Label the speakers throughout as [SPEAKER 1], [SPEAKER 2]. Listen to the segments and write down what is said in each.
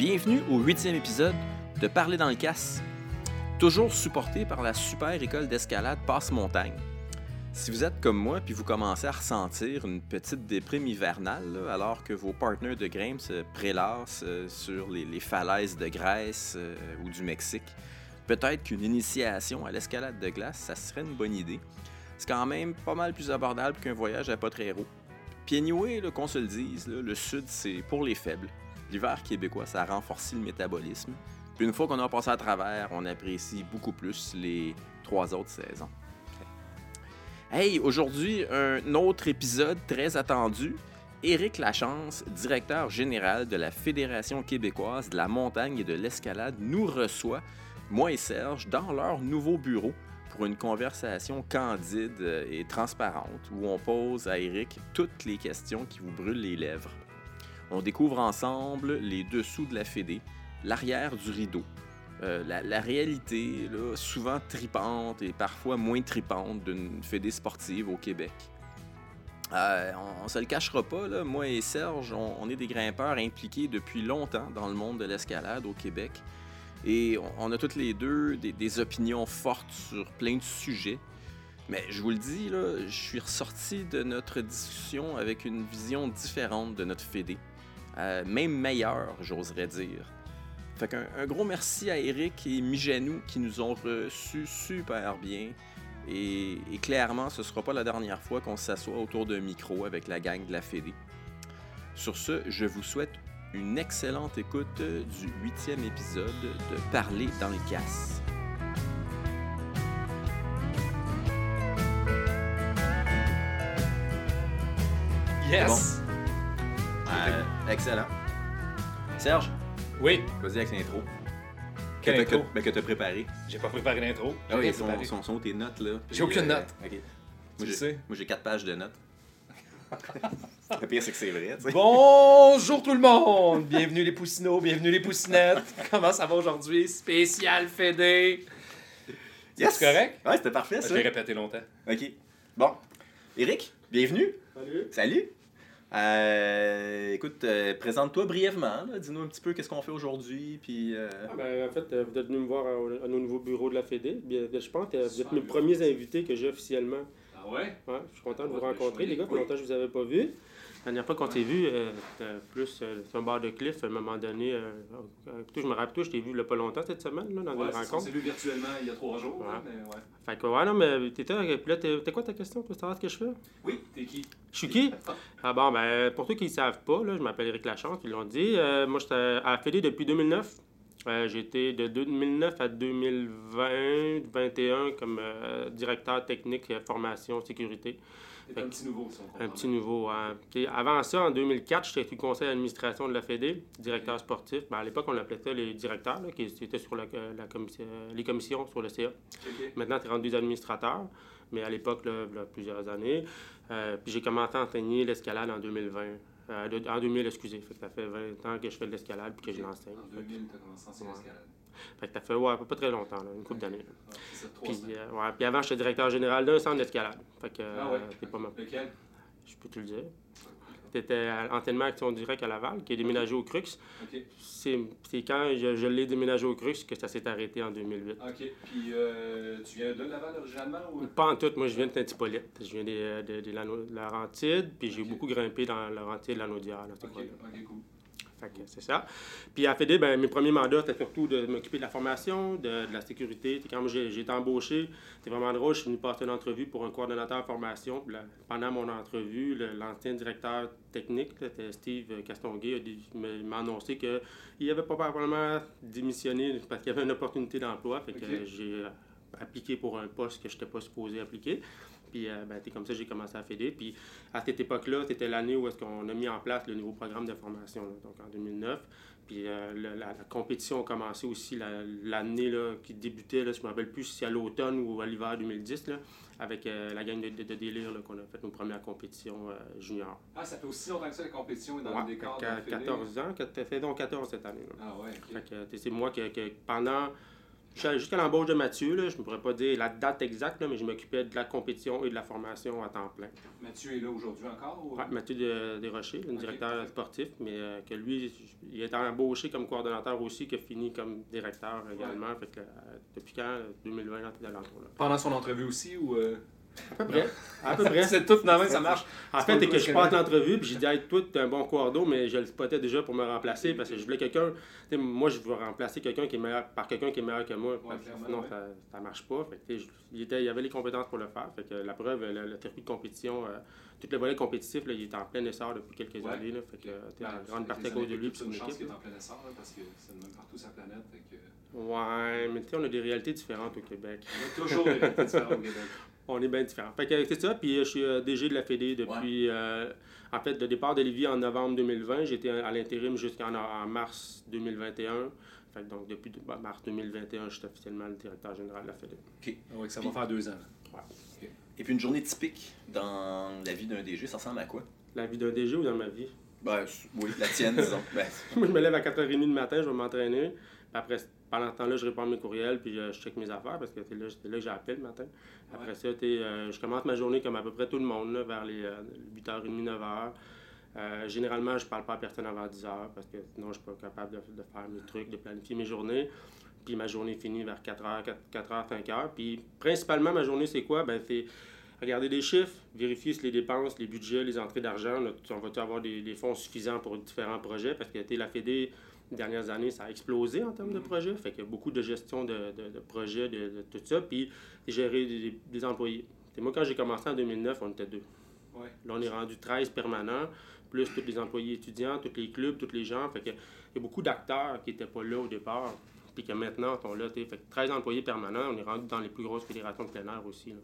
[SPEAKER 1] Bienvenue au huitième épisode de Parler dans le casse, toujours supporté par la super école d'escalade Passe-Montagne. Si vous êtes comme moi puis vous commencez à ressentir une petite déprime hivernale alors que vos partenaires de grimpe se prélassent euh, sur les, falaises de Grèce euh, ou du Mexique, peut-être qu'une initiation à l'escalade de glace, ça serait une bonne idée. C'est quand même pas mal plus abordable qu'un voyage à Potrero. Puis anyway, qu'on se le dise, le sud c'est pour les faibles. L'hiver québécois, ça renforcit le métabolisme. Puis une fois qu'on a passé à travers, on apprécie beaucoup plus les trois autres saisons. Hey, aujourd'hui, un autre épisode très attendu. Éric Lachance, directeur général de la Fédération québécoise de la montagne et de l'escalade, nous reçoit, moi et Serge, dans leur nouveau bureau pour une conversation candide et transparente où on pose à Éric toutes les questions qui vous brûlent les lèvres. On découvre ensemble les dessous de la Fédé, l'arrière du rideau, euh, la, réalité, souvent tripante et parfois moins tripante d'une fédé sportive au Québec. Euh, on, on se le cachera pas, moi et Serge, on, est des grimpeurs impliqués depuis longtemps dans le monde de l'escalade au Québec. Et on, a toutes les deux des, opinions fortes sur plein de sujets. Mais je vous le dis, je suis ressorti de notre discussion avec une vision différente de notre fédé. Euh, même meilleure, j'oserais dire. Fait qu'un un gros merci à Eric et Migenou qui nous ont reçus super bien. Et, et clairement, ce sera pas la dernière fois qu'on s'assoit autour d'un micro avec la gang de la Fédé. Sur ce, je vous souhaite une excellente écoute du huitième épisode de Parler dans le casse.
[SPEAKER 2] Yes!
[SPEAKER 1] Euh, excellent. Serge,
[SPEAKER 2] Oui,
[SPEAKER 1] vas-y avec l'intro. Que
[SPEAKER 2] Quelle
[SPEAKER 1] t'as-
[SPEAKER 2] intro?
[SPEAKER 1] que- ben, que t'as préparé.
[SPEAKER 2] j'ai pas préparé l'intro.
[SPEAKER 1] Ah oui,
[SPEAKER 2] J'ai
[SPEAKER 1] sont,
[SPEAKER 2] préparé.
[SPEAKER 1] sont, sont tes notes là.
[SPEAKER 2] J'ai aucune
[SPEAKER 1] Euh,
[SPEAKER 2] note.
[SPEAKER 1] ok.
[SPEAKER 2] Tu
[SPEAKER 1] Moi j'ai,
[SPEAKER 2] sais.
[SPEAKER 1] moi j'ai quatre pages de notes. Le pire c'est que c'est vrai.
[SPEAKER 2] Bonjour tout le monde! Bienvenue les poussinots, bienvenue les poussinettes. Comment ça va aujourd'hui? Spécial Fédé.
[SPEAKER 1] Yes!
[SPEAKER 2] C'est correct?
[SPEAKER 1] Ouais, c'était parfait
[SPEAKER 2] Je
[SPEAKER 1] ça.
[SPEAKER 2] l'ai répété longtemps.
[SPEAKER 1] Ok. Bon. Eric, bienvenue.
[SPEAKER 3] Salut.
[SPEAKER 1] Salut. Euh, écoute, euh, présente-toi brièvement. là. Dis-nous un petit peu qu'est-ce qu'on fait aujourd'hui. Puis. euh,
[SPEAKER 3] Ah, ben, en fait, euh, vous êtes venu me voir à, à nos nouveaux bureaux de la Fédé. Bien, Je pense que vous êtes mes premiers invités que j'ai officiellement.
[SPEAKER 2] Ah ouais?
[SPEAKER 3] Ouais, je suis content de vous
[SPEAKER 2] Ouais,
[SPEAKER 3] rencontrer, les gars.
[SPEAKER 1] Oui.
[SPEAKER 3] longtemps que je vous avais pas vu. La dernière fois qu'on s'est vu, euh, c'était plus euh, sur un bar de cliff, à un moment donné. Euh, euh, je me rappelle, toi, je t'ai vu il y a pas longtemps cette semaine, là, dans
[SPEAKER 4] Ouais,
[SPEAKER 3] une
[SPEAKER 4] ça, on
[SPEAKER 3] rencontre.
[SPEAKER 4] s'est vu virtuellement il y a trois jours,
[SPEAKER 3] Ouais.
[SPEAKER 4] mais ouais.
[SPEAKER 3] Fait que, ouais, non, mais t'étais. Puis là, t'es quoi ta question, toi, savoir ce que je fais?
[SPEAKER 4] Oui, t'es qui?
[SPEAKER 3] Je suis qui? Ah bon, ben, pour ceux qui ne savent pas, là, je m'appelle Éric Lachance, ils l'ont dit. Euh, moi, j'étais à la Fédé depuis 2009. Euh, j'ai été de 2009 à 2020-2021 comme euh, directeur technique, euh, formation, sécurité.
[SPEAKER 4] Un petit nouveau, si on comprend.
[SPEAKER 3] Un petit nouveau. hein. Puis avant ça, en 2004, j'étais du conseil d'administration de la Fédé, directeur sportif. Ben, à l'époque, on appelait ça les directeurs, là, qui étaient sur la, la commission- les commissions sur le CA. Maintenant, tu es rendu des administrateurs, mais à l'époque, là, il y a plusieurs années. Euh, puis j'ai commencé à enseigner l'escalade en 2020. Euh, de- en 2000, excusez. Fait que ça fait 20 ans que je fais de l'escalade puis que je l'enseigne.
[SPEAKER 4] En 2000, t'as commencé à enseigner
[SPEAKER 3] Ouais.
[SPEAKER 4] l'escalade.
[SPEAKER 3] Fait que ça fait ouais, pas très longtemps, là, une couple d'années.
[SPEAKER 4] trois
[SPEAKER 3] Puis, euh, ouais, puis avant, j'étais directeur général d'un centre d'escalade. Fait que
[SPEAKER 4] Ah ouais?
[SPEAKER 3] euh, pas mal.
[SPEAKER 4] Lequel?
[SPEAKER 3] Je peux te le dire. C'était à Entraînement Action Directe à Laval, qui est déménagé au Crux. C'est quand je, je l'ai déménagé au Crux que ça s'est arrêté en 2008.
[SPEAKER 4] Ok. Puis, euh, tu viens de Laval originalement ou?
[SPEAKER 3] Pas en tout, moi je viens de Saint-Hippolyte. Je viens des, euh, de, de Laurentide, puis j'ai beaucoup grimpé dans Laurentide, la Naudière. Là,
[SPEAKER 4] ok, cool.
[SPEAKER 3] Fait que c'est ça. Puis à FED, ben, mes premiers mandats, c'était surtout de m'occuper de la formation, de, de la sécurité. Quand j'ai été embauché, c'était vraiment drôle. Je suis venu passer une entrevue pour un coordonnateur formation. Là, pendant mon entrevue, l'ancien directeur technique, c'était Steve Castonguay, m'a annoncé qu'il avait pas probablement démissionné parce qu'il y avait une opportunité d'emploi. Fait que
[SPEAKER 4] Ok.
[SPEAKER 3] j'ai appliqué pour un poste que je n'étais pas supposé appliquer. Puis, euh, ben, comme ça, j'ai commencé à FED. Puis, à cette époque-là, c'était l'année où est-ce qu'on a mis en place le nouveau programme de formation, là, donc en 2009. Puis, euh, la, la compétition a commencé aussi la- l'année qui débutait, là, je ne me rappelle plus si c'est à l'automne ou à l'hiver 2010, là, avec euh, la gang de, de, de délire qu'on a fait nos premières compétitions euh, juniors.
[SPEAKER 4] Ah, ça fait aussi longtemps que ça, la compétition est dans
[SPEAKER 3] Ouais,
[SPEAKER 4] le décor de
[SPEAKER 3] fait
[SPEAKER 4] la
[SPEAKER 3] qu'à
[SPEAKER 4] Fédé.
[SPEAKER 3] 14 ans, t'as fait donc 14 cette année. là.
[SPEAKER 4] Ah ouais,
[SPEAKER 3] c'est moi que, que pendant Jusqu'à l'embauche de Mathieu, là, je ne pourrais pas dire la date exacte, là, mais je m'occupais de la compétition et de la formation à temps plein.
[SPEAKER 4] Mathieu est là aujourd'hui encore? Ou...
[SPEAKER 3] Ouais, Mathieu de- Desrochers, le directeur sportif, mais euh, que lui, il est embauché comme coordonnateur aussi, qui a fini comme directeur également. Fait que, euh, depuis quand? 2020, dans.
[SPEAKER 2] Pendant son entrevue aussi ou. euh,
[SPEAKER 3] À peu près. À peu près.
[SPEAKER 2] C'est tout, finalement, ça marche.
[SPEAKER 3] En fait, c'est que je passe l'entrevue, puis j'ai dit, hey, toi, t'es un bon cordeau, mais je le spottais déjà pour me remplacer parce que je voulais quelqu'un. Moi, je veux remplacer quelqu'un qui est meilleur par quelqu'un qui est meilleur que moi.
[SPEAKER 4] clairement,
[SPEAKER 3] sinon,
[SPEAKER 4] ouais.
[SPEAKER 3] ça, ça marche pas. Fait que, il, était, il avait les compétences pour le faire. Fait que la preuve, le, le circuit de compétition, euh, tout le volet compétitif, là, il est en plein essor depuis quelques
[SPEAKER 4] Ouais.
[SPEAKER 3] années. Là, fait que, en
[SPEAKER 4] Ben,
[SPEAKER 3] grande partie à cause de lui
[SPEAKER 4] c'est une chance qu'il est en plein essor, là, parce que c'est de même partout sur la planète. fait que-
[SPEAKER 3] Ouais, mais tu sais, on a des réalités différentes au Québec.
[SPEAKER 4] Y a toujours des réalités différentes au Québec.
[SPEAKER 3] On est bien différents. Fait que c'est ça, puis euh, je suis euh, DG de la Fédé depuis, euh, en fait, le départ d'Olivier en novembre 2020. J'étais à l'intérim jusqu'en en mars 2021. Fait que donc, depuis bah, mars 2021, je suis officiellement le directeur général de la Fédé.
[SPEAKER 1] OK.
[SPEAKER 2] Oui, ça va faire deux ans.
[SPEAKER 1] Et puis une journée typique dans la vie d'un DG, ça ressemble à quoi?
[SPEAKER 3] La vie d'un DG ou dans ma vie?
[SPEAKER 1] Ben, oui, la tienne, disons. Ben,
[SPEAKER 3] Moi, je me lève à 4h30 du matin, je vais m'entraîner. Puis Après, pendant ce temps-là, je réponds à mes courriels, puis euh, je check mes affaires, parce que c'est là, là que j'appelle le matin. Après
[SPEAKER 4] Ouais.
[SPEAKER 3] ça, euh, je commence ma journée comme à peu près tout le monde, là, vers les euh, 8h30, 9h. Euh, généralement, je parle pas à personne avant 10h, parce que sinon, je suis pas capable de, de faire mes trucs, de planifier mes journées. Puis ma journée finit vers 4h, 4, h 5h. Puis principalement, ma journée, c'est quoi? Ben, c'est regarder les chiffres, vérifier si les dépenses, les budgets, les entrées d'argent, on va avoir des, des fonds suffisants pour différents projets? Parce que la Fédé, dernières années, ça a explosé en termes de projets. Fait a beaucoup de gestion de, de- de projets, de, de tout ça. Puis gérer des, des employés. T'sais, moi, quand j'ai commencé en 2009, on était deux.
[SPEAKER 4] Ouais.
[SPEAKER 3] Là, on est rendu 13 permanents, plus tous les employés étudiants, tous les clubs, tous les gens. Fait que, il y a beaucoup d'acteurs qui n'étaient pas là au départ, puis que maintenant sont là. Fait que 13 employés permanents, on est rendu dans les plus grosses fédérations de plein air aussi. là.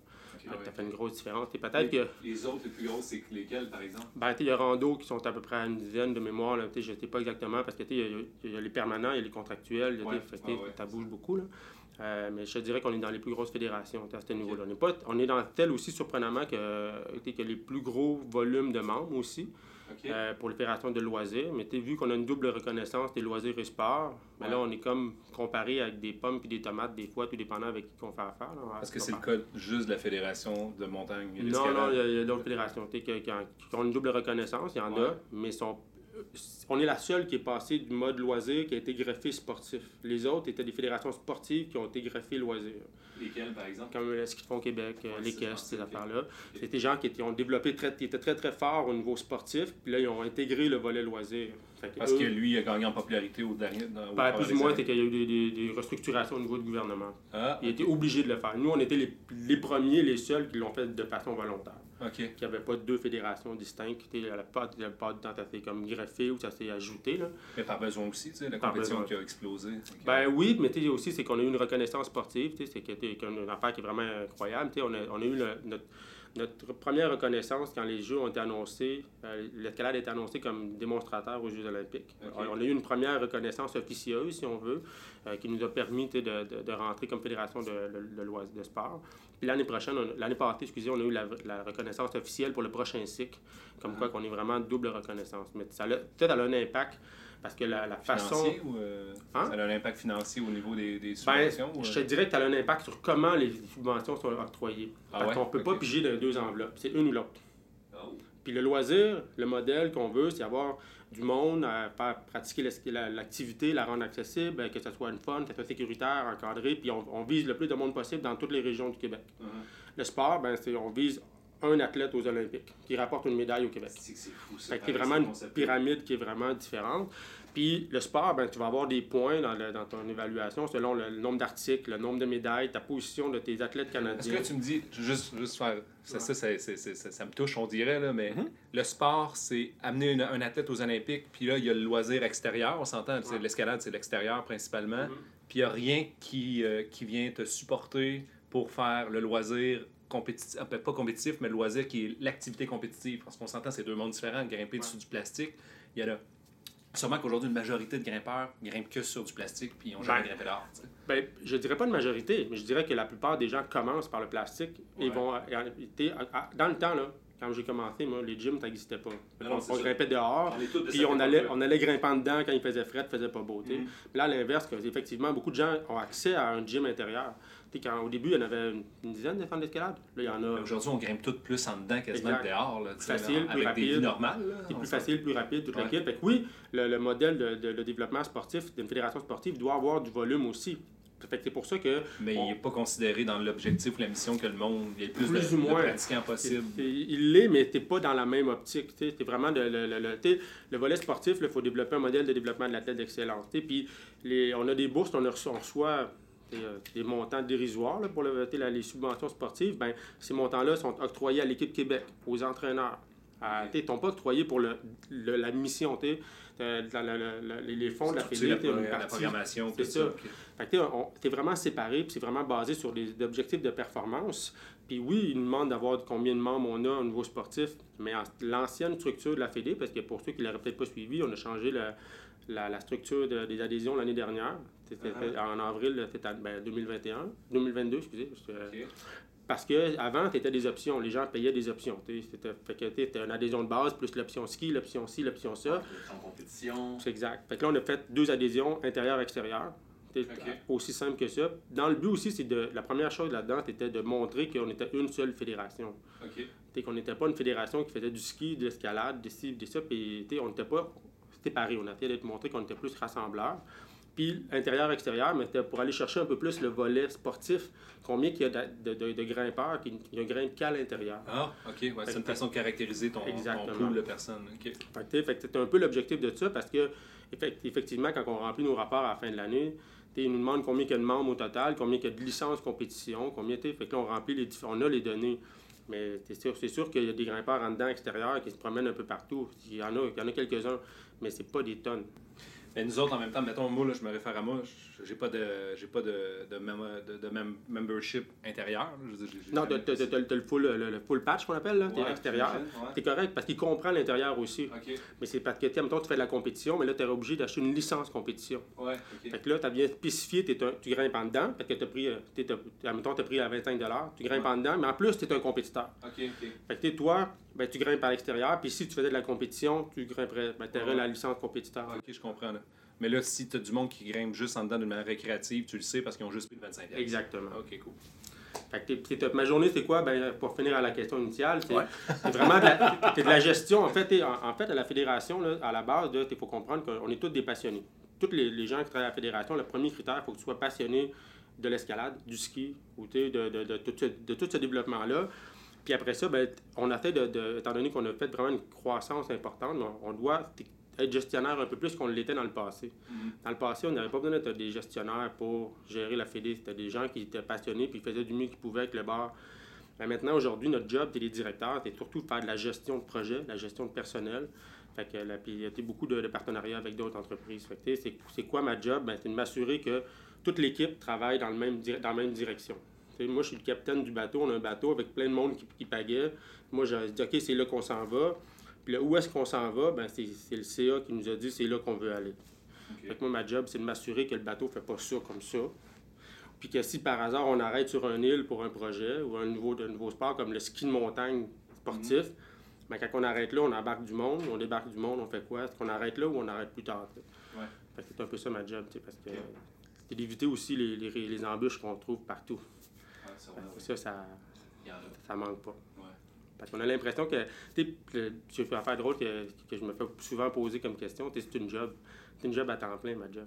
[SPEAKER 4] Ok,
[SPEAKER 3] Fait que
[SPEAKER 4] ouais.
[SPEAKER 3] ça fait une grosse différence. Peut-être que.
[SPEAKER 4] Les autres, les plus grosses, c'est lesquelles, par exemple?
[SPEAKER 3] Ben, tu sais, il y a Rando qui sont à peu près à une dizaine de mémoire. Là, je ne sais pas exactement parce que tu sais, il y y, a les permanents, il y a les contractuels,
[SPEAKER 4] Ouais,
[SPEAKER 3] fait ça bouge beaucoup. Là. Euh, mais je te dirais qu'on est dans les plus grosses fédérations à ce niveau-là. On, est pas- on est dans tel aussi surprenamment que, que les plus gros volumes de membres aussi Euh, pour les fédérations de loisirs. Mais tu sais, vu qu'on a une double reconnaissance des loisirs et sports, ben là, on est comme comparé avec des pommes et des tomates des fois, tout dépendant avec qui on fait affaire.
[SPEAKER 2] Est-ce que c'est le cas juste de la Fédération de montagne et
[SPEAKER 3] non, non, il y a, d'autres fédérations qui, ont- qui ont une double reconnaissance, il y en
[SPEAKER 4] Ouais.
[SPEAKER 3] a, mais sont, on est la seule qui est passée du mode loisir qui a été greffé sportif. Les autres étaient des fédérations sportives qui ont été greffées loisirs,
[SPEAKER 4] Lesquelles, par exemple?
[SPEAKER 3] comme le ski de fond Québec, euh,
[SPEAKER 4] Ouais,
[SPEAKER 3] les caisses, ces affaires-là. C'était des gens qui étaient, ont développé très, qui étaient très très forts au niveau sportif, puis là ils ont intégré le volet loisir. Que
[SPEAKER 2] Parce
[SPEAKER 3] eux,
[SPEAKER 2] que lui a gagné en popularité au dernier. au
[SPEAKER 3] ben, plus ou moins, c'est qu'il y a eu des, des- des restructurations au niveau du gouvernement.
[SPEAKER 2] Ah,
[SPEAKER 3] Il été obligé de le faire. Nous, on était les, les premiers, les seuls qui l'ont fait de façon volontaire.
[SPEAKER 2] Ok.
[SPEAKER 3] qu'il n'y avait pas deux fédérations distinctes. La plupart, la plupart du temps, ça s'est comme greffé ou ça s'est ajouté. Là.
[SPEAKER 2] Mais par besoin aussi, tu sais, la
[SPEAKER 3] Par
[SPEAKER 2] compétition
[SPEAKER 3] besoin.
[SPEAKER 2] qui a explosé.
[SPEAKER 3] Ben oui, mais tu sais, aussi, c'est qu'on a eu une reconnaissance sportive. tu sais, C'est une affaire qui est vraiment incroyable. Tu sais, On a, on a eu le- notre, notre première reconnaissance quand les Jeux ont été annoncés. euh, L'escalade a été annoncée comme démonstrateur aux Jeux olympiques. On, a eu une première reconnaissance officieuse, si on veut, euh, qui nous a permis de, de, de rentrer comme fédération de, de, de sport. Puis l'année prochaine, l'année passée, excusez, on a eu la, la reconnaissance officielle pour le prochain cycle, comme
[SPEAKER 4] Ah.
[SPEAKER 3] quoi qu'on est vraiment double reconnaissance. Mais ça a, peut-être elle a un impact parce que la, la façon...
[SPEAKER 2] Ou. euh,
[SPEAKER 3] Hein?
[SPEAKER 2] Ça a un impact financier au niveau des, des
[SPEAKER 3] Ben,
[SPEAKER 2] subventions? ou,
[SPEAKER 3] je
[SPEAKER 2] euh?
[SPEAKER 3] te dirais que ça a un impact sur comment les subventions sont octroyées.
[SPEAKER 2] Ah
[SPEAKER 3] Parce
[SPEAKER 2] ouais?
[SPEAKER 3] qu'on ne peut pas piger dans deux enveloppes. C'est une ou l'autre.
[SPEAKER 4] Oh.
[SPEAKER 3] Puis le loisir, le modèle qu'on veut, c'est avoir du monde à faire pratiquer l'activité, la rendre accessible, que ce soit une fun, que ce soit sécuritaire, encadré, puis on, on vise le plus de monde possible dans toutes les régions du Québec.
[SPEAKER 4] Mhm.
[SPEAKER 3] Le sport, ben, on vise un athlète aux Olympiques qui rapporte une médaille au Québec.
[SPEAKER 4] C'est fou, ça.
[SPEAKER 3] C'est vraiment une pyramide qui est vraiment différente. Puis le sport, ben, tu vas avoir des points dans, le- dans ton évaluation selon le, le nombre d'articles, le nombre de médailles, ta position de tes athlètes
[SPEAKER 2] Est-ce
[SPEAKER 3] canadiens.
[SPEAKER 2] que tu me dis, juste, juste faire. Ça, ça, ça, ça, ça me touche, on dirait, là, mais
[SPEAKER 3] Mhm.
[SPEAKER 2] le sport, c'est amener une- un athlète aux Olympiques, puis là, il y a le loisir extérieur, on s'entend,
[SPEAKER 3] Ouais.
[SPEAKER 2] l'escalade, c'est l'extérieur principalement,
[SPEAKER 3] Mhm.
[SPEAKER 2] puis il n'y a rien qui, euh, qui vient te supporter pour faire le loisir compétitif, peut-être pas compétitif, mais le loisir qui est l'activité compétitive. Parce qu'on s'entend, c'est deux mondes différents, grimper dessus du plastique. Il y a là. Sûrement qu'aujourd'hui, une majorité de grimpeurs grimpent que sur du plastique, puis ils n'ont jamais
[SPEAKER 3] Ben,
[SPEAKER 2] grimpé.
[SPEAKER 3] Ben, je dirais pas une majorité, mais je dirais que la plupart des gens commencent par le plastique et
[SPEAKER 4] Ouais.
[SPEAKER 3] vont. euh, Dans le temps, là, quand j'ai commencé, moi, les gyms, ça n'existait pas.
[SPEAKER 4] Non,
[SPEAKER 3] on grimpait dehors, puis on allait, on allait grimpant dedans quand il faisait frais, il faisait pas beau. Puis Là, à l'inverse, effectivement, beaucoup de gens ont accès à un gym intérieur. Quand, au début, il y en avait une, dizaine de fentes d'escalade. Là, il y en a.
[SPEAKER 2] Aujourd'hui, on grimpe tout plus en dedans, quasiment que dehors. Là, sais,
[SPEAKER 3] Facile,
[SPEAKER 2] là,
[SPEAKER 3] plus
[SPEAKER 2] avec
[SPEAKER 3] rapide. C'est plus facile, plus rapide, toute
[SPEAKER 2] Ouais.
[SPEAKER 3] la kit. Fait que oui, le, le modèle de, de- de développement sportif d'une fédération sportive doit avoir du volume aussi. Fait que c'est pour ça que
[SPEAKER 2] Mais il n'est pas considéré dans l'objectif ou la mission que le monde, il y ait plus,
[SPEAKER 3] Plus
[SPEAKER 2] de,
[SPEAKER 3] ou
[SPEAKER 2] de
[SPEAKER 3] moins.
[SPEAKER 2] pratiquants possible.
[SPEAKER 3] il l'est, mais t'es pas dans la même optique. tu vraiment de, le, le, le- tu volet sportif, il faut développer un modèle de développement de l'athlète d'excellence. tu. Puis les, on a des bourses, on, a reçu- on reçoit tu euh, des montants dérisoires là, pour le, tu la- les subventions sportives. Ben, ces montants-là sont octroyés à l'équipe Québec, aux entraîneurs. Tu sais, Ils ne sont pas octroyés pour le, le- la mission. Euh, la- la- la- les fonds de la Fédé, tu une partie-
[SPEAKER 2] programmation,
[SPEAKER 3] c'est ça.
[SPEAKER 2] ça. ok.
[SPEAKER 3] fait que, tu c'est vraiment séparé, puis c'est vraiment basé sur des objectifs de performance. Puis oui, il nous demande d'avoir combien de membres on a au niveau sportif, mais en- l'ancienne structure de la Fédé, parce que pour ceux qui ne l'auraient peut-être pas suivi, on a changé la, la- la structure de- des adhésions l'année dernière. C'était
[SPEAKER 4] Uh-huh.
[SPEAKER 3] en avril ben, 2021, 2022, excusez. Parce que. Parce que avant, c'était des options. Les gens payaient des options. tu. C'était fait que, tu une adhésion de base, plus l'option ski, l'option ci, l'option ça.
[SPEAKER 4] En compétition.
[SPEAKER 3] C'est exact. Fait que là, on a fait deux adhésions intérieure-extérieure. C'est
[SPEAKER 4] Ok.
[SPEAKER 3] aussi simple que ça. Dans le but aussi, c'est de. La première chose là-dedans, c'était de montrer qu'on était une seule fédération.
[SPEAKER 4] OK.
[SPEAKER 3] T'sais, qu'on n'était pas une fédération qui faisait du ski, de l'escalade, des ci, des ça, puis on n'était pas séparés. On a essayé d'être montré qu'on était plus rassembleurs. Puis intérieur-extérieur, mais c'était pour aller chercher un peu plus le volet sportif. Combien qu'il y a de, de, de- de grimpeurs qui ne grimpent qu'à l'intérieur.
[SPEAKER 2] Ah, ok. Ouais, c'est une façon de caractériser ton, ton
[SPEAKER 3] Exactement.
[SPEAKER 2] pool de personnes.
[SPEAKER 3] Fait que, c'était un peu l'objectif de ça parce que, effect- effectivement, quand on remplit nos rapports à la fin de l'année, ils nous demandent combien il y a de membres au total, combien il y a de licences compétition, combien t'sais, Fait que là, on remplit les on a les données. Mais c'est sûr, c'est sûr qu'il y a des grimpeurs en dedans, extérieurs, qui se promènent un peu partout. Il y en a, il y en a quelques-uns, mais c'est pas des tonnes.
[SPEAKER 2] Mais nous autres, en même temps, mettons, moi, là, je me réfère à moi, j'ai pas de, j'ai pas de, de, mem- de, de mem- membership intérieur.
[SPEAKER 3] Non, t'as, t'as- t'as le, full, le, le full patch qu'on appelle, là, t'es
[SPEAKER 4] Ouais,
[SPEAKER 3] extérieur.
[SPEAKER 4] ouais.
[SPEAKER 3] T'es correct parce qu'il comprend l'intérieur aussi. Mais c'est parce que, tu mettons, tu fais de la compétition, mais là, tu es obligé d'acheter une licence compétition.
[SPEAKER 4] Ouais, OK.
[SPEAKER 3] Fait que là, tu as bien spécifié, t'es un- tu grimpes en dedans, parce que tu as pris, euh, t'es- t'as- mettons, tu as pris à 25 tu grimpes en dedans, mais en plus, tu es un compétiteur.
[SPEAKER 4] OK, OK.
[SPEAKER 3] Fait que t'es- toi, ben, tu grimpes à l'extérieur, puis si tu faisais de la compétition, tu grimperais, ben, tu aurais
[SPEAKER 4] Ouais.
[SPEAKER 3] la licence compétiteur.
[SPEAKER 2] Ok, je comprends. Là. Mais là, si tu as du monde qui grimpe juste en dedans d'une manière récréative, tu le sais parce qu'ils ont juste pris le 25 piastres.
[SPEAKER 3] Exactement.
[SPEAKER 2] Ok, cool.
[SPEAKER 3] Fait que ma journée, c'est quoi? Ben, pour finir à la question initiale, c'est
[SPEAKER 1] Ouais.
[SPEAKER 3] vraiment de la, de la gestion. En fait, en, en fait, à la fédération, là, à la base, il faut comprendre qu'on est tous des passionnés. Tous les, les gens qui travaillent à la fédération, le premier critère, il faut que tu sois passionné de l'escalade, du ski, ou de, de, de, tout ce, de tout ce développement-là. Puis après ça, ben, on a fait, de, de- étant donné qu'on a fait vraiment une croissance importante, on, on doit être gestionnaire un peu plus qu'on l'était dans le passé.
[SPEAKER 4] Mhm.
[SPEAKER 3] Dans le passé, on n'avait pas besoin d'être des gestionnaires pour gérer la fédé. C'était des gens qui étaient passionnés puis faisaient du mieux qu'ils pouvaient avec le bar. Mais maintenant, aujourd'hui, notre job, c'est les directeurs, c'est surtout de faire de la gestion de projet, de la gestion de personnel. Fait que, là, puis il y a beaucoup de, de partenariats avec d'autres entreprises. Fait c'est, c'est quoi ma job? Ben, c'est de m'assurer que toute l'équipe travaille dans, le même, dans la même direction. Moi, je suis le capitaine du bateau. On a un bateau avec plein de monde qui, qui. Moi, je dis, OK, c'est là qu'on s'en va. Puis là, où est-ce qu'on s'en va? Ben, c'est, le CA qui nous a dit, c'est là qu'on veut aller.
[SPEAKER 4] OK.
[SPEAKER 3] Fait que moi, ma job, c'est de m'assurer que le bateau ne fait pas ça comme ça. Puis que si par hasard on arrête sur un île pour un projet ou un nouveau, de nouveau sport comme le ski de montagne sportif, ben, quand on arrête là, on embarque du monde, on débarque du monde, on fait quoi? Est-ce qu'on arrête là ou on arrête plus tard?
[SPEAKER 4] Ouais.
[SPEAKER 3] C'est un peu ça ma job, parce que c'est d'éviter aussi les, les, les embûches qu'on trouve partout. Ça, ça, ça manque pas. Parce qu'on a l'impression que, tu sais, fait une affaire drôle que, que je me fais souvent poser comme question, tu sais, c'est une job. C'est une job à temps plein, ma job.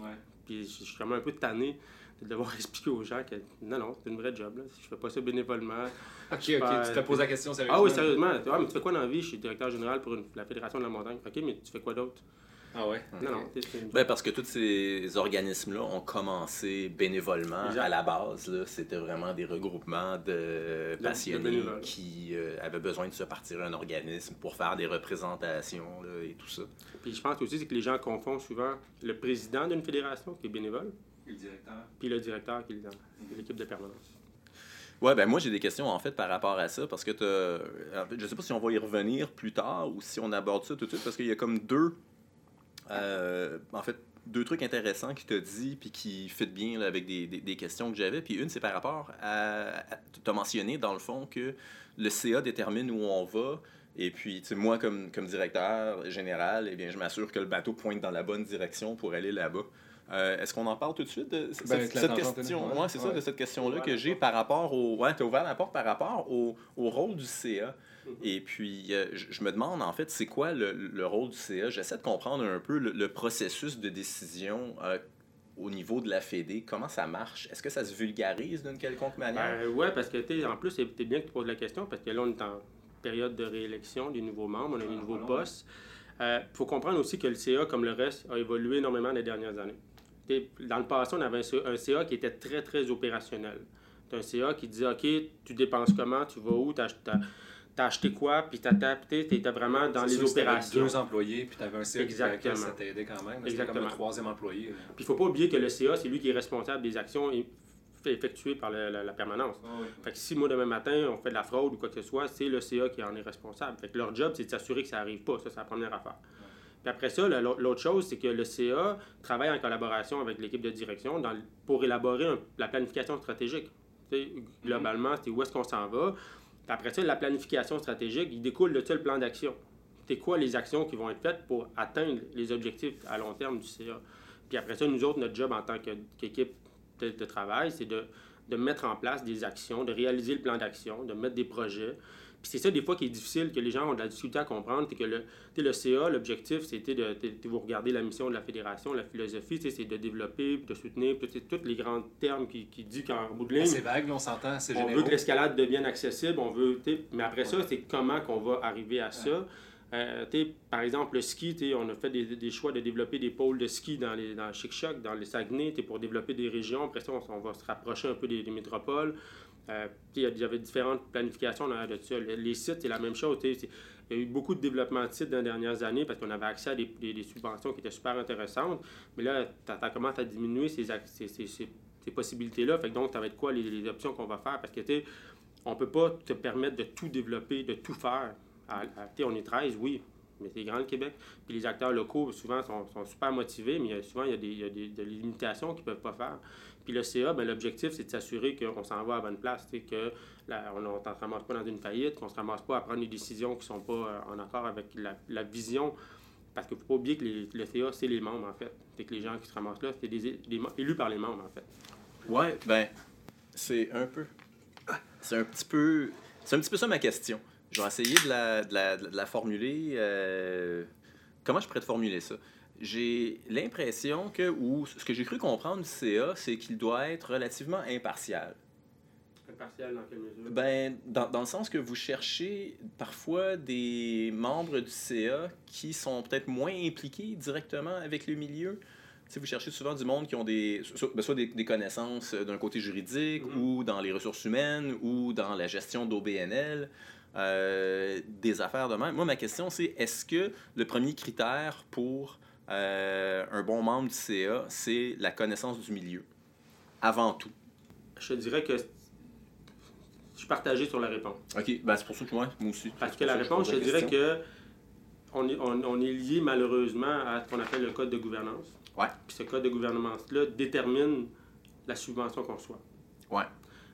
[SPEAKER 4] Ouais.
[SPEAKER 3] Puis je je suis vraiment un peu tanné de devoir expliquer aux gens que non, non, c'est une vraie job. Là. Je fais pas ça bénévolement.
[SPEAKER 2] Ok, ok. Tu te poses la question sérieusement.
[SPEAKER 3] Ah oui, sérieusement. Ah, mais tu fais quoi dans la vie? Je suis directeur général pour une- la Fédération de la montagne. OK, mais tu fais quoi d'autre?
[SPEAKER 2] Ah ouais?
[SPEAKER 3] Non, non, une
[SPEAKER 1] Ben, parce que tous ces organismes-là ont commencé bénévolement
[SPEAKER 3] Exact.
[SPEAKER 1] à la base. là. C'était vraiment des regroupements de passionnés qui euh, avaient besoin de se partir un organisme pour faire des représentations là, et tout ça.
[SPEAKER 3] Puis je pense aussi c'est que les gens confondent souvent le président d'une fédération, qui est bénévole,
[SPEAKER 4] Et le directeur?
[SPEAKER 3] puis le directeur, qui est dans l'équipe de permanence.
[SPEAKER 1] Ouais, ben moi j'ai des questions en fait par rapport à ça parce que je sais pas si on va y revenir plus tard ou si on aborde ça tout de suite parce qu'il y a comme deux, euh, en fait deux trucs intéressants qu'il t'a dit puis qui fit bien là, avec des, des- des questions que j'avais. Puis une, c'est par rapport à. Tu as mentionné, dans le fond, que le CA détermine où on va. Et puis, tu sais, moi, comme, comme directeur général, eh bien, je m'assure que le bateau pointe dans la bonne direction pour aller là-bas. Euh, Est-ce qu'on en parle tout de suite de cette,
[SPEAKER 2] Ben,
[SPEAKER 1] cette question?
[SPEAKER 2] ouais.
[SPEAKER 1] Ouais, c'est ça,
[SPEAKER 2] Ouais.
[SPEAKER 1] de cette question-là que j'ai par rapport au. Ouais, tu as ouvert la porte par rapport au, au rôle du CA. Et puis, euh, je me demande, en fait, c'est quoi le, le rôle du CA? J'essaie de comprendre un peu le, le processus de décision euh, au niveau de la Fédé. Comment ça marche? Est-ce que ça se vulgarise d'une quelconque manière?
[SPEAKER 3] Ben, ouais, parce que, en plus, c'est bien que tu poses la question, parce que là, on est en période de réélection des nouveaux membres, on a des
[SPEAKER 4] Ah,
[SPEAKER 3] nouveaux postes. Il faut comprendre aussi que le CA, comme le reste, a évolué énormément les dernières années. Dans le passé, on avait un CA, qui était très, très opérationnel. C'est un CA qui disait, OK, tu dépenses comment, tu vas où, tu as, acheté quoi, puis tu étais vraiment dans les
[SPEAKER 2] t'avais
[SPEAKER 3] opérations.
[SPEAKER 2] deux employés, puis tu avais un CA qui
[SPEAKER 3] Exactement.
[SPEAKER 2] ça t'aidait quand même. C'était comme
[SPEAKER 3] Exactement.
[SPEAKER 2] le troisième employé.
[SPEAKER 3] Puis il faut pas oublier que le CA, c'est lui qui est responsable des actions eff- effectuées par la- la permanence. Fait que si moi, demain matin, on fait de la fraude ou quoi que ce soit, c'est le CA qui en est responsable. Fait que leur job, c'est de s'assurer que ça n'arrive pas. Ça, c'est la première affaire. Puis après ça, l'autre chose, c'est que le CA travaille en collaboration avec l'équipe de direction dans pour élaborer un- la planification stratégique. Globalement, c'est où est-ce qu'on s'en va. Après ça, la planification stratégique, il découle de ça le plan d'action. C'est quoi les actions qui vont être faites pour atteindre les objectifs à long terme du CA. Puis après ça, nous autres, notre job en tant qu'équipe de, travail, c'est de mettre en place des actions, de réaliser le plan d'action, de mettre des projets. Puis c'est ça, des fois, qui est difficile, que les gens ont de la difficulté à comprendre, c'est que le, le CA, l'objectif, c'était de, sais, vous regardez la mission de la fédération, la philosophie, c'est de développer, de soutenir, tous les grands termes qui, qui dit qu'en bout de ligne,
[SPEAKER 2] C'est vague, on s'entend, c'est
[SPEAKER 3] on
[SPEAKER 2] généraux.
[SPEAKER 3] veut que l'escalade devienne accessible, on veut, mais après ça, c'est comment qu'on va arriver à ça. Euh, par exemple, le ski, on a fait des, des choix de développer des pôles de ski dans, les, dans Chic-Choc, dans les Saguenay, pour développer des régions. Après ça, on, on va se rapprocher un peu des, des métropoles. Euh, il y avait différentes planifications de ça. Les, sites, c'est la même chose. Il y a eu beaucoup de développement de sites dans les dernières années parce qu'on avait accès à des, subventions qui étaient super intéressantes. Mais là, tu commences à diminuer ces, ces, possibilités-là. Fait que donc, ça va être quoi les, options qu'on va faire? Parce que, tu on peut pas te permettre de tout développer, de tout faire. À- à- on est 13, oui, mais c'est grand le Québec. Puis les acteurs locaux, souvent, sont, sont super motivés, mais souvent, il y a des, il y a des- limitations qu'ils ne peuvent pas faire. Puis le CA, ben, l'objectif, c'est de s'assurer qu'on s'en va à la bonne place, que là, on ne se ramasse pas dans une faillite, qu'on ne se ramasse pas à prendre des décisions qui ne sont pas euh, en accord avec la, la vision. Parce qu'il ne faut pas oublier que le CA, c'est les membres, en fait. C'est que les gens qui se ramassent là, c'est des, élus par les membres, en fait.
[SPEAKER 1] Ouais, ben, c'est un peu. C'est un petit peu. C'est un petit peu ça ma question. Je vais essayer de la, de la, de la formuler. euh, Comment je pourrais te formuler ça? J'ai l'impression que, ou ce que j'ai cru comprendre du CA, c'est qu'il doit être relativement impartial.
[SPEAKER 3] Impartial dans quelle mesure?
[SPEAKER 1] Ben, dans, dans le sens que vous cherchez parfois des membres du CA qui sont peut-être moins impliqués directement avec le milieu. Tu sais, vous cherchez souvent du monde qui ont des, ben, soit des, des connaissances d'un côté juridique
[SPEAKER 3] Mhm.
[SPEAKER 1] ou dans les ressources humaines ou dans la gestion d'OBNL, euh, des affaires de même. Moi, ma question, c'est est-ce que le premier critère pour euh, un bon membre du CA, c'est la connaissance du milieu, avant tout?
[SPEAKER 3] Je dirais que je suis partagé sur la réponse.
[SPEAKER 1] OK, ben, c'est pour ça que moi, moi aussi.
[SPEAKER 3] Parce que la réponse, je dirais que on est, on, on est lié malheureusement à ce qu'on appelle le code de gouvernance.
[SPEAKER 1] Ouais.
[SPEAKER 3] Puis ce code de gouvernance-là détermine la subvention qu'on reçoit.
[SPEAKER 1] Ouais.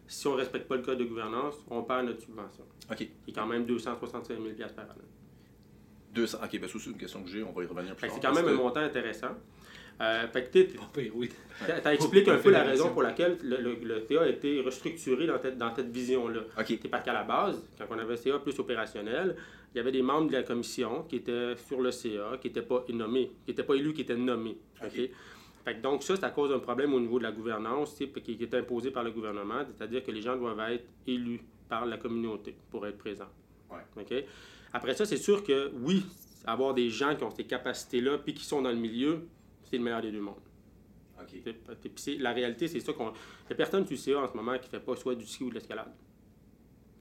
[SPEAKER 3] Si on ne respecte pas le code de gouvernance, on perd notre subvention,
[SPEAKER 1] OK.
[SPEAKER 3] qui est quand même 265 000 par année.
[SPEAKER 1] 200. OK, ben c'est une question que j'ai. On va y revenir plus tard.
[SPEAKER 3] c'est quand même un montant intéressant. Euh, fait que t'es-
[SPEAKER 2] Pas pire, oui.
[SPEAKER 3] t'as- t'as expliqué un peu la raison pour laquelle le, le, le CA a été restructuré dans, cette- dans cette vision-là.
[SPEAKER 1] OK.
[SPEAKER 3] C'est parce qu'à la base, quand on avait un CA plus opérationnel, il y avait des membres de la commission qui étaient sur le CA, qui n'étaient pas nommés, qui n'étaient pas élus, qui étaient nommés. OK?
[SPEAKER 1] OK?
[SPEAKER 3] Fait que donc ça, c'est à cause d'un problème au niveau de la gouvernance qui, qui est imposé par le gouvernement, c'est-à-dire que les gens doivent être élus par la communauté pour être présents.
[SPEAKER 1] Ouais.
[SPEAKER 3] Après ça, c'est sûr que oui, avoir des gens qui ont ces capacités-là puis qui sont dans le milieu, c'est le meilleur des deux mondes. Puis la réalité, c'est ça qu'on. Il n'y a personne le CA en ce moment qui ne fait pas soit du ski ou de l'escalade.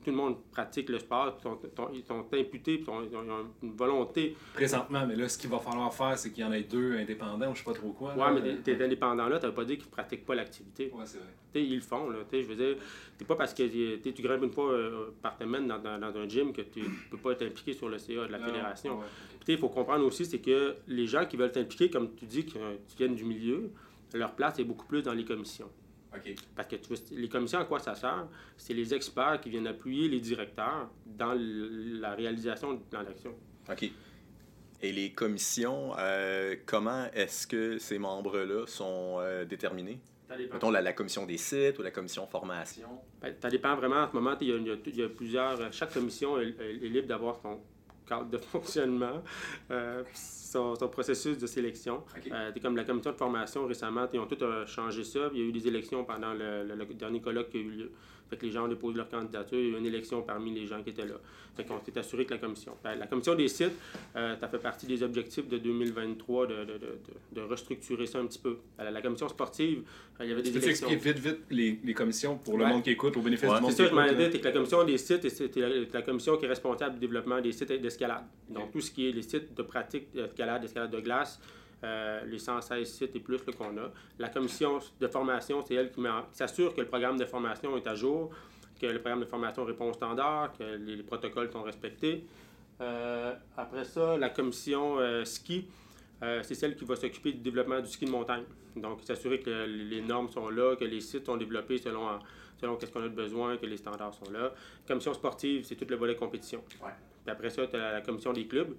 [SPEAKER 3] Tout le monde pratique le sport, ils sont, sont- ils sont imputés, ils ont, ils ont une volonté.
[SPEAKER 2] Présentement, mais là, ce qu'il va falloir faire, c'est qu'il y en ait deux indépendants ou je sais pas trop quoi.
[SPEAKER 3] Ouais,
[SPEAKER 2] là.
[SPEAKER 3] mais t'es t'es indépendant là, veut pas dire qu'ils pratiquent pas l'activité.
[SPEAKER 2] Ouais, c'est vrai.
[SPEAKER 3] Ils le font, là. Je veux dire, c'est pas parce que tu grimpes une fois euh, par semaine dans, dans- dans un gym que tu peux pas être impliqué sur le CA de la
[SPEAKER 2] Non,
[SPEAKER 3] fédération.
[SPEAKER 2] ouais,
[SPEAKER 3] il faut comprendre aussi, c'est que les gens qui veulent t'impliquer, comme tu dis, euh, qui viennent du milieu, leur place est beaucoup plus dans les commissions.
[SPEAKER 1] OK.
[SPEAKER 3] Parce que tu les commissions, à quoi ça sert? C'est les experts qui viennent appuyer les directeurs dans la réalisation du plan d'action.
[SPEAKER 1] OK. Et les commissions, euh, comment est-ce que ces membres-là sont euh, déterminés?
[SPEAKER 3] Ça dépend.
[SPEAKER 1] Mettons la, la commission des sites ou la commission formation.
[SPEAKER 3] Ben, ça dépend vraiment. En ce moment, il y, a, y y plusieurs. euh, Chaque commission est libre d'avoir son cadre de fonctionnement, euh, son, son processus de sélection.
[SPEAKER 1] OK.
[SPEAKER 3] Euh, comme la commission de formation récemment, ils ont tout euh, changé ça. Il y a eu des élections pendant le, le- le dernier colloque qui a eu lieu. Fait que les gens déposé leur candidature. Il y a eu une élection parmi les gens qui étaient là. Fait qu'on s'est assuré que la commission. Ben, la commission des sites, euh, ça fait partie des objectifs de 2023 de, de, de, de- restructurer ça un petit peu. La, la commission sportive, euh, il y avait des
[SPEAKER 2] Tu
[SPEAKER 3] élections.
[SPEAKER 2] expliquer vite, vite les, les commissions pour le
[SPEAKER 3] Ouais.
[SPEAKER 2] monde qui écoute, au bénéfice
[SPEAKER 1] Ouais.
[SPEAKER 2] du monde
[SPEAKER 3] C'est ça, je m'en c'est que la commission des sites, c'est la, la commission qui est responsable du développement des sites d'escalade. Donc, tout ce qui est les sites de pratique d'escalade, d'escalade de glace, euh, les 116 sites et plus qu'on a. La commission de formation, c'est elle qui, s'assure que le programme de formation est à jour, que le programme de formation répond aux standards, que les, les protocoles sont respectés. Euh, après ça, la commission euh, ski, c'est celle qui va s'occuper du développement du ski de montagne. Donc, s'assurer que les normes sont là, que les sites sont développés selon, selon qu'est-ce qu'on a de besoin, que les standards sont là. Commission sportive, c'est tout le volet compétition.
[SPEAKER 1] Ouais.
[SPEAKER 3] Puis après ça, tu as la commission des clubs,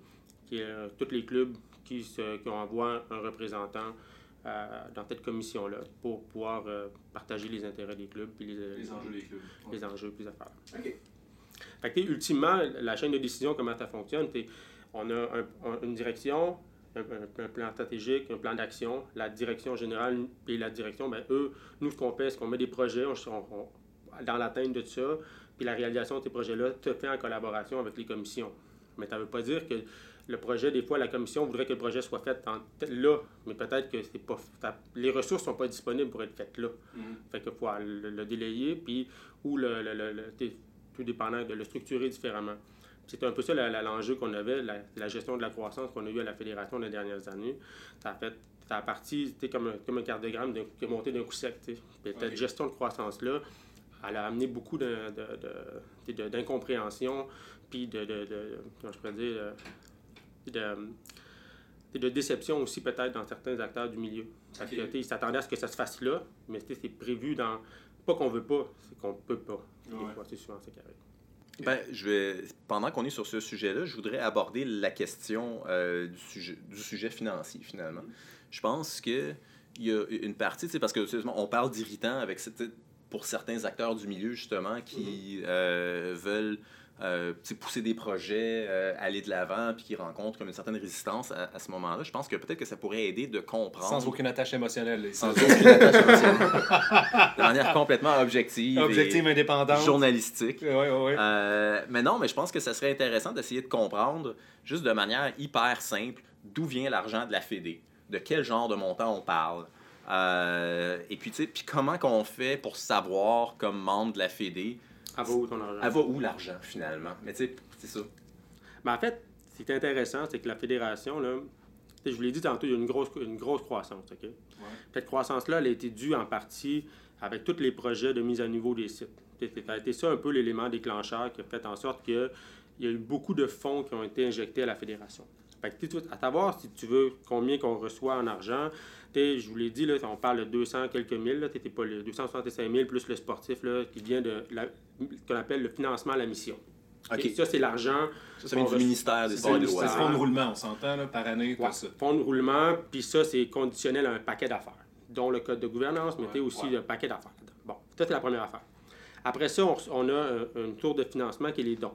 [SPEAKER 3] qui est tous les clubs qui, se, qui envoient un représentant euh, dans cette commission-là pour pouvoir euh, partager les intérêts des clubs puis les,
[SPEAKER 4] Les enjeux des clubs.
[SPEAKER 3] les enjeux plus affaires.
[SPEAKER 1] OK.
[SPEAKER 3] Fait que, ultimement, la chaîne de décision, comment ça fonctionne, t'es- on a un- un- une direction, un, plan stratégique, un plan d'action, la direction générale et la direction, ben, eux, nous, ce qu'on fait, c'est qu'on met des projets on, on- on- dans l'atteinte de ça, puis la réalisation de ces projets-là se fait en collaboration avec les commissions. Mais ça ne veut pas dire que le projet, des fois, la commission voudrait que le projet soit fait en- là, mais peut-être que c'est pas, les ressources ne sont pas disponibles pour être faites là.
[SPEAKER 4] Mhm.
[SPEAKER 3] Fait qu'il faut le, le délayer, puis, ou le, le, le- tout dépendant de le structurer différemment. C'était un peu ça l'enjeu qu'on avait, la, la gestion de la croissance qu'on a eu à la Fédération les dernières années. Ça a fait, ça a parti, c'était comme un, comme un cardiogramme qui est monté d'un coup sec. Puis cette gestion de croissance-là, elle a amené beaucoup de, de- de- de- d'incompréhension, puis de, de, de- comment je pourrais dire, de, de, de déception aussi peut-être dans certains acteurs du milieu. Parce que, ils s'attendaient à ce que ça se fasse là, mais c'est prévu dans... Pas qu'on veut pas, c'est qu'on peut pas. Des
[SPEAKER 4] Ouais.
[SPEAKER 3] fois, c'est souvent ça qui arrive.
[SPEAKER 1] Ben, je vais, pendant qu'on est sur ce sujet-là, je voudrais aborder la question euh, du, sujet, du sujet financier, finalement. Je pense que il y a une partie, sais, parce que sérieusement, on parle d'irritants avec cette- pour certains acteurs du milieu, justement, qui euh, veulent euh, pousser des projets, euh, aller de l'avant, puis qui rencontrent comme une certaine résistance à, à ce moment-là. Je pense que peut-être que ça pourrait aider de comprendre.
[SPEAKER 2] Sans aucune attache émotionnelle.
[SPEAKER 1] sans aucune attache émotionnelle. de manière complètement objective.
[SPEAKER 2] Objective
[SPEAKER 1] et
[SPEAKER 2] indépendante.
[SPEAKER 1] journalistique. Euh, mais non, mais je pense que ça serait intéressant d'essayer de comprendre, juste de manière hyper simple, d'où vient l'argent de la Fédé, de quel genre de montant on parle. Euh, et puis, tu sais, puis comment qu'on fait pour savoir, comme membre de la Fédé,
[SPEAKER 3] Ton argent?
[SPEAKER 1] elle va où l'argent finalement? Mais tu sais, c'est ça.
[SPEAKER 3] Mais en fait, ce qui est intéressant, c'est que la fédération, là, je vous l'ai dit tantôt, il y a une grosse, une grosse croissance. ok? Cette croissance-là, elle a été due en partie avec tous les projets de mise à niveau des sites. Ça a été ça un peu l'élément déclencheur qui a fait en sorte qu'il y a eu beaucoup de fonds qui ont été injectés à la fédération. Fait que, tu à savoir si tu veux combien qu'on reçoit en argent, tu sais, je vous l'ai dit, là, on parle de 200 quelques mille, là, t'étais pas le 265 000 plus le sportif là, qui vient de la- ce qu'on appelle le financement à la mission. Ça, c'est l'argent
[SPEAKER 1] Ça, ça vient du ministère des
[SPEAKER 3] c'est
[SPEAKER 1] Sports et des
[SPEAKER 3] ça,
[SPEAKER 2] C'est fonds de roulement, on s'entend, là, par année,
[SPEAKER 3] Ouais,
[SPEAKER 2] tout ça.
[SPEAKER 3] fonds de roulement, puis ça, c'est conditionnel à un paquet d'affaires, dont le code de gouvernance, mais
[SPEAKER 2] Ouais,
[SPEAKER 3] tu aussi
[SPEAKER 4] ouais.
[SPEAKER 3] le paquet d'affaires. Bon, ça, c'est la première affaire. Après ça, on, on a un, un tour de financement qui est les dons.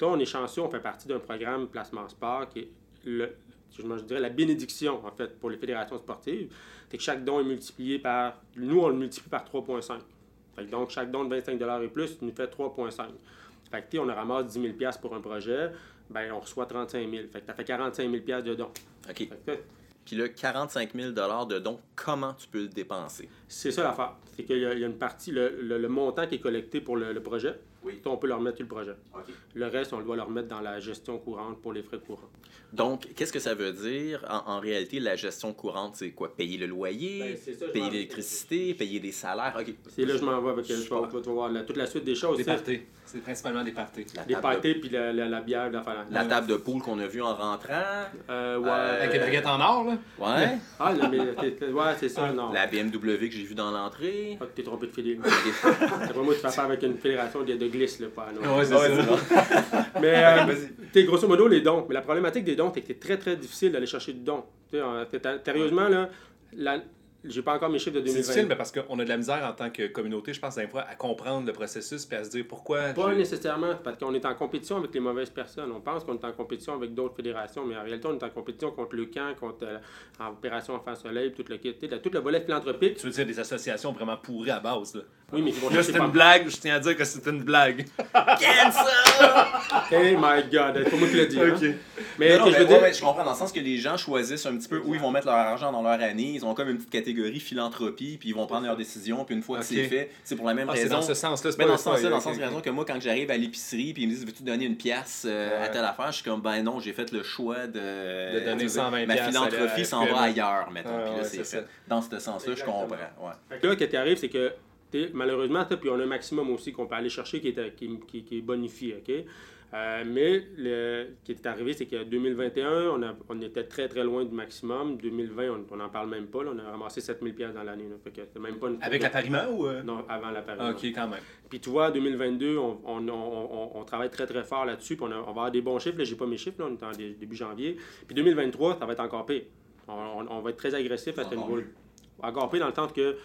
[SPEAKER 3] Toi, on est chanceux, on fait partie d'un programme Placement Sport qui est, le, je dirais, la bénédiction, en fait, pour les fédérations sportives. C'est que chaque don est multiplié par... Nous, on le multiplie par 3,5. Fait que donc, chaque don de 25 et plus nous fait 3,5. Fait que, tu sais, on ramasse 10 000 pour un projet, ben on reçoit 35 000. Fait que ça fait 45 000 de dons.
[SPEAKER 1] OK. Puis là, 45 000 de dons, comment tu peux le dépenser?
[SPEAKER 3] C'est ça l'affaire. C'est qu'il y, a il y a une partie, le, le- le montant qui est collecté pour le, le projet,
[SPEAKER 4] Oui.
[SPEAKER 3] On peut leur mettre le projet.
[SPEAKER 4] OK.
[SPEAKER 3] Le reste, on doit leur mettre dans la gestion courante pour les frais courants.
[SPEAKER 1] Donc, qu'est-ce que ça veut dire? En, en réalité, la gestion courante, c'est quoi? Payer le loyer,
[SPEAKER 3] Ben, ça, je
[SPEAKER 1] payer l'électricité, payer des salaires? OK.
[SPEAKER 3] C'est là que je m'en vais avec le
[SPEAKER 1] Super.
[SPEAKER 3] tu vas voir la- toute la suite des choses.
[SPEAKER 2] Des
[SPEAKER 3] c'est
[SPEAKER 2] parties. C'est principalement des parties.
[SPEAKER 1] La
[SPEAKER 3] Les
[SPEAKER 1] table,
[SPEAKER 3] pâtés puis la, la, la bière. La, la,
[SPEAKER 1] la table de poule qu'on a vue en rentrant.
[SPEAKER 3] Euh, ouais.
[SPEAKER 1] Euh,
[SPEAKER 2] Avec les baguettes en or, là.
[SPEAKER 1] Ouais.
[SPEAKER 3] Ah, mais, ouais, c'est ça, non.
[SPEAKER 1] La BMW que j'ai vue dans l'entrée.
[SPEAKER 3] Ah, t'es trompé de filer. C'est pas moi qui fais affaire avec une fédération de, de glisse, là, pas non.
[SPEAKER 2] Ouais, c'est ça.
[SPEAKER 3] Mais, euh, grosso modo, les dons. Mais la problématique des dons, c'est que c'est très, très difficile d'aller chercher du don. Sérieusement, là, la- j'ai pas encore mes chiffres de
[SPEAKER 2] C'est
[SPEAKER 3] 2020.
[SPEAKER 2] difficile, mais parce qu'on a de la misère en tant que communauté, je pense, des fois, à comprendre le processus puis à se dire pourquoi.
[SPEAKER 3] Pas nécessairement, parce qu'on est en compétition avec les mauvaises personnes. On pense qu'on est en compétition avec d'autres fédérations, mais en réalité, on est en compétition contre le camp, contre euh, Opération Enfant Soleil, tout le, tout le volet philanthropique.
[SPEAKER 2] Tu veux dire des associations vraiment pourries à base, là.
[SPEAKER 3] Oui, mais
[SPEAKER 2] Là, c'est
[SPEAKER 3] pas-
[SPEAKER 2] une blague, je tiens à dire que c'est une blague.
[SPEAKER 3] Hey my god, c'est pas moi qui l'ai dit. hein. Mais
[SPEAKER 1] Non, mais
[SPEAKER 3] je veux
[SPEAKER 1] ouais,
[SPEAKER 3] dire,
[SPEAKER 1] je comprends dans le sens que les gens choisissent un petit peu où ils vont mettre leur argent dans leur année. Ils ont comme une petite catégorie philanthropie, puis ils vont prendre leurs décisions. Puis une fois que c'est fait, c'est pour la même
[SPEAKER 2] Ah, c'est
[SPEAKER 1] raison.
[SPEAKER 2] dans ce sens-là. c'est
[SPEAKER 1] Mais
[SPEAKER 2] pas-
[SPEAKER 1] dans ce sens-là, dans le sens raison que moi, quand j'arrive à l'épicerie, puis ils me disent Veux-tu donner une pièce euh, à telle affaire Je suis comme Ben non, j'ai fait le choix de.
[SPEAKER 2] De donner 120
[SPEAKER 1] Ma philanthropie s'en va ailleurs, mettons.
[SPEAKER 2] Ah,
[SPEAKER 1] puis là,
[SPEAKER 2] ouais,
[SPEAKER 1] c'est fait.
[SPEAKER 2] ça.
[SPEAKER 1] Dans ce sens-là, je comprends. Ouais.
[SPEAKER 3] Là, ce qui arrive, c'est que malheureusement, puis on a un maximum aussi qu'on peut aller chercher qui est, qui, qui- qui est bonifié. OK? Euh, mais le, ce qui est arrivé, c'est que 2021, on, a- on était très très loin du maximum. 2020, on n'en parle même pas. là. on a ramassé 7000 pièces dans l'année. même pas une
[SPEAKER 2] Avec l'appariment ou. euh?
[SPEAKER 3] Non, avant la période.
[SPEAKER 2] Ah, ok, quand même.
[SPEAKER 3] Puis tu vois, 2022, on, on, on, travaille très très fort là-dessus. On, a- va avoir des bons chiffres. Là, j'ai pas mes chiffres, là, on est en dé- début janvier. Puis 2023, ça va être encore pire. On, va être très agressif à ce
[SPEAKER 1] Encore
[SPEAKER 3] niveau. Encore pire dans le sens que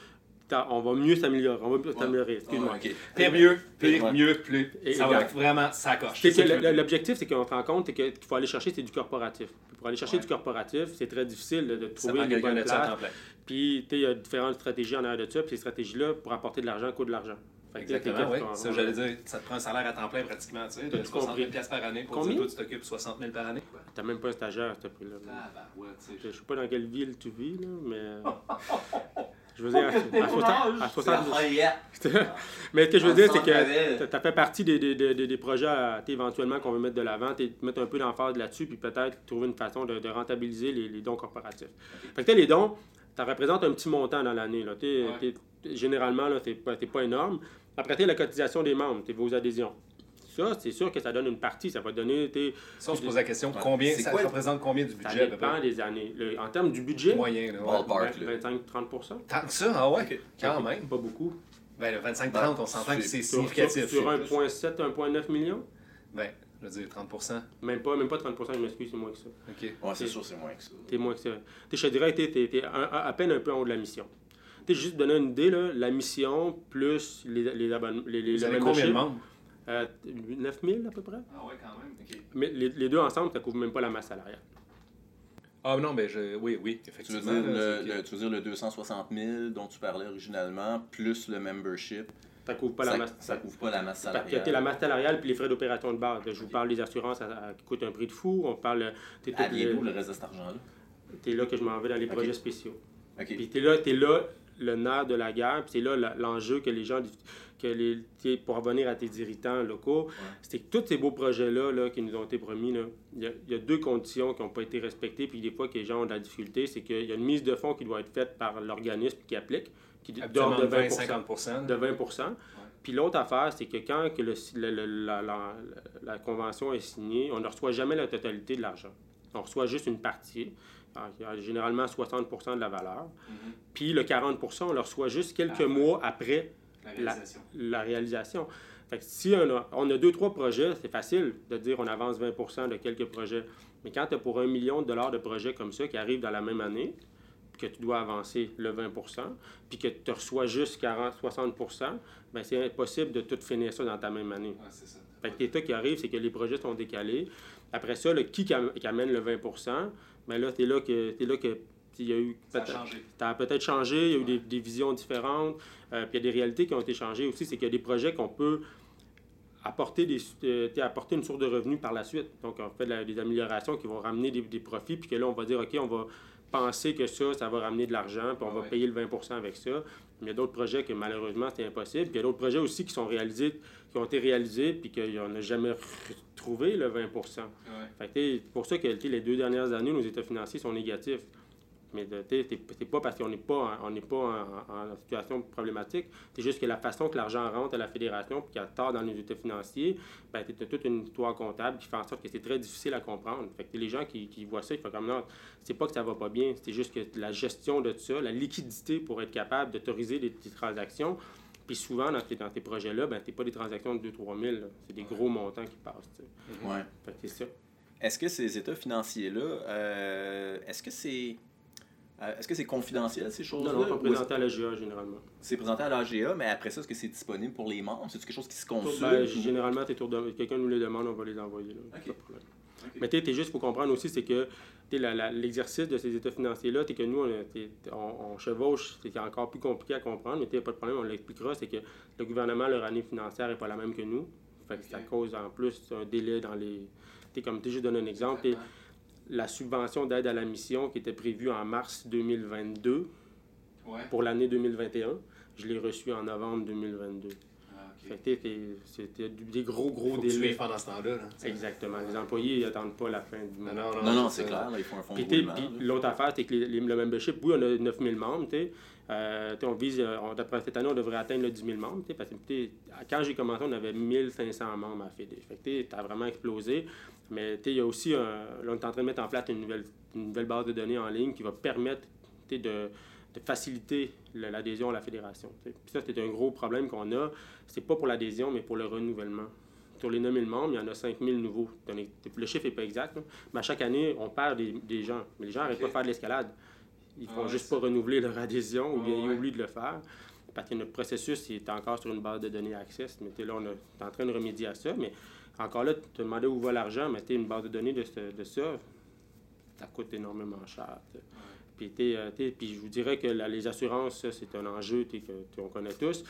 [SPEAKER 3] on va mieux s'améliorer. On va mieux s'améliorer, excuse-moi.
[SPEAKER 2] Pire mieux, pire
[SPEAKER 1] Ouais.
[SPEAKER 2] mieux, plus.
[SPEAKER 3] Et-
[SPEAKER 2] ça va vraiment ça dire.
[SPEAKER 3] L'objectif, c'est qu'on se rend compte qu'il faut aller chercher, c'est du corporatif. Puis pour aller chercher
[SPEAKER 2] Ouais.
[SPEAKER 3] du corporatif, c'est très difficile de, trouver places.
[SPEAKER 2] temps plein.
[SPEAKER 3] Puis, tu il y a différentes stratégies en arrière de ça. Puis ces stratégies-là, pour apporter de l'argent, coûtent de l'argent. Tu
[SPEAKER 2] Exactement, oui. Ça, j'allais dire, ça te prend un salaire à temps plein pratiquement, tu sais, de
[SPEAKER 3] T'as-tu
[SPEAKER 2] 60
[SPEAKER 3] compris?
[SPEAKER 2] 000 piastres par année. Pour
[SPEAKER 3] Combien?
[SPEAKER 2] dire, toi, tu t'occupes 60 000 par année.
[SPEAKER 3] T'as même pas un stagiaire à ce prix-là.
[SPEAKER 4] Ah, bah, ouais, tu sais.
[SPEAKER 3] Je sais pas dans quelle ville tu vis, là, mais. Je veux dire, à, à 60, à 60 Mais ce que je veux dire, c'est que tu as fait partie des, des, des, des projets à- t'sais, éventuellement qu'on veut mettre de l'avant, mettre un peu d'emphase là-dessus, puis peut-être trouver une façon de, de rentabiliser les, les dons corporatifs. Fait que les dons, ça représente un petit montant dans l'année. là.
[SPEAKER 2] Ouais.
[SPEAKER 3] généralement, là, c'est pas, énorme. Après, t'sais, la cotisation des membres, t'sais, vos adhésions. Ça, c'est sûr que ça donne une partie. Ça va donner.
[SPEAKER 2] Ça, on se pose la question, combien,
[SPEAKER 1] C'est
[SPEAKER 2] ça
[SPEAKER 1] quoi-
[SPEAKER 2] représente combien du
[SPEAKER 3] Ça
[SPEAKER 2] budget peu
[SPEAKER 3] dépend des années. Le- en termes du budget,
[SPEAKER 2] Moyen, là. ouais.
[SPEAKER 1] Ballpark, là.
[SPEAKER 3] 25-30
[SPEAKER 2] Tant que ça, ah ouais, quand même.
[SPEAKER 3] Pas beaucoup.
[SPEAKER 2] Ben, le 25-30, on s'entend que c'est
[SPEAKER 3] sur,
[SPEAKER 2] significatif.
[SPEAKER 3] sur 1,7, 1,9 millions?
[SPEAKER 2] Ben, je veux dire 30
[SPEAKER 3] Même pas, même pas 30% je m'excuse, c'est moins que ça.
[SPEAKER 2] OK.
[SPEAKER 1] Ouais, c'est sûr, c'est moins que ça.
[SPEAKER 3] T'es moins que ça. T'es, je te dirais que t'es, t'es- t'es un- un- à peine un peu en haut de la mission. T'es juste donner une idée, là, la mission plus les, les abonnements. Les, les,
[SPEAKER 2] Vous avez combien de membres?
[SPEAKER 3] Euh, 9 000 à peu près?
[SPEAKER 4] Ah, ouais, quand même.
[SPEAKER 3] Mais les, les deux ensemble, ça couvre même pas la masse salariale.
[SPEAKER 2] Ah non, ben, je... oui, oui,
[SPEAKER 1] Tu veux,
[SPEAKER 2] effectivement.
[SPEAKER 1] dire
[SPEAKER 2] là,
[SPEAKER 1] le, le- tu veux dire le 260 000 dont tu parlais originalement, plus le membership,
[SPEAKER 3] Ça couvre pas
[SPEAKER 1] ça,
[SPEAKER 3] la masse
[SPEAKER 1] ça couvre pas la masse salariale.
[SPEAKER 3] t'es la masse salariale puis les frais d'opération de base. Je vous parle des assurances à- à- qui coûtent un prix de fou. On parle. T'es, tout-
[SPEAKER 1] Aviez-vous le reste de cet argent-là?
[SPEAKER 3] t'es là que je m'en vais dans les projets spéciaux.
[SPEAKER 1] OK.
[SPEAKER 3] Puis t'es là, t'es là le nerf de la guerre, puis c'est là l'enjeu que les gens, que les, pour revenir à tes irritants locaux, c'est que tous ces beaux projets-là là, qui nous ont été promis, il y, a- il y a deux conditions qui n'ont pas été respectées, puis des fois que les gens ont de la difficulté, c'est qu'il y a une mise de fonds qui doit être faite par l'organisme qui applique, qui d'ordre de 20
[SPEAKER 2] 20-50
[SPEAKER 3] de 20 Puis l'autre affaire, c'est que quand que le- le- le- la, la- la convention est signée, on ne reçoit jamais la totalité de l'argent. On reçoit juste une partie, Alors, il y a généralement 60% de la valeur.
[SPEAKER 4] Mhm.
[SPEAKER 3] Puis le 40% on le reçoit juste quelques
[SPEAKER 4] Ah.
[SPEAKER 3] mois après
[SPEAKER 4] La réalisation.
[SPEAKER 3] la réalisation. Fait que si on a, on a deux, trois projets, c'est facile de dire on avance 20% de quelques projets. Mais quand tu as pour un million de dollars de projets comme ça qui arrivent dans la même année, que tu dois avancer le 20% puis que tu reçois juste 40-60% ben c'est impossible de tout finir ça dans ta même année.
[SPEAKER 4] C'est ça.
[SPEAKER 3] Fait que l'état qui arrive, c'est que les projets sont décalés. Après ça, le qui qui amène le 20 ben là, c'est là que t'es là que il y a eu
[SPEAKER 4] Ça a
[SPEAKER 3] peut-être-
[SPEAKER 4] changé.
[SPEAKER 3] peut-être changé, il y a eu des, des visions différentes, euh, puis il y a des réalités qui ont été changées aussi. C'est qu'il y a des projets qu'on peut apporter, des, euh, apporter une source de revenus par la suite. Donc, on fait la- des améliorations qui vont ramener des, des profits, puis que là, on va dire, OK, on va penser que ça, ça va ramener de l'argent, puis on va payer le 20% avec ça. Mais il y a d'autres projets que malheureusement, c'est impossible. Puis il y a d'autres projets aussi qui sont réalisés, qui ont été réalisés, puis qu'on n'a jamais retrouvé le 20
[SPEAKER 2] Ouais.
[SPEAKER 3] fait que, pour ça que les deux dernières années, nos états financiers sont négatifs. Mais c'est pas parce qu'on n'est pas, en- on n'est pas en, en situation problématique. C'est juste que la façon que l'argent rentre à la fédération puis qu'il y a tard dans nos états financiers, ben, tu as toute une histoire comptable qui fait en sorte que c'est très difficile à comprendre. Fait que les gens qui, qui voient ça, ils font comme non, c'est pas que ça va pas bien, c'est juste que la gestion de ça, la liquidité pour être capable d'autoriser des, des transactions. Puis souvent, dans tes, dans tes projets-là, ben, c'est pas des transactions de 2-3 000, là. c'est des gros montants qui passent. tu sais.
[SPEAKER 1] Ouais.
[SPEAKER 3] Fait que c'est ça.
[SPEAKER 1] Est-ce que ces états financiers-là, euh, est-ce que c'est euh, est-ce que c'est confidentiel ces choses-là?
[SPEAKER 3] Non, non, présenté à l'AGA généralement.
[SPEAKER 1] C'est présenté à l'AGA, mais après ça, est-ce que c'est disponible pour les membres? C'est quelque chose qui se consulte?
[SPEAKER 3] Ben,
[SPEAKER 1] ou-
[SPEAKER 3] généralement, t'es tour de- quelqu'un nous les demande, on va les envoyer. Là.
[SPEAKER 1] Ok.
[SPEAKER 3] Pas de problème. Mais tu sais, juste pour comprendre aussi, c'est que l'exercice de ces états financiers-là, c'est que nous, on, on, on chevauche, c'est encore plus compliqué à comprendre, mais t'sais, pas de problème, on l'expliquera, c'est que le gouvernement, leur année financière n'est pas la même que nous. Fait que ça cause en plus un délai dans les. Tu comme tu juste donné un exemple, la subvention d'aide à la mission qui était prévue en mars 2022
[SPEAKER 2] Ouais.
[SPEAKER 3] pour l'année 2021, je l'ai reçue en novembre 2022. C'était des gros, gros
[SPEAKER 2] Faut que tu
[SPEAKER 3] délais.
[SPEAKER 2] fasses dans ce temps-là. là, t'sais.
[SPEAKER 3] Exactement. Les employés n'attendent pas la fin du mois.
[SPEAKER 2] Non, non,
[SPEAKER 1] Non, non,
[SPEAKER 2] c'est
[SPEAKER 1] clair, là, ils font un fonds de
[SPEAKER 3] Puis, t'sais, l'autre affaire, c'est que les- les- le membership, oui, on a 9000 membres, tu sais. Euh, t'sais, on vise, euh, on- d'après cette année, on devrait atteindre le 10 000 membres, tu sais, parce que t'sais, quand j'ai commencé, on avait 1500 membres à FED. Fait que ça a vraiment explosé. Mais t'sais, il y a aussi, un, là, on est en train de mettre en place une nouvelle, une nouvelle base de données en ligne qui va permettre t'sais, de, de faciliter l'adhésion à la fédération. Puis ça, c'est un gros problème qu'on a. C'est pas pour l'adhésion, mais pour le renouvellement. Sur les 9000 membres, il y en a 5000 nouveaux. Le chiffre n'est pas exact, là. mais à chaque année, on perd des, des gens. Mais les gens n'arrêtent pas de faire de l'escalade. Ils
[SPEAKER 2] Ah
[SPEAKER 3] font
[SPEAKER 2] ouais,
[SPEAKER 3] juste pas renouveler leur adhésion ou
[SPEAKER 2] Ah
[SPEAKER 3] bien ils
[SPEAKER 2] ouais.
[SPEAKER 3] oublient de le faire. Parce que notre processus il est encore sur une base de données Access. Mais là, on est en train de remédier à ça. Mais encore là, tu te demandais où va l'argent, mais une base de données de, ce- de ça, ça coûte énormément cher. t'sais. Puis, euh, puis je vous dirais que les assurances, c'est un enjeu t'sais, que t'sais, on connaît tous.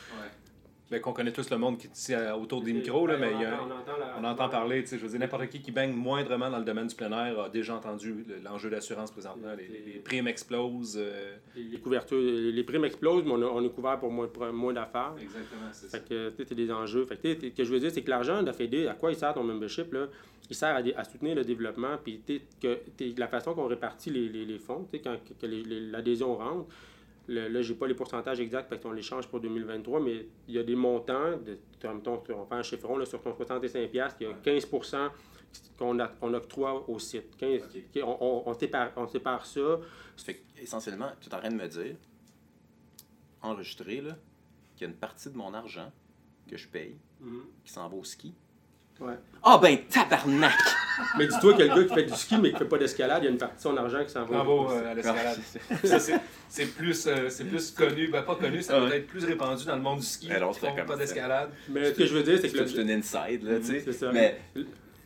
[SPEAKER 2] Ben, qu'on connaît tous le monde qui est ici à- autour des micros, là,
[SPEAKER 3] Ben,
[SPEAKER 2] mais
[SPEAKER 3] on
[SPEAKER 2] il y a-
[SPEAKER 3] entend- on entend la-
[SPEAKER 2] on entend parler, tu sais, je veux dire, n'importe qui qui baigne moindrement dans le domaine du plein air a déjà entendu le- l'enjeu d'assurance présentement. Les, les- les primes explosent. euh,
[SPEAKER 3] Les couvertures, les primes explosent, mais on, a- on est couvert pour moins, moins d'affaires.
[SPEAKER 2] Exactement, c'est ça.
[SPEAKER 3] Fait que, c'est des enjeux. Fait que, ce que je veux dire, c'est que l'argent de la FED, à quoi il sert ton membership? Là? Il sert à, soutenir le développement. Puis, tu sais, que, la façon qu'on répartit les, les, fonds, tu sais, quand que l'adhésion rentre, le- là, j'ai pas les pourcentages exacts parce qu'on les change pour 2023, mais il y a des montants, de, mettons, on fait un chiffron là, sur ton 65$, piastres, il y a 15 qu'on octroie au site. 15,
[SPEAKER 1] Ok.
[SPEAKER 3] on, on, on sépare, on sépare ça.
[SPEAKER 1] Ça fait essentiellement, tu es en train de me dire, enregistré, là, qu'il y a une partie de mon argent que je paye qui s'en va au ski.
[SPEAKER 3] Ouais.
[SPEAKER 1] Ah ben tabarnak!
[SPEAKER 3] Mais dis-toi que le gars qui fait du ski mais qui fait pas d'escalade, il y a une partie de son argent qui s'en va.
[SPEAKER 2] Bravo euh, à l'escalade. C'est- plus, euh, c'est plus connu, ben pas connu, ça
[SPEAKER 1] Ah
[SPEAKER 2] peut être plus répandu dans le monde du ski.
[SPEAKER 1] Alors,
[SPEAKER 2] qui
[SPEAKER 1] c'est
[SPEAKER 2] pas d'escalade.
[SPEAKER 3] Mais ce que je veux dire, c'est que
[SPEAKER 1] C'est
[SPEAKER 3] le-
[SPEAKER 1] un inside, là, tu sais.
[SPEAKER 3] C'est ça.
[SPEAKER 1] Mais,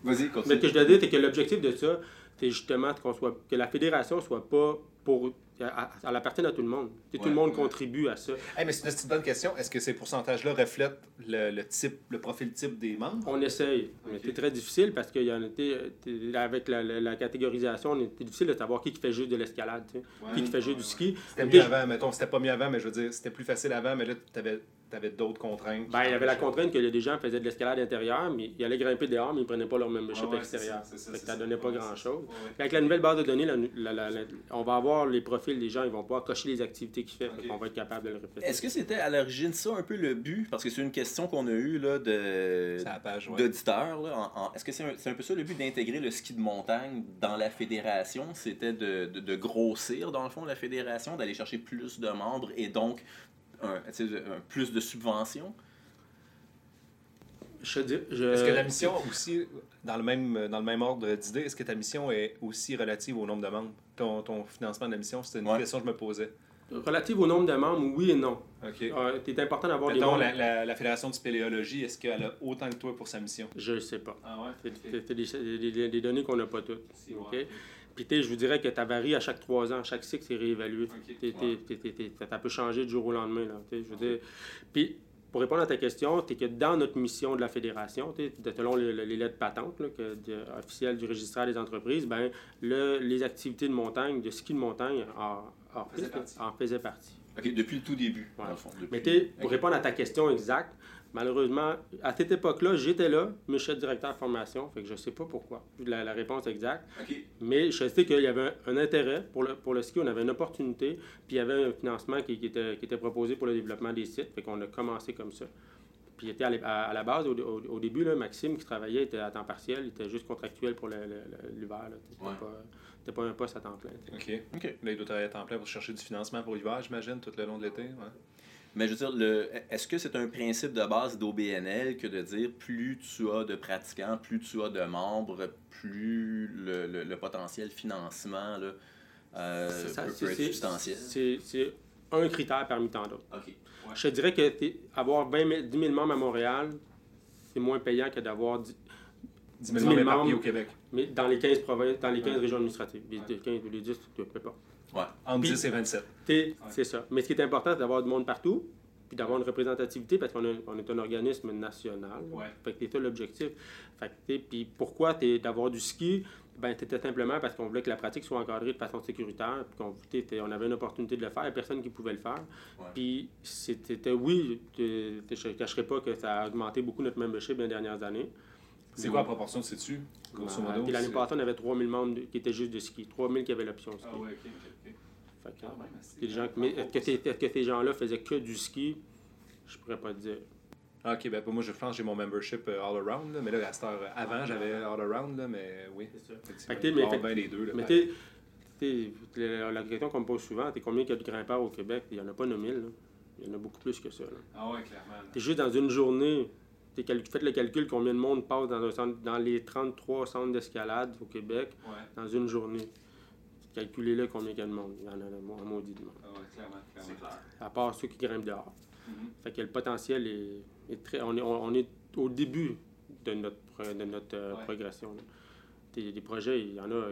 [SPEAKER 1] vas-y,
[SPEAKER 3] Mais
[SPEAKER 1] continue.
[SPEAKER 3] ce que je dois dire, c'est que l'objectif de ça, c'est justement qu'on soit, que la fédération soit pas pour. Elle appartienne à tout le monde. Tu tout le monde contribue à ça.
[SPEAKER 2] Hey, mais c'est une petite bonne question. Est-ce que ces pourcentages-là reflètent le, le type, le profil type des membres?
[SPEAKER 3] On essaye. Mais
[SPEAKER 2] Ok.
[SPEAKER 3] c'est très difficile parce qu'il y en t'sais, avec la, la- la catégorisation, c'est difficile de savoir qui qui fait juste de l'escalade, tu qui qui fait juste du ski.
[SPEAKER 2] C'était mieux avant, mettons, c'était pas mieux avant, mais je veux dire, c'était plus facile avant, mais là, t'avais avais, d'autres contraintes.
[SPEAKER 3] Ben, il y avait la contrainte que des gens faisaient de l'escalade intérieure, mais ils allaient grimper dehors, mais ils prenaient pas leur membership
[SPEAKER 2] Ah ouais,
[SPEAKER 3] extérieur.
[SPEAKER 2] ça,
[SPEAKER 3] Fait
[SPEAKER 2] ça,
[SPEAKER 3] que ça
[SPEAKER 2] c'est
[SPEAKER 3] donnait
[SPEAKER 2] ça.
[SPEAKER 3] pas
[SPEAKER 2] Ouais,
[SPEAKER 3] grand-chose.
[SPEAKER 2] Ouais, ouais.
[SPEAKER 3] Avec la nouvelle base de données, la- la- la- la- on va avoir les profils des gens, ils vont pouvoir cocher les activités qu'ils font.
[SPEAKER 2] Ok.
[SPEAKER 3] On va être capable de le refléter.
[SPEAKER 1] Est-ce que c'était à l'origine ça un peu le but? Parce que c'est une question qu'on a eue là, de,
[SPEAKER 2] ouais.
[SPEAKER 1] d'auditeurs. en- Est-ce que c'est un, c'est un peu ça le but d'intégrer le ski de montagne dans la fédération? C'était de, de- de grossir, dans le fond, la fédération, d'aller chercher plus de membres et donc un, plus de subventions?
[SPEAKER 3] Je dis- je-
[SPEAKER 2] Est-ce que la mission aussi, dans le même, dans le même ordre d'idée, est-ce que ta mission est aussi relative au nombre de membres? Ton, ton financement de la mission, c'était une
[SPEAKER 1] Ouais.
[SPEAKER 2] question que je me posais.
[SPEAKER 3] Relative au nombre de membres, oui et non.
[SPEAKER 2] OK.
[SPEAKER 3] Euh, c'est important d'avoir des membres.
[SPEAKER 2] la, la, la Fédération de spéléologie, est-ce qu'elle a autant que toi pour sa mission?
[SPEAKER 3] Je ne sais pas.
[SPEAKER 2] Ah ouais?
[SPEAKER 3] C'est c'est- c'est des, des- des- des données qu'on n'a pas toutes.
[SPEAKER 2] Si, ouais.
[SPEAKER 3] Puis, je vous dirais que ça varie à chaque trois ans. Chaque cycle, c'est réévalué. Ça peut changer du jour au lendemain. Là, je veux dire. Puis, pour répondre à ta question, c'est que dans notre mission de la fédération, selon le- le- les lettres patentes là, que, de- officielles du registraire des entreprises, ben, le- les activités de montagne, de ski de montagne, en, en,
[SPEAKER 2] Faisait partie.
[SPEAKER 3] en faisaient partie.
[SPEAKER 1] OK, depuis le tout début,
[SPEAKER 3] Ouais.
[SPEAKER 1] fond. depuis-
[SPEAKER 3] Mais pour répondre à ta question exacte, malheureusement, à cette époque-là, j'étais là, mais je suis directeur de formation, fait que je sais pas pourquoi, la, la réponse exacte. Mais je sais qu'il y avait un, un intérêt pour le, pour le ski, on avait une opportunité, puis il y avait un financement qui, qui était, qui était proposé pour le développement des sites, fait qu'on a commencé comme ça. Puis il était à, l'é- à- à la base, au, au- au début, là, Maxime qui travaillait était à temps partiel, il était juste contractuel pour l'hiver. C'était
[SPEAKER 1] Ouais.
[SPEAKER 3] pas, un poste à temps plein.
[SPEAKER 2] OK.
[SPEAKER 1] OK.
[SPEAKER 2] Là, il doit travailler à temps plein pour chercher du financement pour l'hiver, j'imagine, tout le long de l'été. Ouais.
[SPEAKER 1] Mais je veux dire, le, est-ce que c'est un principe de base d'OBNL que de dire plus tu as de pratiquants, plus tu as de membres, plus le, le- le potentiel financement là, euh,
[SPEAKER 3] C'est ça,
[SPEAKER 1] peut,
[SPEAKER 3] c'est-
[SPEAKER 1] peut être
[SPEAKER 3] c'est-
[SPEAKER 1] substantiel?
[SPEAKER 3] C'est un critère parmi tant d'autres.
[SPEAKER 1] OK.
[SPEAKER 3] Je te dirais que avoir 20 000 10 000 membres à Montréal, c'est moins payant que d'avoir 10
[SPEAKER 2] 10
[SPEAKER 3] 000
[SPEAKER 2] 000 membres au Québec.
[SPEAKER 3] mais dans les 15 provinces, dans les 15
[SPEAKER 2] Ouais.
[SPEAKER 3] régions administratives. Les,
[SPEAKER 2] Ouais.
[SPEAKER 3] 15 ou les 10, tu peux pas.
[SPEAKER 1] Ouais.
[SPEAKER 2] Entre
[SPEAKER 3] Puis-
[SPEAKER 2] 10 et 27.
[SPEAKER 3] T'es- C'est ça. Mais ce qui est important, c'est d'avoir du monde partout, puis d'avoir une représentativité, parce qu'on est un organisme national.
[SPEAKER 2] Ouais.
[SPEAKER 3] Fait que ça l'objectif. Fait que t'es- Puis pourquoi t'es d'avoir du ski? Ben, c'était simplement parce qu'on voulait que la pratique soit encadrée de façon sécuritaire, puis qu'on on avait une opportunité de le faire, il y a personne qui pouvait le faire.
[SPEAKER 1] Ouais.
[SPEAKER 3] Puis c'était, oui, je ne cacherai pas que ça a augmenté beaucoup notre membership dans les dernières années.
[SPEAKER 2] C'est quoi la proportion, sais-tu? Grosso modo?
[SPEAKER 3] puis l'année passée, on avait 3000 membres qui étaient juste de ski, 3000 qui avaient l'option ski.
[SPEAKER 2] Ah ouais, ok, ok, ok.
[SPEAKER 3] Fait que, gens, mais est-ce que, ces- gens-là faisaient que du ski? Je pourrais pas te dire.
[SPEAKER 2] Ah, Ok, ben pour moi, je pense que j'ai mon membership euh, all around, là, mais là, à cette heure, avant, j'avais all around, là, mais oui.
[SPEAKER 3] C'est. Fait t'es- mais fait-
[SPEAKER 2] les deux. Là,
[SPEAKER 3] Mais t'es- t'es- la, la question qu'on me pose souvent, c'est combien il y a de grimpeurs au Québec? Il n'y en a pas 9000. là. Il y en a beaucoup plus que ça. là.
[SPEAKER 2] Ah ouais, clairement.
[SPEAKER 3] T'es juste dans une journée. T'es cal- Faites le calcul combien de monde passe dans, un centre, dans les 33 centres d'escalade au Québec
[SPEAKER 2] Ouais,
[SPEAKER 3] dans une journée. Calculez-le combien il y a de monde. Il y en a un maudit de monde.
[SPEAKER 2] ah ouais, clairement. clairement.
[SPEAKER 1] clair.
[SPEAKER 3] À part ceux qui grimpent dehors.
[SPEAKER 2] Mhm.
[SPEAKER 3] Fait que le potentiel est, est très. On est, on, on est au début de notre, de notre euh,
[SPEAKER 2] Ouais.
[SPEAKER 3] progression. là. Des, des projets, il y en a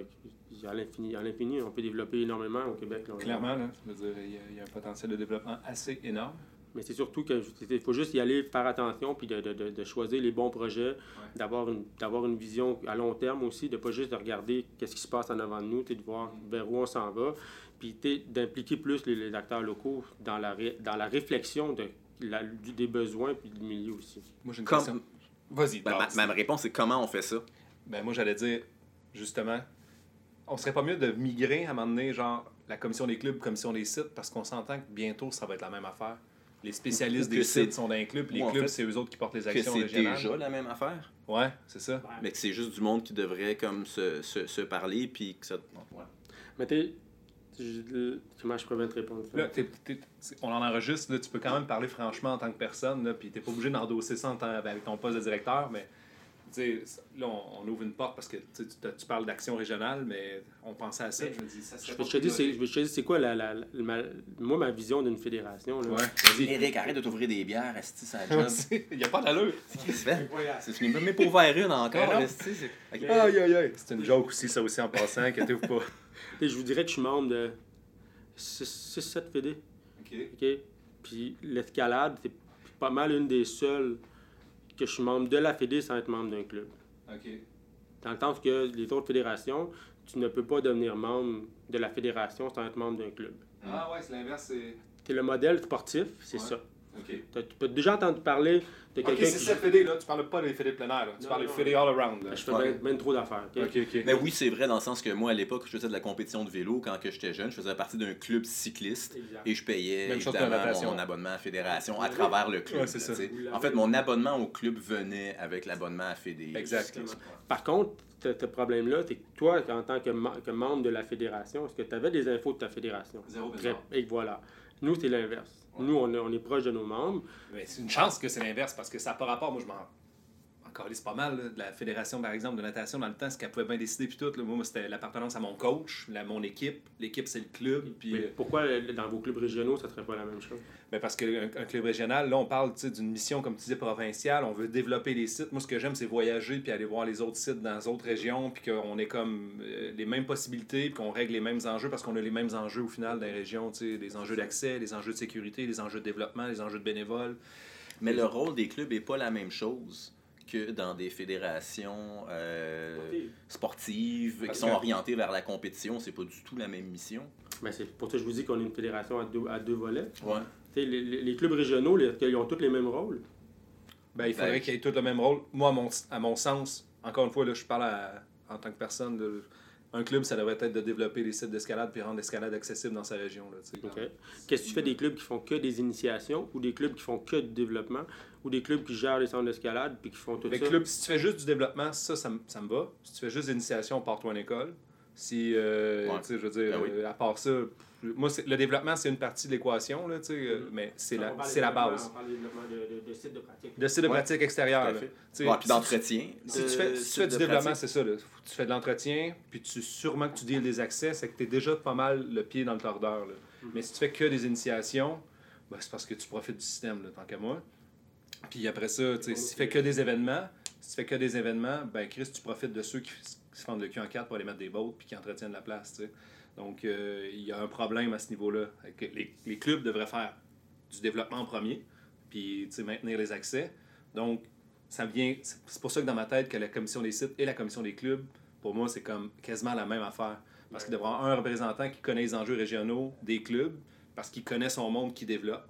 [SPEAKER 3] il y a à l'infini. À l'infini, on peut développer énormément au Québec. là.
[SPEAKER 2] Clairement, là, je veux dire, il y, a, il y a un potentiel de développement assez énorme.
[SPEAKER 3] Mais c'est surtout qu'il faut juste y aller, faire attention, puis de, de- de- de choisir les bons projets, d'avoir une, d'avoir une vision à long terme aussi, de pas juste de regarder qu'est-ce qui se passe en avant de nous, de voir vers où on s'en va, puis d'impliquer plus les, les acteurs locaux dans la, ré- dans la réflexion de, la- du- des besoins puis du milieu aussi.
[SPEAKER 2] Moi, j'ai une
[SPEAKER 1] Comme-
[SPEAKER 2] question. Vas-y,
[SPEAKER 1] Ben, ma, ma réponse, c'est comment on fait ça?
[SPEAKER 2] Ben, moi, j'allais dire, justement, on serait pas mieux de migrer à un moment donné, genre, la commission des clubs, commission des sites, parce qu'on s'entend que bientôt, ça va être la même affaire. Les spécialistes des sites sont dans les clubs, les
[SPEAKER 1] en
[SPEAKER 2] clubs,
[SPEAKER 1] fait,
[SPEAKER 2] c'est eux autres qui portent les
[SPEAKER 1] Que
[SPEAKER 2] actions
[SPEAKER 1] c'est déjà la même affaire,
[SPEAKER 2] Ouais, c'est ça.
[SPEAKER 1] mais que c'est juste du monde qui devrait comme se, se, se parler, puis que ça... Ouais.
[SPEAKER 3] Mais t'es. je- Comment je pourrais bien te répondre?
[SPEAKER 2] Là, on en enregistre, là, tu peux quand même parler franchement en tant que personne, là, puis t'es pas obligé d'endosser ça en tant- avec ton poste de directeur, mais là, on, on ouvre une porte parce que tu, parles d'action régionale, mais on pensait à ça. Je me dis, ça
[SPEAKER 3] Je je te dis, c'est-
[SPEAKER 2] plus
[SPEAKER 3] je vais te dire, c'est quoi la, la- la- ma- moi, ma vision d'une fédération. Là?
[SPEAKER 2] Ouais.
[SPEAKER 1] Eric, arrête de t'ouvrir des bières, Esti, ça job.
[SPEAKER 2] Il n'y a pas d'allure.
[SPEAKER 1] C'est fini même pas ouvert une encore. Esti.
[SPEAKER 2] Aïe, aïe, aïe. C'est une joke aussi, ça aussi en passant, inquiétez-vous pas.
[SPEAKER 3] Et je vous dirais que je suis membre de 6-7 fédés.
[SPEAKER 2] OK.
[SPEAKER 3] OK? Puis l'escalade, c'est pas mal une des seules que je suis membre de la fédé sans être membre d'un club.
[SPEAKER 2] OK.
[SPEAKER 3] Dans le sens que les autres fédérations, tu ne peux pas devenir membre de la fédération sans être membre d'un club.
[SPEAKER 2] Ah ouais, c'est l'inverse, c'est...
[SPEAKER 3] Le modèle sportif, c'est
[SPEAKER 2] Ouais.
[SPEAKER 3] ça. Tu peux déjà entendu parler
[SPEAKER 2] OK, c'est
[SPEAKER 3] qui...
[SPEAKER 2] cette fédé, là. Tu parles pas des fédés de plein air, là. Tu
[SPEAKER 3] Non,
[SPEAKER 2] parles des
[SPEAKER 3] non.
[SPEAKER 2] fédés all around, là.
[SPEAKER 3] Je fais
[SPEAKER 1] Ouais.
[SPEAKER 3] bien, trop d'affaires. OK?
[SPEAKER 2] OK, OK.
[SPEAKER 1] Mais oui, c'est vrai dans le sens que moi, à l'époque, je faisais de la compétition de vélo quand que j'étais jeune. Je faisais partie d'un club cycliste
[SPEAKER 3] Exact.
[SPEAKER 1] et je payais
[SPEAKER 2] la
[SPEAKER 1] évidemment mon abonnement à fédération à travers le club.
[SPEAKER 2] Ouais, ça.
[SPEAKER 3] la
[SPEAKER 1] En fait, mon abonnement au club venait avec l'abonnement à Fédé.
[SPEAKER 2] Exact.
[SPEAKER 3] Par contre, ce problème-là, c'est que toi, en tant que, mem- que membre de la fédération, est-ce que tu avais des infos de ta fédération?
[SPEAKER 2] Zéro
[SPEAKER 3] Très- Et voilà. Nous, c'est l'inverse. Nous, on, est- proche de nos membres.
[SPEAKER 2] Mais c'est une chance que c'est l'inverse parce que ça n'a pas rapport. Moi, je m'en. Encore c'est pas mal là, de la fédération, par exemple, de natation dans le temps, ce qu'elle pouvait bien décider. Puis tout, là. moi, moi, c'était l'appartenance à mon coach, la, mon équipe. L'équipe, c'est le club. Puis,
[SPEAKER 3] Mais
[SPEAKER 2] euh,
[SPEAKER 3] pourquoi, dans vos clubs régionaux, ça serait pas la même chose?
[SPEAKER 2] ben, parce qu'un un club régional, là, on parle tu sais, d'une mission, comme tu disais, provinciale. On veut développer les sites. Moi, ce que j'aime, c'est voyager puis aller voir les autres sites dans d'autres régions. Puis qu'on ait comme euh, les mêmes possibilités. Puis qu'on règle les mêmes enjeux parce qu'on a les mêmes enjeux au final dans les régions. tu sais, Les enjeux d'accès, les enjeux de sécurité, les enjeux de développement, les enjeux de bénévoles.
[SPEAKER 1] Mais le rôle des clubs n'est pas la même chose que dans des fédérations euh,
[SPEAKER 3] Sportives.
[SPEAKER 1] sportives
[SPEAKER 2] Parce
[SPEAKER 1] qui sont
[SPEAKER 2] que-
[SPEAKER 1] orientées vers la compétition. C'est pas du tout la même mission.
[SPEAKER 3] Ben, c'est pour ça que je vous dis qu'on est une fédération à deux, à deux volets.
[SPEAKER 1] Ouais.
[SPEAKER 3] Tu sais, Les, les- les clubs régionaux, les- ils ont tous les mêmes rôles.
[SPEAKER 2] Ben, il faudrait
[SPEAKER 1] Ben,
[SPEAKER 2] qu'ils aient tous le même rôle. Moi, à mon, à mon sens, encore une fois, là, je parle à- en tant que personne. de- un club, ça devrait être de développer des sites d'escalade puis rendre l'escalade accessible dans sa région. Là, tu sais.
[SPEAKER 3] OK. Qu'est-ce que tu fais des clubs qui font que des initiations ou des clubs qui font que du développement ou des clubs qui gèrent les centres d'escalade puis qui font tout
[SPEAKER 2] Les
[SPEAKER 3] ça?
[SPEAKER 2] clubs, si tu fais juste du développement, ça, ça, me- ça me va. Si tu fais juste d'initiation, pars-toi en école. Si, euh,
[SPEAKER 1] Ouais.
[SPEAKER 2] tu sais, je veux dire,
[SPEAKER 1] Ben oui.
[SPEAKER 2] euh, à part ça, pff, moi, c'est- le développement, c'est une partie de l'équation, là, tu sais, euh,
[SPEAKER 3] Mhm.
[SPEAKER 2] mais c'est la, c'est la base.
[SPEAKER 3] On parle de développement de, de, de sites de pratique.
[SPEAKER 2] De site de
[SPEAKER 1] Ouais.
[SPEAKER 2] pratique extérieure.
[SPEAKER 1] Tout à
[SPEAKER 2] là.
[SPEAKER 1] fait.
[SPEAKER 2] Tu sais,
[SPEAKER 1] Ouais, puis
[SPEAKER 2] si-
[SPEAKER 1] d'entretien.
[SPEAKER 2] Si
[SPEAKER 1] de
[SPEAKER 2] tu fais, si tu
[SPEAKER 1] sites
[SPEAKER 2] fais du développement,
[SPEAKER 1] pratique.
[SPEAKER 2] c'est ça. Là. Tu fais de l'entretien, puis tu sûrement que tu deals des accès, c'est que tu es déjà pas mal le pied dans le tordeur. là.
[SPEAKER 3] Mhm.
[SPEAKER 2] Mais si tu fais que des initiations, ben, c'est parce que tu profites du système, là, tant qu'à moi. Puis après ça, tu sais, si tu fais que des événements, si tu fais que des événements, ben Chris, tu profites de ceux qui, se font le cul en quatre pour aller mettre des bottes puis qui entretiennent la place. tu sais. Donc, euh, il y a un problème à ce niveau-là. Les, les clubs devraient faire du développement en premier, puis maintenir les accès. Donc, ça vient. C'est pour ça que dans ma tête, que la commission des sites et la commission des clubs, pour moi, c'est comme quasiment la même affaire. Parce qu'il devrait y avoir un représentant qui connaît les enjeux régionaux des clubs, parce qu'il connaît son monde qui développe,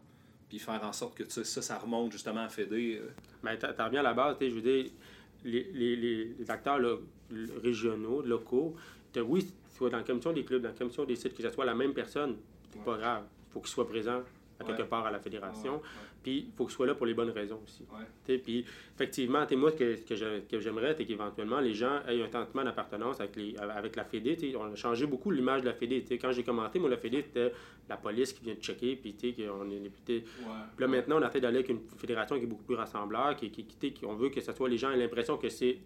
[SPEAKER 2] puis faire en sorte que ça, ça, remonte justement à Fédé. euh.
[SPEAKER 3] Mais t'en reviens à la base, je veux dire, les, les, les, les acteurs là, régionaux, locaux, t'as- oui, soit dans la commission des clubs, dans la commission des sites, que ce soit la même personne, c'est pas grave. Il faut qu'il soit présent à quelque
[SPEAKER 2] Ouais.
[SPEAKER 3] part à la fédération. Puis il faut qu'il soit là pour les bonnes raisons aussi.
[SPEAKER 2] Ouais.
[SPEAKER 3] Puis effectivement, moi, ce que, que que j'aimerais, c'est qu'éventuellement, les gens aient un sentiment d'appartenance avec, les, avec la Fédé. On a changé beaucoup l'image de la Fédé. Quand j'ai commenté, moi, la Fédé, c'était la police qui vient de checker. Puis, qu'on est, puis là, maintenant, on a fait d'aller avec une fédération qui est beaucoup plus rassembleur, qui, qui, on veut que ce soit les gens aient l'impression que c'est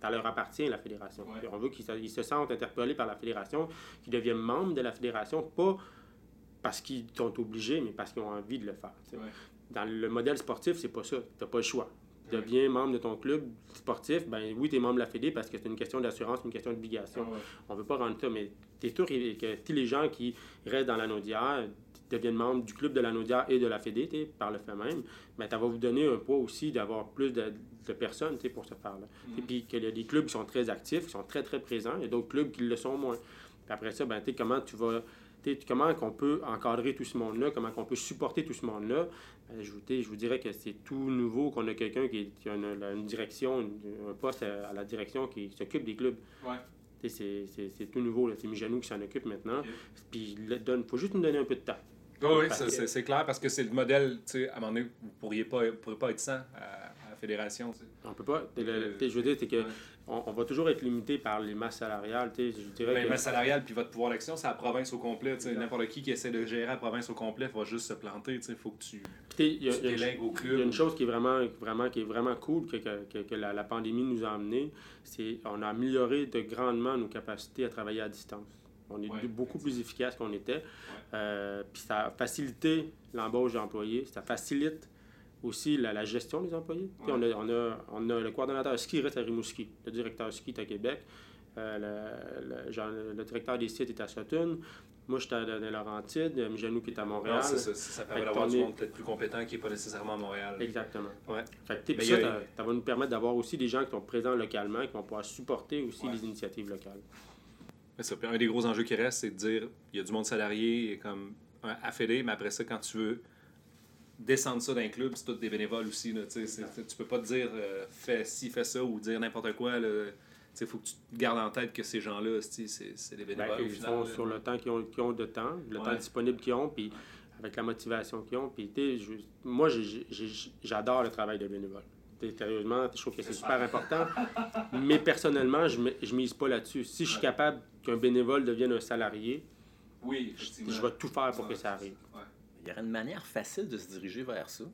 [SPEAKER 3] ça leur appartient, la fédération.
[SPEAKER 2] Ouais.
[SPEAKER 3] On veut qu'ils se, sentent interpellés par la fédération, qu'ils deviennent membres de la fédération, pas parce qu'ils sont obligés, mais parce qu'ils ont envie de le faire.
[SPEAKER 2] Ouais.
[SPEAKER 3] Dans le modèle sportif, c'est pas ça. Tu pas le choix. Tu
[SPEAKER 2] Ouais.
[SPEAKER 3] deviens membre de ton club sportif, ben oui, tu es membre de la Fédé parce que c'est une question d'assurance, une question d'obligation. On veut pas rendre ça, mais tu es sûr que tous les gens qui restent dans l'anodière deviennent membres du club de l'anodière et de la Fédé, par le fait même, mais ça va vous donner un poids aussi d'avoir plus de, de personnes pour ce faire-là. Et puis qu'il y a des clubs qui sont très actifs, qui sont très, très présents, il y a d'autres clubs qui le sont moins. Puis après ça, ben, comment tu vas... comment qu'on peut encadrer tout ce monde-là, comment qu'on peut supporter tout ce monde-là. Je, vous, je dirais que c'est tout nouveau qu'on a quelqu'un qui, qui a une, une direction, une- un poste à, à la direction qui s'occupe des clubs.
[SPEAKER 2] Ouais.
[SPEAKER 3] C'est tout nouveau. là. C'est Mijanou qui s'en occupe maintenant. Puis il faut juste nous donner un peu de temps.
[SPEAKER 2] Oui, oui, c'est clair parce que c'est le modèle, tu sais, à un moment donné, vous pourriez pas, vous pourriez pas être sans à, à la fédération. tu sais.
[SPEAKER 3] On peut pas. le- le-
[SPEAKER 2] Euh,
[SPEAKER 3] je veux dire, c'est que
[SPEAKER 2] ouais.
[SPEAKER 3] On, on va toujours être limité par les masses salariales. Je dirais
[SPEAKER 2] Ben,
[SPEAKER 3] que-
[SPEAKER 2] ma salariale puis votre pouvoir d'action, c'est la province au complet. N'importe qui qui essaie de gérer la province au complet va juste se planter. Il faut que tu, délègues au
[SPEAKER 3] Il y
[SPEAKER 2] club.
[SPEAKER 3] a une chose qui est vraiment, vraiment, qui est vraiment cool que, que, que- la, la pandémie nous a amené, c'est on a amélioré de grandement nos capacités à travailler à distance. On est
[SPEAKER 2] Ouais,
[SPEAKER 3] beaucoup plus efficace qu'on était. Euh, puis ça a facilité l'embauche d'employés. Ça facilite aussi la, la gestion des employés. On, a, on, a, on a le coordonnateur ski reste à Rimouski, le directeur ski est à Québec, euh, le, le- genre, le directeur des sites est à Sutton. Moi, j'étais à dans les Laurentides, Mijanou qui est à Montréal.
[SPEAKER 2] Non, c'est ça, ça permet d'avoir du monde peut-être plus compétent qui n'est pas nécessairement à Montréal.
[SPEAKER 3] Exactement.
[SPEAKER 2] Ouais.
[SPEAKER 3] Fait que, ça,
[SPEAKER 2] a-
[SPEAKER 3] ça, va nous permettre d'avoir aussi des gens qui sont présents localement, qui vont pouvoir supporter aussi
[SPEAKER 2] Ouais.
[SPEAKER 3] les initiatives locales.
[SPEAKER 2] Mais ça, puis un des gros enjeux qui reste, c'est de dire il y a du monde salarié comme un affédé, mais après ça, quand tu veux descendre ça d'un club, c'est tout des bénévoles aussi. Là, tu peux pas te dire euh, fais ci, fais ça ou dire n'importe quoi. Il faut que tu gardes en tête que ces gens-là, c'est des
[SPEAKER 3] Ben,
[SPEAKER 2] bénévoles au
[SPEAKER 3] ils
[SPEAKER 2] final.
[SPEAKER 3] font
[SPEAKER 2] là.
[SPEAKER 3] sur le temps qu'ils ont, de temps, le
[SPEAKER 2] Ouais.
[SPEAKER 3] temps disponible qu'ils ont, puis avec la motivation qu'ils ont. Puis, je- moi, j'adore le travail de bénévole. Sérieusement, je trouve que c'est super important. Mais personnellement, je ne mise pas là-dessus. Si je suis capable qu'un bénévole devienne un salarié,
[SPEAKER 2] Oui,
[SPEAKER 3] je vais tout faire pour que ça arrive.
[SPEAKER 1] Il y aurait une manière facile de se diriger vers ça.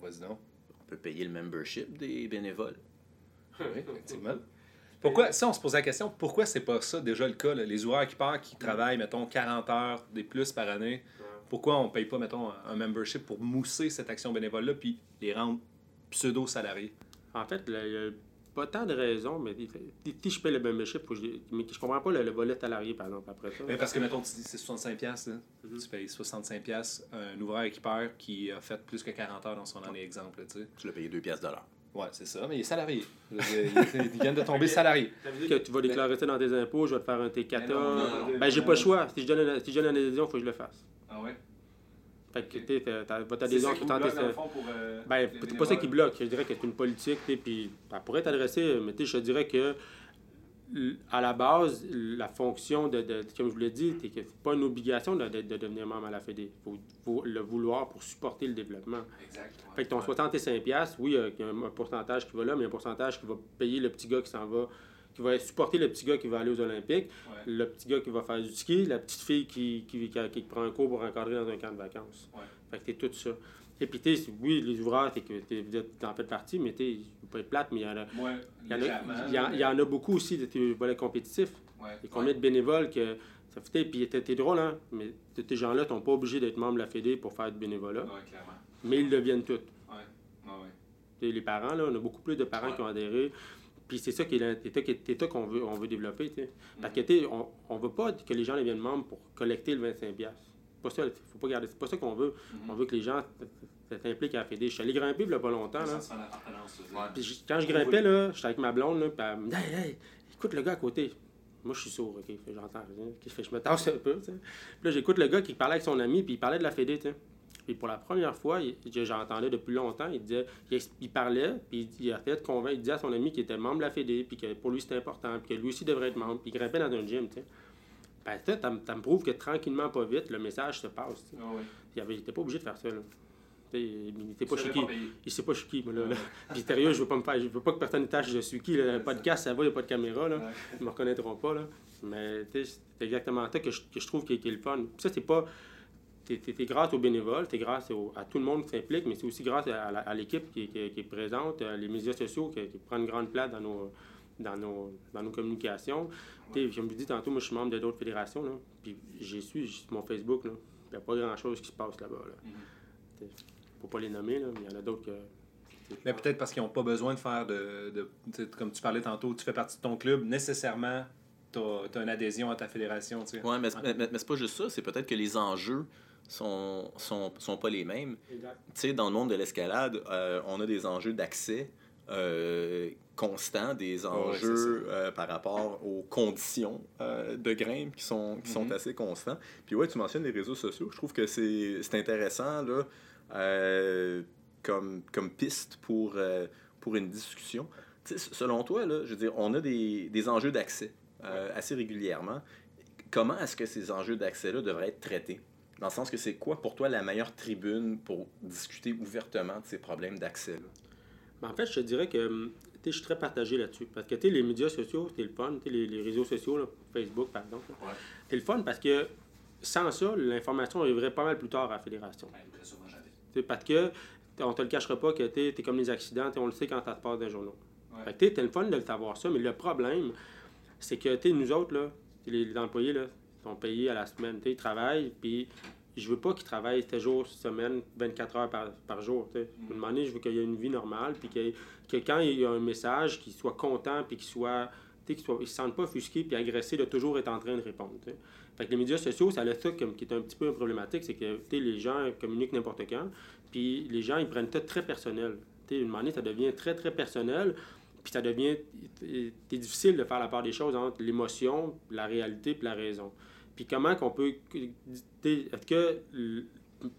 [SPEAKER 2] Vas-y donc.
[SPEAKER 1] On peut payer le membership des bénévoles.
[SPEAKER 2] Oui, effectivement. Pourquoi, ça, on se pose la question, pourquoi c'est pas ça déjà le cas? là? Les ouvreurs qui partent, qui travaillent, mettons, 40 heures des plus par année, pourquoi on paye pas, mettons, un membership pour mousser cette action bénévole-là puis les rendre pseudo-salariés?
[SPEAKER 3] En fait, le- pas tant de raisons, mais si- je paye le membership, mais je comprends pas le, le volet salarié, par exemple, après ça.
[SPEAKER 2] Mais parce que, mettons, tu dis c'est 65$, piastres, là.
[SPEAKER 3] Mhm.
[SPEAKER 2] tu payes 65$ piastres, un ouvreur équipeur qui a fait plus que 40 heures dans son année exemple. tu sais.
[SPEAKER 1] Tu l'as payé 2 pièces de l'heure.
[SPEAKER 2] Ouais, c'est ça, mais il est salarié. Il, vient de tomber salarié.
[SPEAKER 3] Ça veut dire que tu vas déclarer ça dans tes impôts, je vais te faire un T4.
[SPEAKER 2] Mais non, non, non,
[SPEAKER 3] ben, j'ai pas le choix. Si je donne une, si je donne une adhésion, il faut que je le fasse. Fait que, tu votre adhésion qui tente
[SPEAKER 2] euh,
[SPEAKER 3] Ben, c'est pas ça qui bloque. Je dirais que c'est une politique, puis elle pourrait être adressée, mais je te dirais que à la base, la fonction de, de- comme je vous l'ai dit, c'est que c'est pas une obligation de, de- de devenir membre à la Fédé. Il faut, faut le vouloir pour supporter le développement.
[SPEAKER 2] Exact. ouais.
[SPEAKER 3] Fait que ton 65$, piastres, oui, il y a un, un pourcentage qui va là, mais il y a un pourcentage qui va payer le petit gars qui s'en va, qui va supporter le petit gars qui va aller aux Olympiques,
[SPEAKER 2] Ouais.
[SPEAKER 3] le petit gars qui va faire du ski, la petite fille qui, qui, qui, qui prend un cours pour encadrer dans un camp de vacances.
[SPEAKER 2] Ouais.
[SPEAKER 3] Fait que t'es tout ça. Et puis, tu sais, oui, les ouvreurs, t'es, t'es, vous êtes en fait partie, mais tu sais, je veux pas être plate, mais il y en a.
[SPEAKER 2] Moi,
[SPEAKER 3] Il y, en a, y en- il y en a beaucoup aussi de tes volets compétitifs.
[SPEAKER 2] Ouais.
[SPEAKER 3] Il y a combien de bénévoles que ça fait. Puis t'es, t'es drôle, hein? Mais ces gens-là sont pas obligés d'être membres de la Fédé pour faire du bénévolat,
[SPEAKER 2] Ouais, clairement.
[SPEAKER 3] mais ils le deviennent tous.
[SPEAKER 2] Ouais. Ouais, ouais.
[SPEAKER 3] Les parents, là, on a beaucoup plus de parents
[SPEAKER 2] Ouais.
[SPEAKER 3] qui ont adhéré. Puis c'est ça qui est l'état qu'on veut, on veut développer. t'sais. Parce que t'sais, on, on veut pas que les gens deviennent membres pour collecter le 25$. C'est pas ça, faut pas garder. C'est pas ça qu'on veut.
[SPEAKER 2] Mhm.
[SPEAKER 3] On veut que les gens s'impliquent à la Fédé. Je suis allé grimper il y a pas longtemps. Là.
[SPEAKER 1] Ouais.
[SPEAKER 3] Puis quand je grimpais, là, j'étais avec ma blonde, là, puis elle me dit Hey, hey, écoute le gars à côté. Moi, je suis sourd, OK? J'entends rien. Je me tasse un peu. Puis là, j'écoute le gars qui parlait avec son ami, puis il parlait de la Fédé, tu sais. Puis pour la première fois, j'entendais depuis longtemps, il disait, il, parlait, puis il, a fait convaincre, il disait à son ami qu'il était membre de la Fédé, puis que pour lui c'était important, puis que lui aussi devrait être membre, puis il grimpait dans un gym, tu sais. Ben, ça, ça me prouve que tranquillement, pas vite, le message se passe.
[SPEAKER 2] Ah.
[SPEAKER 3] Il avait- il était pas obligé de faire ça, là. Il était pas qui. Il sait pas qui, moi, là. là. Puis sérieux, je veux pas me faire. Je veux pas que personne ne tâche je suis qui. là. Le podcast, ça va, il n'y a pas de caméra, là.
[SPEAKER 2] Ouais.
[SPEAKER 3] Ils me reconnaîtront pas, là. Mais c'est exactement ça que je, que je trouve qui est, qui est le fun. Puis ça, c'est pas. T'es grâce aux bénévoles, t'es grâce au- à tout le monde qui s'implique, mais c'est aussi grâce à, à l'équipe qui, est- qui qui est présente, à les médias sociaux qui, qui prennent une grande place dans nos, dans nos, dans nos communications. Tu sais, Comme je dis tantôt, moi je suis membre de d'autres fédérations, là, puis j'ai su sur mon Facebook, là, il n'y a pas grand-chose qui se passe là-bas. Là. Tu sais, faut pas les nommer, là, mais il y en a d'autres que.
[SPEAKER 2] Mais peut-être parce qu'ils n'ont pas besoin de faire de, de- Comme tu parlais tantôt, tu fais partie de ton club, nécessairement, tu as, une adhésion à ta fédération. Tu sais.
[SPEAKER 1] Ouais, mais, mais, mais- mais c'est pas juste ça, c'est peut-être que les enjeux sont, sont, sont pas les mêmes.
[SPEAKER 3] Exact.
[SPEAKER 1] Tu sais, dans le monde de l'escalade, euh, on a des enjeux d'accès euh, constants, des enjeux euh, par rapport aux conditions de grimpe qui sont, qui sont
[SPEAKER 2] Mhm.
[SPEAKER 1] assez constants. Puis ouais, tu mentionnes les réseaux sociaux. Je trouve que c'est intéressant là, comme, comme piste pour, pour une discussion. Selon toi, là, je veux dire, on a des, des enjeux d'accès euh, assez régulièrement. Comment est-ce que ces enjeux d'accès-là devraient être traités? Dans le sens que c'est quoi pour toi la meilleure tribune pour discuter ouvertement de ces problèmes d'accès-là?
[SPEAKER 3] Mais en fait, je te dirais que hum, tu sais, je suis très partagé là-dessus. Parce que tu sais, les médias sociaux, c'est le fun. Tu sais, Les, les réseaux sociaux, là, Facebook par exemple, là,
[SPEAKER 2] Ouais.
[SPEAKER 3] c'est le fun parce que sans ça, l'information arriverait pas mal plus tard à la fédération.
[SPEAKER 2] Ouais,
[SPEAKER 3] parce que on te le cachera pas que tu es comme les accidents, on le sait quand ça se passe les journaux.
[SPEAKER 2] Ouais.
[SPEAKER 3] Fait que le fun de le savoir ça, mais le problème, c'est que tu nous autres, là, les, les employés là, sont payés à la semaine. Ils travaillent, puis je veux pas qu'ils travaillent 7 jours, semaine, 24 heures par, par jour. tu sais. À un moment donné, je veux qu'il y ait une vie normale, puis que quand il y a un message, qu'ils soient contents, puis qu'ils soient. qu'ils soient- ils se sentent pas offusqués puis agressés de toujours être en train de répondre. Fait que les médias sociaux, ça a ça comme, qui est un petit peu problématique, c'est que les gens communiquent n'importe quand, puis les gens, ils prennent ça très personnel. Tu sais, une donné, ça devient très, très personnel, puis ça devient c'est difficile de faire la part des choses entre l'émotion, la réalité puis la raison. Puis comment qu'on peut est-ce que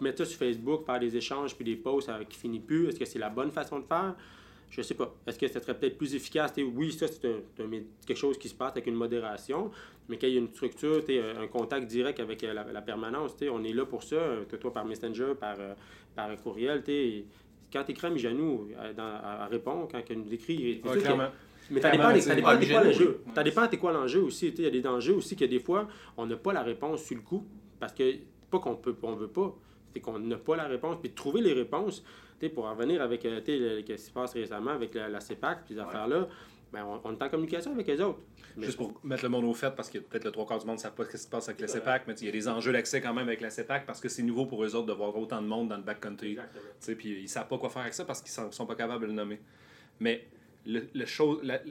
[SPEAKER 3] mettre ça sur Facebook, faire des échanges puis des posts euh, qui finissent plus, est-ce que c'est la bonne façon de faire? Je sais pas. Est-ce que ça serait peut-être plus efficace? Oui, ça c'est quelque chose qui se passe avec une modération, mais qu'il y ait une structure, tu sais, un contact direct avec euh, la, la permanence, on est là pour ça, euh, que toi par Messenger, par, euh, par courriel, tu sais, quand tu écris à Mijanou, euh, à répondre, quand il nous écrit,
[SPEAKER 2] Ouais.
[SPEAKER 3] Mais ça dépend, ça dépend c'est quoi l'enjeu. Ça dépend c'est quoi l'enjeu aussi. Il y a des dangers aussi que des fois, on n'a pas la réponse sur le coup. Parce que pas qu'on peut on veut pas, c'est qu'on n'a pas la réponse. Puis de trouver les réponses, pour en revenir avec euh, ce qui se passe récemment avec la, la CEPAC, puis ces affaires-là, ben, on, on est en communication avec les autres. Mais-
[SPEAKER 2] Juste pour mettre le monde au fait, parce que peut-être le trois quarts du monde ne savent pas ce qui se passe avec la CEPAC, mais il y a des enjeux d'accès quand même avec la CEPAC parce que c'est nouveau pour eux autres de voir autant de monde dans le backcountry. Puis ils savent pas quoi faire avec ça parce qu'ils sont, sont pas capables de le nommer. Mais le, le la-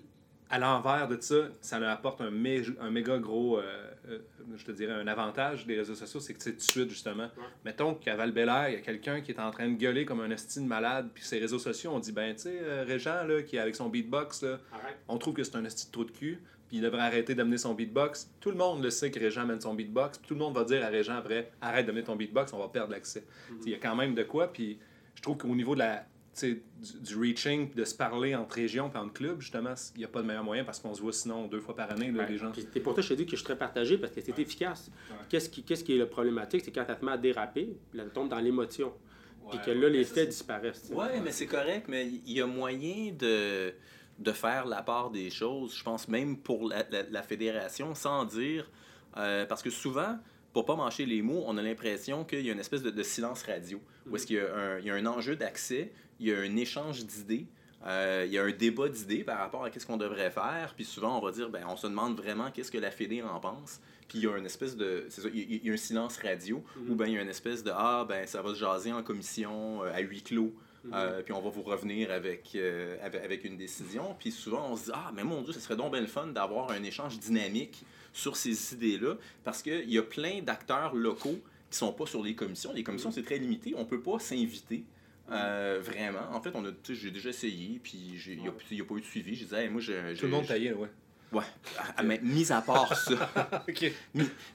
[SPEAKER 2] à l'envers de ça, ça leur apporte un, mé- un méga gros, euh, euh, je te dirais, un avantage des réseaux sociaux, c'est que c'est tout de suite, justement. Mettons qu'à val il y a quelqu'un qui est en train de gueuler comme un estime malade, puis ses réseaux sociaux, on dit, ben, tu sais, euh, Régent, là, qui est avec son beatbox, là, on trouve que c'est un esti de trou de cul, puis il devrait arrêter d'amener son beatbox. Tout le monde le sait que Régent amène son beatbox, puis tout le monde va dire à Régent après, arrête d'amener ton beatbox, on va perdre l'accès. Il y a quand même de quoi, puis je trouve qu'au niveau de la, du, du reaching, de se parler entre régions et entre clubs, justement, il n'y a pas de meilleur moyen parce qu'on se voit sinon deux fois par année, là,
[SPEAKER 3] Ouais.
[SPEAKER 2] les gens.
[SPEAKER 3] C'est pour ça que je te dis que je suis très partagé parce que c'est efficace.
[SPEAKER 2] Ouais.
[SPEAKER 3] Qu'est-ce qui, qu'est-ce qui est le problématique? C'est quand elle te met à déraper, puis là, elle tombe dans l'émotion. Puis que là,
[SPEAKER 2] ouais,
[SPEAKER 3] les faits disparaissent. tu.
[SPEAKER 1] Ouais, mais c'est correct, mais il y a moyen de, de faire la part des choses, je pense même pour la, la- la fédération, sans dire. euh, parce que souvent, pour pas mâcher les mots, on a l'impression qu'il y a une espèce de, de silence radio, où est-ce qu'il y, a un- il y a un enjeu d'accès, il y a un échange d'idées. euh, il y a un débat d'idées par rapport à qu'est-ce qu'on devrait faire, puis souvent on va dire, ben, on se demande vraiment qu'est-ce que la Fédé en pense, puis il y a une espèce de, c'est ça, il y a- un silence radio,
[SPEAKER 3] Mhm.
[SPEAKER 1] ou ben il y a une espèce de, ah ben ça va se jaser en commission euh, à huis clos,
[SPEAKER 3] Mhm.
[SPEAKER 1] euh, puis on va vous revenir avec, euh, avec, avec une décision. Puis souvent, on se dit Ah, mais mon Dieu, ce serait donc bien le fun d'avoir un échange dynamique sur ces idées-là, parce qu'il y a plein d'acteurs locaux qui sont pas sur les commissions. Les commissions, c'est très limité. On peut pas s'inviter. Euh, vraiment. En fait, on a, j'ai déjà essayé, puis il n'y a, pas eu de suivi. Je disais, Hey, moi, je.
[SPEAKER 2] Tout le monde taillé, ouais.
[SPEAKER 1] Ouais. Ah, mais mis à part ça.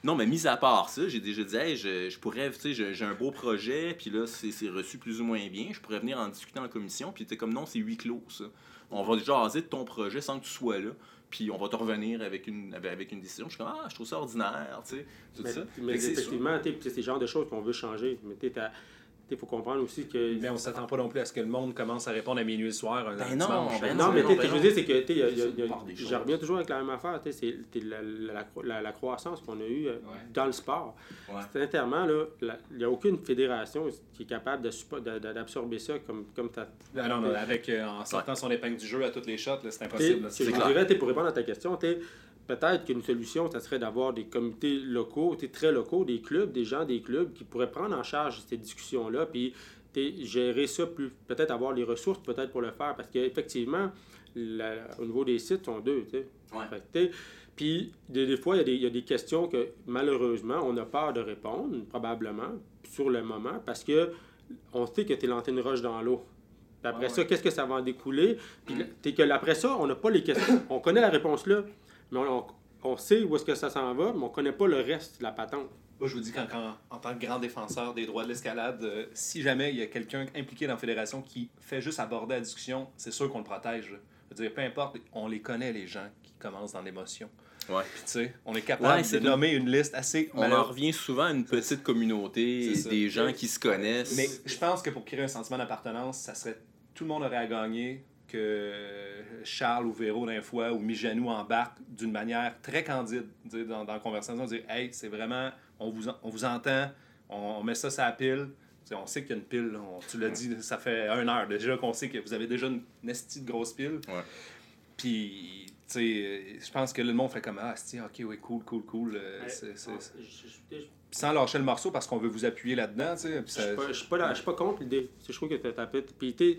[SPEAKER 1] Non, mais mis à part ça, j'ai déjà dit, hey, je, je pourrais, tu sais, j'ai un beau projet, puis là, c'est reçu plus ou moins bien. Je pourrais venir en discuter en commission, puis t'es comme, non, c'est huis clos, ça. On va jaser de ton projet sans que tu sois là, puis on va te revenir avec une, avec une décision. Je suis comme, ah, je trouve ça ordinaire, tu sais, tout
[SPEAKER 3] Mais,
[SPEAKER 1] ça.
[SPEAKER 3] mais effectivement, tu sais, c'est le genre de choses qu'on veut changer. Mais tu il faut comprendre aussi que.
[SPEAKER 2] Mais on s'attend pas non plus à ce que le monde commence à répondre à minuit le soir. Un
[SPEAKER 1] Ben non,
[SPEAKER 2] dimanche.
[SPEAKER 1] ben
[SPEAKER 3] Non, mais tu sais, ce que je veux dire, c'est que, tu y a- y a- y a- je reviens toujours avec la même affaire, tu c'est la, la, la, la croissance qu'on a eue euh,
[SPEAKER 2] Ouais.
[SPEAKER 3] dans le sport.
[SPEAKER 1] Ouais.
[SPEAKER 3] Sincèrement, il n'y a aucune fédération qui est capable d'absorber ça comme, comme ta.
[SPEAKER 2] Ah non, non, avec, euh, en sortant son épingle du jeu à toutes les shots, là, c'est impossible. là.
[SPEAKER 3] je
[SPEAKER 1] clair.
[SPEAKER 3] dirais, pour répondre à ta question, t'sais, peut-être qu'une solution, ça serait d'avoir des comités locaux, très locaux, des clubs, des gens des clubs qui pourraient prendre en charge ces discussions-là, puis gérer ça plus, peut-être avoir les ressources peut-être pour le faire, parce qu'effectivement, au niveau des sites, sont deux, puis des, des fois, il y a des- il y, a des questions que malheureusement, on a peur de répondre, probablement, sur le moment, parce que on sait que tu es lancé une roche dans l'eau. Puis après
[SPEAKER 2] Ouais,
[SPEAKER 3] ça, qu'est-ce que ça va en découler? Puis t'es que après ça, on n'a pas les questions. On connaît la réponse là, mais on, on- sait où est-ce que ça s'en va, mais on connaît pas le reste de la patente.
[SPEAKER 2] Moi, je vous dis qu'en en tant que grand défenseur des droits de l'escalade, euh, si jamais il y a quelqu'un impliqué dans la fédération qui fait juste aborder la discussion, c'est sûr qu'on le protège. Je veux dire, peu importe, on les connaît, les gens qui commencent dans l'émotion.
[SPEAKER 1] Ouais.
[SPEAKER 2] Puis, tu sais, on est capable
[SPEAKER 1] Ouais,
[SPEAKER 2] de nommer une liste assez.
[SPEAKER 1] On en revient souvent à une petite communauté, des gens qui se connaissent.
[SPEAKER 2] Mais je pense que pour créer un sentiment d'appartenance, ça serait tout le monde aurait à gagner que Charles ou Véro d'un fois ou Mijanou embarque d'une manière très candide dans, dans la conversation, dire Hey, c'est vraiment, on vous, on vous entend, on, on met ça sur la pile. On sait qu'il y a une pile. On- tu l'as dit, ça fait une heure déjà qu'on sait que vous avez déjà une nestie de grosse pile.
[SPEAKER 1] Ouais.
[SPEAKER 2] Puis, tu sais, je pense que le monde fait comme Ah, c'est ok, oui, cool, cool, cool. euh, c'est- c'est- sans lâcher le morceau parce qu'on veut vous appuyer là-dedans, tu sais.
[SPEAKER 3] Je suis pas- je suis pas, contre l'idée. C'est- Je trouve que tu tapette. Puis tu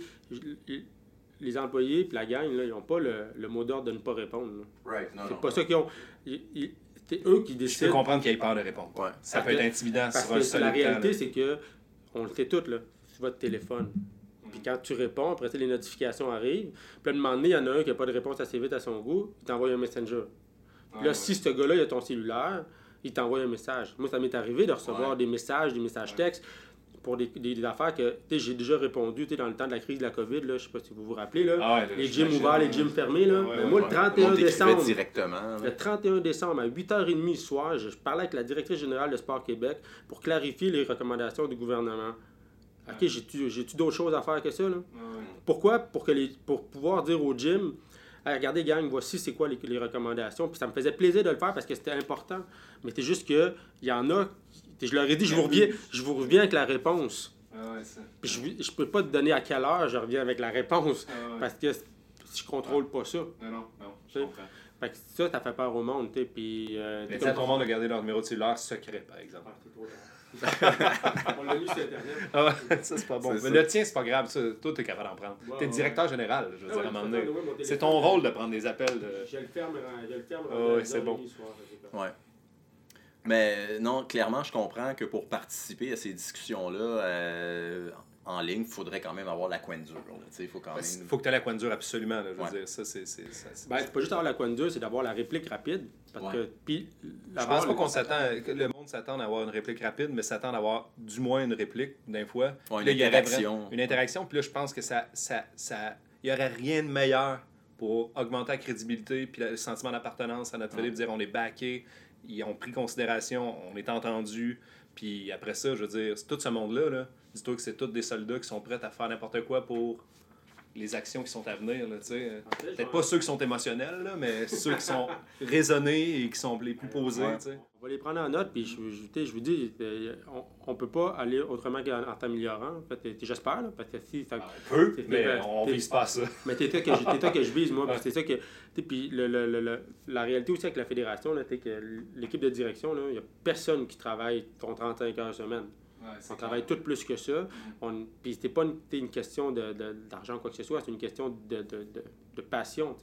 [SPEAKER 3] les employés puis la gang, là, ils n'ont pas le, le mot d'ordre de ne pas répondre.
[SPEAKER 1] Right, non,
[SPEAKER 3] C'est
[SPEAKER 1] non.
[SPEAKER 3] pas ça qu'ils ont. Ils- ils- C'est eux qui
[SPEAKER 2] Je peux
[SPEAKER 3] décident.
[SPEAKER 2] comprendre qu'il ait peur de répondre.
[SPEAKER 1] Ouais.
[SPEAKER 2] Ça
[SPEAKER 3] Parce
[SPEAKER 2] peut être intimidant
[SPEAKER 3] Parce
[SPEAKER 2] sur un
[SPEAKER 3] que
[SPEAKER 2] seul
[SPEAKER 3] la
[SPEAKER 2] temps,
[SPEAKER 3] réalité, c'est que on le sait tout, là, sur votre téléphone. Puis quand tu réponds, après ça, les notifications arrivent. Puis à un moment donné, il y en a un qui n'a pas de réponse assez vite à son goût, il t'envoie un messenger. Puis là, si ce gars-là, il a ton cellulaire, il t'envoie un message. Moi, ça m'est arrivé de recevoir
[SPEAKER 1] Ouais.
[SPEAKER 3] des messages, des messages textes pour des, des- des affaires que j'ai déjà répondu dans le temps de la crise de la COVID. Là, je sais pas si vous vous rappelez. Là,
[SPEAKER 2] Ah
[SPEAKER 3] les gyms ouverts, les gyms fermés. Là.
[SPEAKER 2] Ouais,
[SPEAKER 3] Mais
[SPEAKER 2] ouais,
[SPEAKER 3] moi,
[SPEAKER 2] ouais.
[SPEAKER 3] le
[SPEAKER 1] On
[SPEAKER 3] 31
[SPEAKER 1] t'écrivait
[SPEAKER 3] décembre,
[SPEAKER 1] directement. là.
[SPEAKER 3] le 31 décembre, à 8h30 le soir, je, je parlais avec la directrice générale de Sport Québec pour clarifier les recommandations du gouvernement. OK, j'ai-tu j'ai-tu d'autres choses à faire que ça? Là? Pourquoi? Pour, que les, pour pouvoir dire au gym, Hey, regardez, gang, voici c'est quoi les, les recommandations. Puis ça me faisait plaisir de le faire parce que c'était important. Mais c'est juste que il y en a. Je leur ai dit, je vous reviens, je vous reviens avec la réponse.
[SPEAKER 2] Ah ouais, ça.
[SPEAKER 3] Puis je, je peux pas te donner à quelle heure je reviens avec la réponse
[SPEAKER 2] Ah ouais.
[SPEAKER 3] parce que je contrôle pas ça.
[SPEAKER 2] Non, non, non, je comprends.
[SPEAKER 3] Fait que ça, ça fait peur au monde, tu sais. Puis. euh,
[SPEAKER 2] Mais à ton monde de garder leur numéro de cellulaire secret, par exemple.
[SPEAKER 3] Ah. On l'a mis sur Internet.
[SPEAKER 2] Ah ça, c'est pas bon. Mais
[SPEAKER 1] ça.
[SPEAKER 2] le tien, c'est pas grave. Ça, toi, t'es capable d'en prendre.
[SPEAKER 3] Ouais,
[SPEAKER 2] t'es
[SPEAKER 3] ouais,
[SPEAKER 2] directeur général, je veux
[SPEAKER 3] Ah
[SPEAKER 2] dire,
[SPEAKER 3] ouais,
[SPEAKER 2] à un moment donné. C'est ton rôle de prendre des appels. de-
[SPEAKER 3] Je le ferme, je le ferme.
[SPEAKER 2] Ah ouais, c'est
[SPEAKER 3] 10h30
[SPEAKER 2] bon.
[SPEAKER 3] soir.
[SPEAKER 1] Ouais. Mais euh, non, clairement, je comprends que pour participer à ces discussions-là euh, en ligne, il faudrait quand même avoir la coin dure. là. Tu sais, Il faut quand
[SPEAKER 2] Il
[SPEAKER 1] même.
[SPEAKER 2] faut que tu aies la coin dure absolument. là, je veux
[SPEAKER 1] Ouais.
[SPEAKER 2] dire, ça, c'est. c'est- ça, c'est-
[SPEAKER 3] Ben, c'est pas juste avoir la coin dure, c'est d'avoir la réplique rapide. Parce
[SPEAKER 1] Ouais.
[SPEAKER 3] que, puis,
[SPEAKER 2] Je pense pas qu'on s'attend, que le monde s'attend à avoir une réplique rapide, mais s'attend à avoir du moins une réplique d'un fois.
[SPEAKER 1] Ouais,
[SPEAKER 2] Puis là,
[SPEAKER 1] une interaction.
[SPEAKER 2] vraiment- Une interaction. Puis là, je pense que ça, ça, ça, il y aurait rien de meilleur pour augmenter la crédibilité puis le sentiment d'appartenance à notre de dire on est backé, ils ont pris considération, on est entendu. Puis après ça, je veux dire, c'est tout ce monde-là, là, dis-toi que c'est tous des soldats qui sont prêts à faire n'importe quoi pour les actions qui sont à venir. Là. Peut-être pas ceux qui sont émotionnels, là, mais ceux qui sont raisonnés et qui sont les plus posés.
[SPEAKER 1] Ouais.
[SPEAKER 3] On va les prendre en note, puis je, vous dis, euh, on, on peut pas aller autrement qu'en en t'améliorant. J'espère, parce que si. ça-
[SPEAKER 2] On peut, mais on vise pas ça.
[SPEAKER 3] Mais c'est ça que je, vise, moi. puis. C'est ça que. tu sais, Puis le, le, le- le- la réalité aussi avec la fédération, c'est que l'équipe de direction, il n'y a personne qui travaille ton 35 heures semaine. On travaille tout plus que ça. On, puis c'était pas une, une question de- de- d'argent ou quoi que ce soit, c'est une question de, de, de, de passion.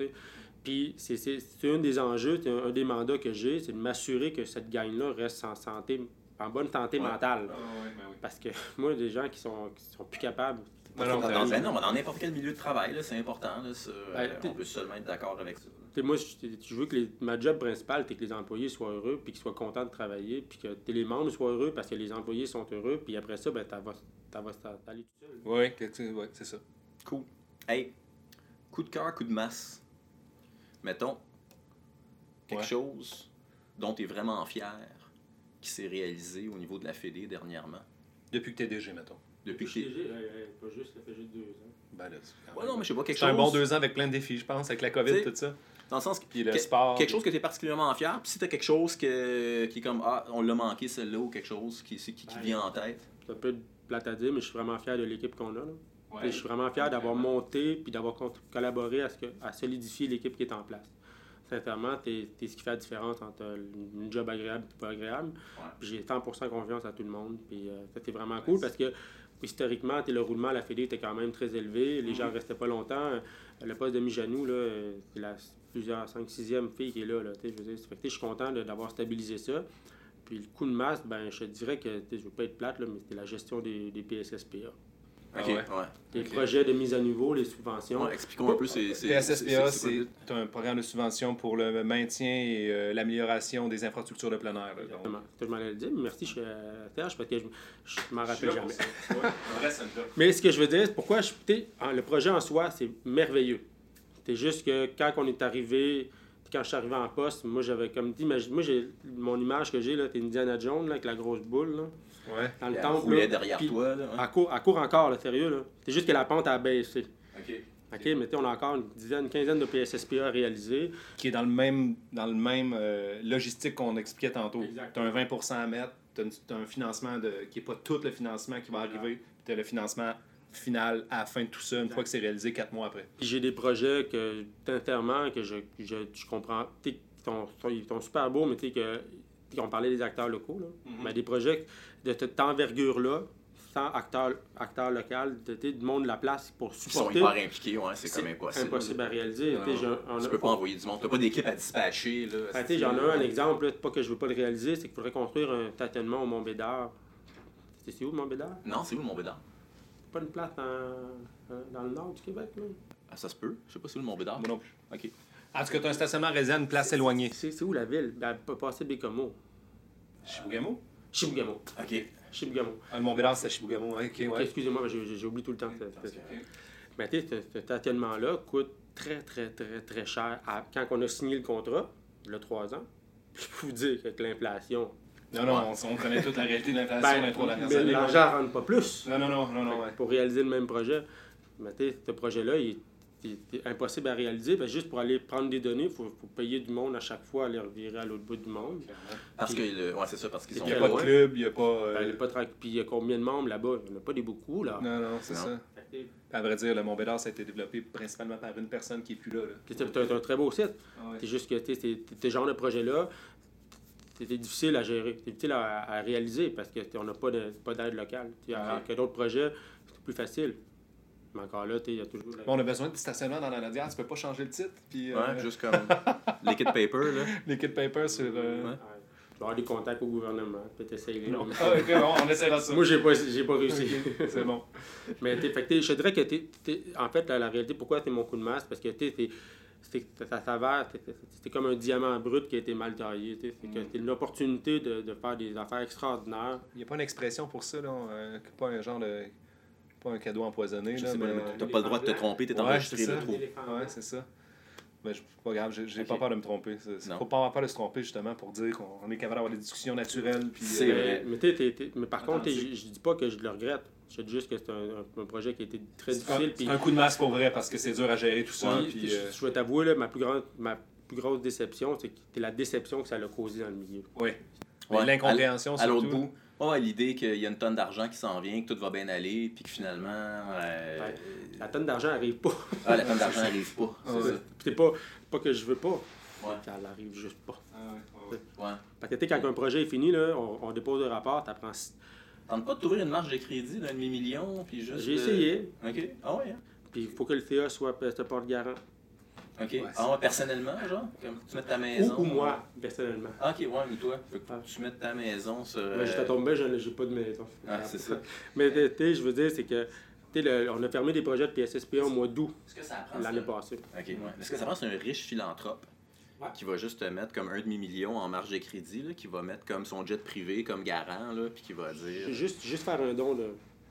[SPEAKER 3] Puis c'est, un des enjeux, c'est un, un des mandats que j'ai, c'est de m'assurer que cette gang-là reste en santé, en bonne santé
[SPEAKER 1] Ouais.
[SPEAKER 3] mentale. Parce que moi, des gens qui sont, qui sont plus capables.
[SPEAKER 1] Dans, ben non, mais dans n'importe quel milieu de travail, là, c'est important. Là, ça,
[SPEAKER 3] Ben,
[SPEAKER 1] euh, on peut seulement être d'accord avec ça.
[SPEAKER 3] Tu moi, je, veux que les- ma job principale, c'est que les employés soient heureux, puis qu'ils soient contents de travailler, puis que t'es les membres soient heureux parce que les employés sont heureux, puis après ça, ben, t'as vas, t'aller tout seul.
[SPEAKER 2] Oui, tu- ouais, c'est ça.
[SPEAKER 1] Cool. Hey, coup de cœur, coup de masse. Mettons, quelque
[SPEAKER 2] Ouais.
[SPEAKER 1] chose dont tu es vraiment fier qui s'est réalisé au niveau de la Fédé dernièrement.
[SPEAKER 2] Depuis que t'es DG, mettons.
[SPEAKER 1] Depuis que
[SPEAKER 3] pas juste, ça fait juste deux ans.
[SPEAKER 2] Ben là,
[SPEAKER 1] Ouais, non, mais je sais pas, quelque
[SPEAKER 2] C'est un
[SPEAKER 1] chose.
[SPEAKER 2] bon deux ans avec plein de défis, je pense, avec la COVID,
[SPEAKER 1] T'sais,
[SPEAKER 2] tout ça.
[SPEAKER 1] Dans le sens que.
[SPEAKER 2] Puis le
[SPEAKER 1] que-
[SPEAKER 2] sport.
[SPEAKER 1] Quelque chose que tu es particulièrement fier, puis si tu quelque chose que, qui est comme Ah, on l'a manqué celle-là, ou quelque chose qui, qui, qui
[SPEAKER 3] Ouais.
[SPEAKER 1] vient en tête.
[SPEAKER 3] C'est un peu plate à dire, mais je suis vraiment fier de l'équipe qu'on a. là.
[SPEAKER 4] Ouais.
[SPEAKER 3] Et Je suis vraiment fier d'avoir monté puis d'avoir collaboré à, ce que, à solidifier l'équipe qui est en place. Sincèrement, t'es es ce qui fait la différence entre une job agréable et pas agréable.
[SPEAKER 1] Ouais.
[SPEAKER 3] J'ai 100% confiance à tout le monde. Puis euh, ça, c'est vraiment cool parce que historiquement, le roulement à la Fédé était quand même très élevé. Les gens restaient pas longtemps. Le poste de Mijanou, c'est la plusieurs 5 6e fille qui est là. là je veux dire. Fait que, t'sais, je suis content de- d'avoir stabilisé ça. Puis le coup de masse, ben, je te dirais que, je veux pas être plate, là, mais c'était la gestion des, des PSSPA.
[SPEAKER 2] Ah ouais.
[SPEAKER 1] ouais.
[SPEAKER 3] Les projets de mise à niveau, les subventions.
[SPEAKER 1] Ouais, Expliquons un peu. c'est c'est-
[SPEAKER 2] PSSPA,
[SPEAKER 1] c'est-
[SPEAKER 2] un programme de subvention pour le maintien et euh, l'amélioration des infrastructures de plein air.
[SPEAKER 3] je m'en allais dire. mais Merci, je suis à Serge, parce que je, je m'en rappelle jamais. Mais ce que je veux dire, c'est pourquoi je, en- le projet en soi, c'est merveilleux. C'est juste que quand on est arrivé, quand je suis arrivé en poste, moi j'avais comme dit, moi j'ai mon image que j'ai là, c'est Indiana Jones là, avec la grosse boule là,
[SPEAKER 2] Ouais.
[SPEAKER 3] dans le
[SPEAKER 1] Elle
[SPEAKER 3] temple.
[SPEAKER 1] roulait
[SPEAKER 3] là.
[SPEAKER 1] derrière
[SPEAKER 3] Puis,
[SPEAKER 1] toi. Là, hein.
[SPEAKER 3] Elle court, elle court encore, là, sérieux là. C'est juste que la pente a baissé.
[SPEAKER 1] Ok.
[SPEAKER 3] OK, mais on a encore une dizaine, une quinzaine de PSSPA à réaliser.
[SPEAKER 2] Qui est dans le même, dans le même euh, logistique qu'on expliquait tantôt.
[SPEAKER 3] Exact.
[SPEAKER 2] Tu as un 20% à mettre, tu as, un financement de, qui n'est pas tout le financement qui va arriver, puis tu as le financement final à la fin de tout ça, une fois que c'est réalisé quatre mois après.
[SPEAKER 3] Puis j'ai des projets que, sincèrement, que je, je, je comprends. Tu sais, qui sont, sont- ils sont super beaux, mais tu sais, On parlait des acteurs locaux, là.
[SPEAKER 2] Mhm.
[SPEAKER 3] Mais des projets de cette envergure-là, sans acteurs, acteurs locaux, de, tu du monde de la place pour
[SPEAKER 1] Ils sont
[SPEAKER 3] supporter.
[SPEAKER 1] hyper impliqués, ouais, c'est comme impossible.
[SPEAKER 3] impossible à réaliser.
[SPEAKER 2] Non,
[SPEAKER 3] Tu
[SPEAKER 1] Tu
[SPEAKER 3] a-
[SPEAKER 1] peux pas envoyer du monde. T'as pas d'équipe à dispatcher. Là,
[SPEAKER 3] Ah, tu J'en ai un, un exemple, là, pas que je veux pas le réaliser, c'est qu'il faudrait construire un stationnement au Mont-Bédard. C'est c'est où, le Mont-Bédard?
[SPEAKER 1] Non, c'est où le Mont-Bédard
[SPEAKER 3] Pas une place dans, dans le nord du Québec, là?
[SPEAKER 1] ah, Ça se peut. Je sais pas si c'est où le Mont-Bédard.
[SPEAKER 2] Moi non plus.
[SPEAKER 1] Ok.
[SPEAKER 2] En tout cas, tu as un stationnement réservé, une place éloignée.
[SPEAKER 3] C'est c'est où la ville? Ben, pas passer Bécomo.
[SPEAKER 2] Chibougamau?
[SPEAKER 3] Chibougamau.
[SPEAKER 1] Ok.
[SPEAKER 3] Chibougamau.
[SPEAKER 2] Ah, Montbédard, c'est. Ouais, ok, ouais.
[SPEAKER 3] Excusez-moi, j'oublie tout le temps. Mais tu sais, ce, ce stationnement-là coûte très, très, très, très cher à- quand on a signé le contrat, le 3 ans. Je peux vous dire qu'avec l'inflation,
[SPEAKER 2] Non, non, on, on connaît toute la réalité de l'inflation
[SPEAKER 3] ben,
[SPEAKER 2] dans les trois dernières
[SPEAKER 3] mais l'argent ne rentre pas plus
[SPEAKER 2] Non, non, non, non, non, ouais.
[SPEAKER 3] pour réaliser le même projet. Mais tu sais, ce projet-là, il est, il est impossible à réaliser. Ben, juste pour aller prendre des données, il faut, faut payer du monde à chaque fois, aller revirer à l'autre bout du monde.
[SPEAKER 1] Parce que. le- Ouais, c'est ça, parce qu'ils
[SPEAKER 3] Il
[SPEAKER 1] sont
[SPEAKER 2] Il n'y a pas de
[SPEAKER 3] loin.
[SPEAKER 2] club, il n'y a pas. euh,
[SPEAKER 3] Ben, il y a pas de tra- Puis il y a combien de membres là-bas? Il n'y en a pas des beaucoup, là.
[SPEAKER 2] Non, non, c'est ça. À vrai dire, le Montbédard, ça a été développé principalement par une personne qui n'est plus là. là.
[SPEAKER 3] C'est c'est un, c'est un très beau site.
[SPEAKER 2] Ah ouais.
[SPEAKER 3] C'est juste que tu sais, c'est- c'est ce genre de projet-là, c'était difficile à gérer, c'était difficile à, à réaliser parce qu'on n'a pas de- pas d'aide locale. Tu sais, Alors que d'autres projets, c'est plus facile. Mais encore là, il y a toujours. la-
[SPEAKER 2] Bon, on a besoin de stationnement dans la Nadière, tu peux pas changer le titre. Puis, euh,
[SPEAKER 1] Ouais, juste comme liquid paper, là.
[SPEAKER 2] liquid paper sur. euh,
[SPEAKER 1] Ouais.
[SPEAKER 3] Ouais. Tu vas avoir des contacts au gouvernement, peut-être essayer.
[SPEAKER 2] Non. Ah, ok, bon, on essaiera ça.
[SPEAKER 3] Moi, j'ai pas, j'ai pas réussi.
[SPEAKER 2] C'est bon.
[SPEAKER 3] Mais t'es- fait que t'es- je dirais que t'es- t'es- en fait, la, la réalité, pourquoi c'est mon coup de masse, parce que t'es- t'es- c'est ça s'avère, c'est comme un diamant brut qui a été mal taillé. C'est que c'est une opportunité de, de faire des affaires extraordinaires.
[SPEAKER 2] Il n'y a pas une expression pour ça, là. euh, pas un genre de. Pas un cadeau empoisonné, là.
[SPEAKER 1] sais pas, le droit de te tromper, t'es
[SPEAKER 2] Ouais,
[SPEAKER 1] enregistré
[SPEAKER 2] ça.
[SPEAKER 1] trop.
[SPEAKER 2] Ouais, c'est ça. Mais je, pas grave, j'ai pas peur de me tromper.
[SPEAKER 1] Non.
[SPEAKER 2] faut pas avoir peur de se tromper, justement, pour dire qu'on on est capable d'avoir des discussions naturelles. Puis, euh,
[SPEAKER 1] vrai.
[SPEAKER 3] Mais, t'es- t'es- mais par contre, je, je dis pas que je le regrette. Je dis juste que c'est un, un- projet qui a été très
[SPEAKER 2] C'est un,
[SPEAKER 3] difficile. puis-
[SPEAKER 2] c'est un coup de masse pour vrai, parce que c'est dur à gérer tout ça.
[SPEAKER 3] puis,
[SPEAKER 2] puis,
[SPEAKER 3] je,
[SPEAKER 2] euh,
[SPEAKER 3] je vais t'avouer, là, ma, plus grande, ma plus grosse déception, c'est que c'est la déception que ça l'a causé dans le milieu.
[SPEAKER 2] ouais.
[SPEAKER 1] Ouais.
[SPEAKER 2] L'incompréhension,
[SPEAKER 1] À l'autre
[SPEAKER 2] surtout.
[SPEAKER 1] bout. Ouais, l'idée qu'il y a une tonne d'argent qui s'en vient, que tout va bien aller, puis que finalement. euh,
[SPEAKER 3] Ouais. La tonne d'argent n'arrive pas.
[SPEAKER 1] Ah, la tonne d'argent n'arrive pas. C'est
[SPEAKER 2] Ouais.
[SPEAKER 3] pas, pas que je veux pas.
[SPEAKER 1] Ouais.
[SPEAKER 3] Ça arrive juste pas.
[SPEAKER 2] Ah
[SPEAKER 1] ouais.
[SPEAKER 3] Parce que tu sais, quand un projet est fini, là, on, on dépose le rapport, t'apprends.
[SPEAKER 1] Tente pas de t'ouvrir une marge de crédit d'un demi-million, puis juste.
[SPEAKER 3] J'ai
[SPEAKER 1] euh,
[SPEAKER 3] essayé.
[SPEAKER 1] Ok. Ah ouais, hein?
[SPEAKER 3] Puis il faut que le CA soit ce porte-garant.
[SPEAKER 1] Ok.
[SPEAKER 2] Ouais,
[SPEAKER 1] ah ouais, personnellement, genre? Comme tu mets ta maison.
[SPEAKER 3] Ou, ou moi, personnellement.
[SPEAKER 1] Ah, ok, ouais, mais toi. Que tu mets ta maison sur.
[SPEAKER 3] Moi, j'étais
[SPEAKER 1] euh,
[SPEAKER 3] tombé, je j'ai pas de maison.
[SPEAKER 1] Ah, c'est ça.
[SPEAKER 3] Mais tu sais, je veux dire, c'est que le- on a fermé des projets de PSSPA au mois d'août l'année passée.
[SPEAKER 1] Ok, ouais. Est-ce que ça prend c'est un riche philanthrope
[SPEAKER 3] Ouais.
[SPEAKER 1] qui va juste te mettre comme un demi-million en marge de crédit, là, qui va mettre comme son jet privé comme garant, là, puis qui va dire.
[SPEAKER 3] Juste, juste faire un don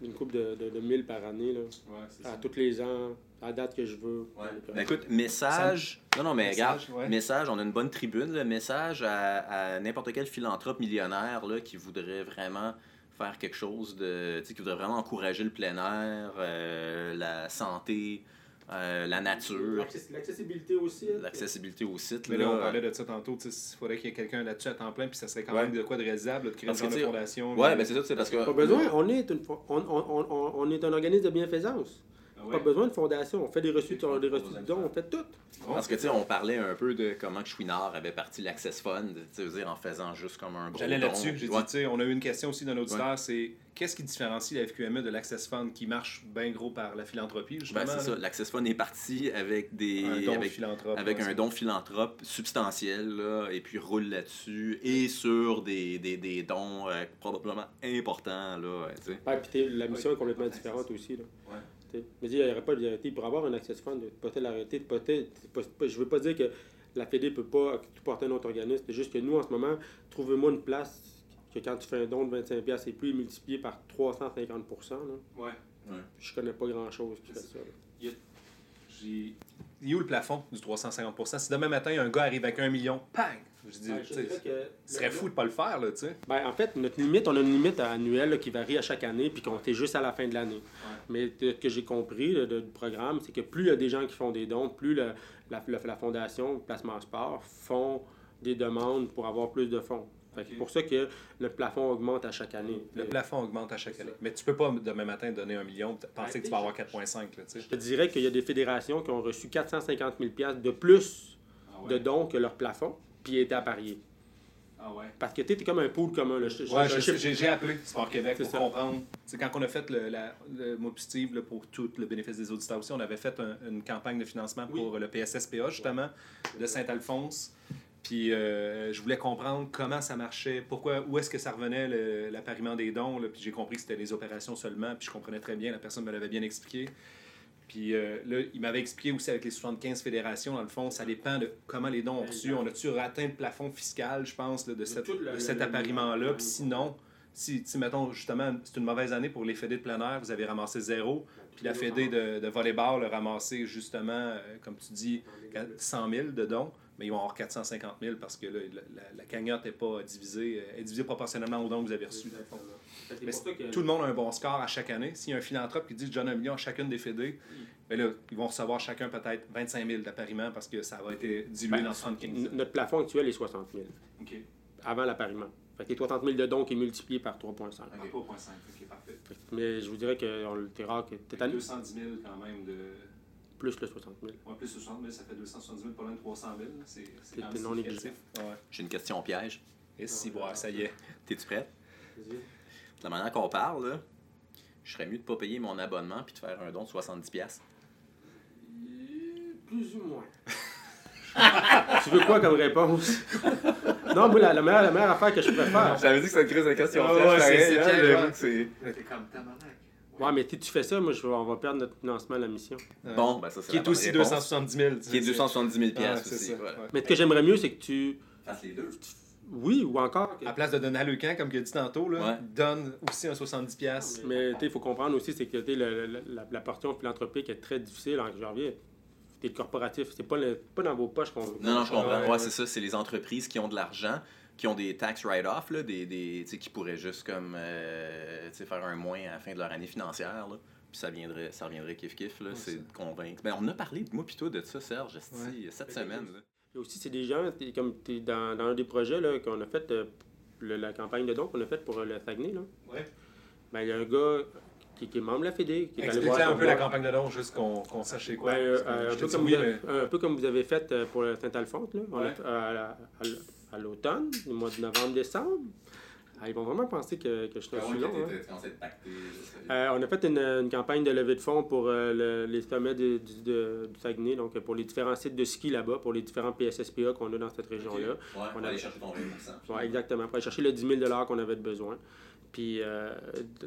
[SPEAKER 3] d'une coupe de, de, de 1000 par année, là,
[SPEAKER 2] Ouais, c'est ça.
[SPEAKER 3] à tous les ans, à la date que je veux.
[SPEAKER 1] Ouais. Ben écoute, message. Non, non, mais
[SPEAKER 2] Message,
[SPEAKER 1] regarde,
[SPEAKER 2] ouais.
[SPEAKER 1] message, on a une bonne tribune. Le message à, à n'importe quel philanthrope millionnaire là, qui voudrait vraiment faire quelque chose de. Tu sais, qui voudrait vraiment encourager le plein air, euh, la santé, euh, la nature,
[SPEAKER 3] l'access- L'accessibilité aussi. hein.
[SPEAKER 1] l'accessibilité au site.
[SPEAKER 2] Mais
[SPEAKER 1] là,
[SPEAKER 2] là, on parlait de ça tantôt. Il faudrait qu'il y ait quelqu'un là-dessus à temps plein, puis ça serait quand
[SPEAKER 1] Ouais.
[SPEAKER 2] même de quoi de réalisable, là, de créer
[SPEAKER 1] Parce
[SPEAKER 2] une fondation.
[SPEAKER 1] Ouais,
[SPEAKER 2] là.
[SPEAKER 1] ben c'est ça, c'est parce que.
[SPEAKER 3] Pas besoin, on est, une, fo- on, on, on, on est un organisme de bienfaisance.
[SPEAKER 2] Ouais.
[SPEAKER 3] Pas besoin de fondation. On fait des reçus, des reçus de dons, on fait tout.
[SPEAKER 1] Parce que, tu sais, on parlait un peu de comment que Chouinard avait parti l'Access Fund, tu sais, je veux dire, en faisant juste comme un gros
[SPEAKER 2] J'allais là-dessus. J'ai
[SPEAKER 1] Ouais.
[SPEAKER 2] dit, tu sais, on a eu une question aussi d'un auditeur, c'est qu'est-ce qui différencie la FQME de l'Access Fund qui marche bien gros par la philanthropie, justement?
[SPEAKER 1] Ben, c'est ça. L'Access Fund est parti avec des.
[SPEAKER 2] Un don
[SPEAKER 1] avec
[SPEAKER 2] philanthrope.
[SPEAKER 1] avec
[SPEAKER 2] ouais,
[SPEAKER 1] un don philanthrope substantiel, là, et puis roule là-dessus, et sur des, des, des dons euh, probablement importants, là, tu sais.
[SPEAKER 3] Ouais, puis la mission est complètement différente aussi. Là.
[SPEAKER 1] Ouais.
[SPEAKER 3] Mais il n'y aurait pas de vérité. Pour avoir un access fund, peut-être l'arrêter. Peut-être, pas- pas- je veux pas dire que la Fédé peut pas tout porter un autre organisme. C'est juste que nous, en ce moment, trouvez-moi une place que quand tu fais un don de 25$ et plus multiplié par 350 là,
[SPEAKER 2] Ouais.
[SPEAKER 3] je connais pas grand-chose qui fait ça. là.
[SPEAKER 2] J'ai- Il est où le plafond du 350% Si demain matin, un gars arrive avec un million, pang! Je dis, ce serait fou de pas le faire, là, tu sais.
[SPEAKER 3] Ben, en fait, notre limite, on a une limite annuelle là, qui varie à chaque année, puis qu'on fait juste à la fin de l'année. Mais ce que j'ai compris là, de- du programme, c'est que plus il y a des gens qui font des dons, plus le- la, la- la fondation Placement Sport font des demandes pour avoir plus de fonds. C'est pour ça que le plafond augmente à chaque année.
[SPEAKER 2] Le plafond augmente à chaque année. Mais tu peux pas demain matin donner un million, p- penser que tu vas avoir 4,5, là, tu sais.
[SPEAKER 3] Je te dirais qu'il y a des fédérations qui ont reçu 450 000 de plus de dons que leur plafond, puis ils étaient à parier.
[SPEAKER 2] Ah ouais.
[SPEAKER 3] Parce que tu es comme un pool commun. Là.
[SPEAKER 2] J'ai j'ai appelé Sport Québec pour
[SPEAKER 3] ça.
[SPEAKER 2] comprendre. C'est quand on a fait le, la, le Steve, là, pour tout le bénéfice des auditeurs aussi, on avait fait un- une campagne de financement
[SPEAKER 3] Oui.
[SPEAKER 2] pour le PSSPA justement de Saint-Alphonse. Puis euh, je voulais comprendre comment ça marchait, pourquoi, où est-ce que ça revenait l'appariement des dons. là. Puis j'ai compris que c'était les opérations seulement. Puis je comprenais très bien, la personne me l'avait bien expliqué. Puis euh, là, il m'avait expliqué aussi avec les 75 fédérations, dans le fond, ça dépend de comment les dons ont reçu. On a-tu atteint le plafond fiscal, je pense, là, de, cette-
[SPEAKER 3] tout le-
[SPEAKER 2] de cet appariement-là? Puis sinon, si, si, mettons, justement, c'est une mauvaise année pour les fédés de plein air, vous avez ramassé zéro. Puis la fédé de, de volleyball a ramassé, justement, euh, comme tu dis, 100 000 de dons. Mais ils vont avoir 450 000 parce que là, la, la- la cagnotte n'est pas divisée, euh, est divisée proportionnellement aux dons que vous avez
[SPEAKER 3] que c'est
[SPEAKER 2] Mais
[SPEAKER 3] que-
[SPEAKER 2] tout le monde a un bon score à chaque année. S'il y a un philanthrope qui dit je donne un million à chacune des fédés, ben là, ils vont recevoir chacun peut-être 25 000 d'appariement parce que ça va être dilué
[SPEAKER 3] Ben,
[SPEAKER 2] dans 75
[SPEAKER 3] N-
[SPEAKER 2] 000.
[SPEAKER 3] Notre plafond actuel est 60 000
[SPEAKER 2] OK.
[SPEAKER 3] avant l'appariement. Fait que les 60 000 de dons qui est multiplié par 3,5.
[SPEAKER 2] OK. 3,5. OK, parfait.
[SPEAKER 3] Fait que- Mais je vous dirais que on le rare que t'es à
[SPEAKER 2] 210 000 quand même de.
[SPEAKER 3] Plus le 60 000.
[SPEAKER 2] Ouais, plus de 60 000, ça fait 270 000, pas loin de 300 000. C'est
[SPEAKER 3] C'est non négligeable.
[SPEAKER 2] Ouais.
[SPEAKER 1] J'ai une question piège.
[SPEAKER 2] Et si, bon, ça y est.
[SPEAKER 1] T'es-tu prête? De la manière qu'on parle, là, je serais mieux de pas payer mon abonnement puis de faire un don de 70$. piastres.
[SPEAKER 3] Plus ou moins. tu veux quoi comme réponse? non, moi, la, la meilleure, la meilleure affaire que je préfère.
[SPEAKER 1] J'avais dit que c'était une crise de question
[SPEAKER 2] Ah ouais, c'est-
[SPEAKER 1] hein, c'est-
[SPEAKER 4] T'es comme tabarnak.
[SPEAKER 3] Ouais, mais si tu fais ça, moi, je, on va perdre notre financement à la mission.
[SPEAKER 1] Bon, ben ça, c'est
[SPEAKER 2] Qui
[SPEAKER 1] la
[SPEAKER 2] est aussi
[SPEAKER 1] réponse.
[SPEAKER 2] 270 000.
[SPEAKER 1] Qui est 270 000
[SPEAKER 2] Ah,
[SPEAKER 1] aussi.
[SPEAKER 2] ça.
[SPEAKER 1] voilà.
[SPEAKER 2] ouais.
[SPEAKER 3] Mais ce que j'aimerais mieux, c'est que tu.
[SPEAKER 1] Fasse les deux.
[SPEAKER 3] Oui, ou encore.
[SPEAKER 2] À place de donner à Leucan, comme il a dit tantôt, là,
[SPEAKER 1] Ouais.
[SPEAKER 2] donne aussi un 70$. piastres.
[SPEAKER 3] Mais il faut comprendre aussi, c'est que tu sais, le- le- la, la portion philanthropique est très difficile en janvier. T'es le corporatif, c'est pas, le- pas dans vos poches qu'on.
[SPEAKER 1] Non, non, je comprends.
[SPEAKER 2] Ouais,
[SPEAKER 1] ouais. c'est ça. C'est les entreprises qui ont de l'argent, qui ont des tax write-off, là, des, des, tu sais, qui pourraient juste comme, euh, tu sais, faire un moins à la fin de leur année financière. Là. Puis ça viendrait, ça reviendrait kiff-kiff. là, c'est de convaincre. Ben, on a parlé, moi puis toi, de ça, Serge,
[SPEAKER 2] Ouais.
[SPEAKER 1] cette semaine. là.
[SPEAKER 3] Et aussi, c'est des gens, t'es- comme t'es dans, dans un des projets là, qu'on a fait, euh, le- la campagne de dons qu'on a faite pour euh, le Saguenay, là.
[SPEAKER 2] Ouais.
[SPEAKER 3] Ben, il y a un gars qui, qui est membre de la Fédé, qui est allé
[SPEAKER 2] Explique
[SPEAKER 3] voir
[SPEAKER 2] un peu la campagne de don, juste qu'on qu'on sache c'est quoi.
[SPEAKER 3] Euh, euh, un, peu comme
[SPEAKER 2] oui,
[SPEAKER 3] vous avez,
[SPEAKER 2] mais-
[SPEAKER 3] un peu comme vous avez fait euh, pour le Saint-Alphonse,
[SPEAKER 2] Ouais.
[SPEAKER 3] À, l'automne, au mois de novembre-décembre. Ah, ils vont vraiment penser que, que je suis un sulon, hein. Euh, on a fait une, une campagne de levée de fonds pour euh, le- les sommets de- du, Saguenay, donc pour les différents sites de ski là-bas, pour les différents PSSPA qu'on a dans cette région-là.
[SPEAKER 1] Ouais,
[SPEAKER 3] On
[SPEAKER 1] on
[SPEAKER 3] a-
[SPEAKER 1] aller chercher ton 20%.
[SPEAKER 3] Ouais, exactement. Pour aller chercher le 10 000 qu'on avait de besoin. Puis, euh,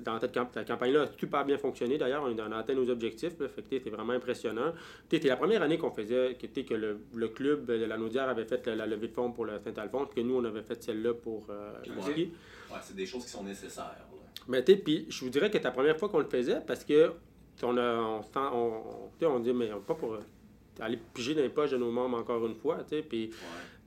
[SPEAKER 3] dans cette campagne-là a super bien fonctionné. D'ailleurs, on a atteint nos objectifs. Là, fait que c'était vraiment impressionnant. C'était la première année qu'on faisait, que, que le, le club de la Naudière avait fait la, la levée de fonds pour le Saint-Alphonse, que nous, on avait fait celle-là pour euh, le ski.
[SPEAKER 1] Ouais, c'est des choses qui sont nécessaires. là.
[SPEAKER 3] Mais tu puis je vous dirais que c'est la première fois qu'on le faisait parce que on a, on, on, on, on dit, mais pas pour euh, aller piger dans les poches de nos membres encore une fois, puis,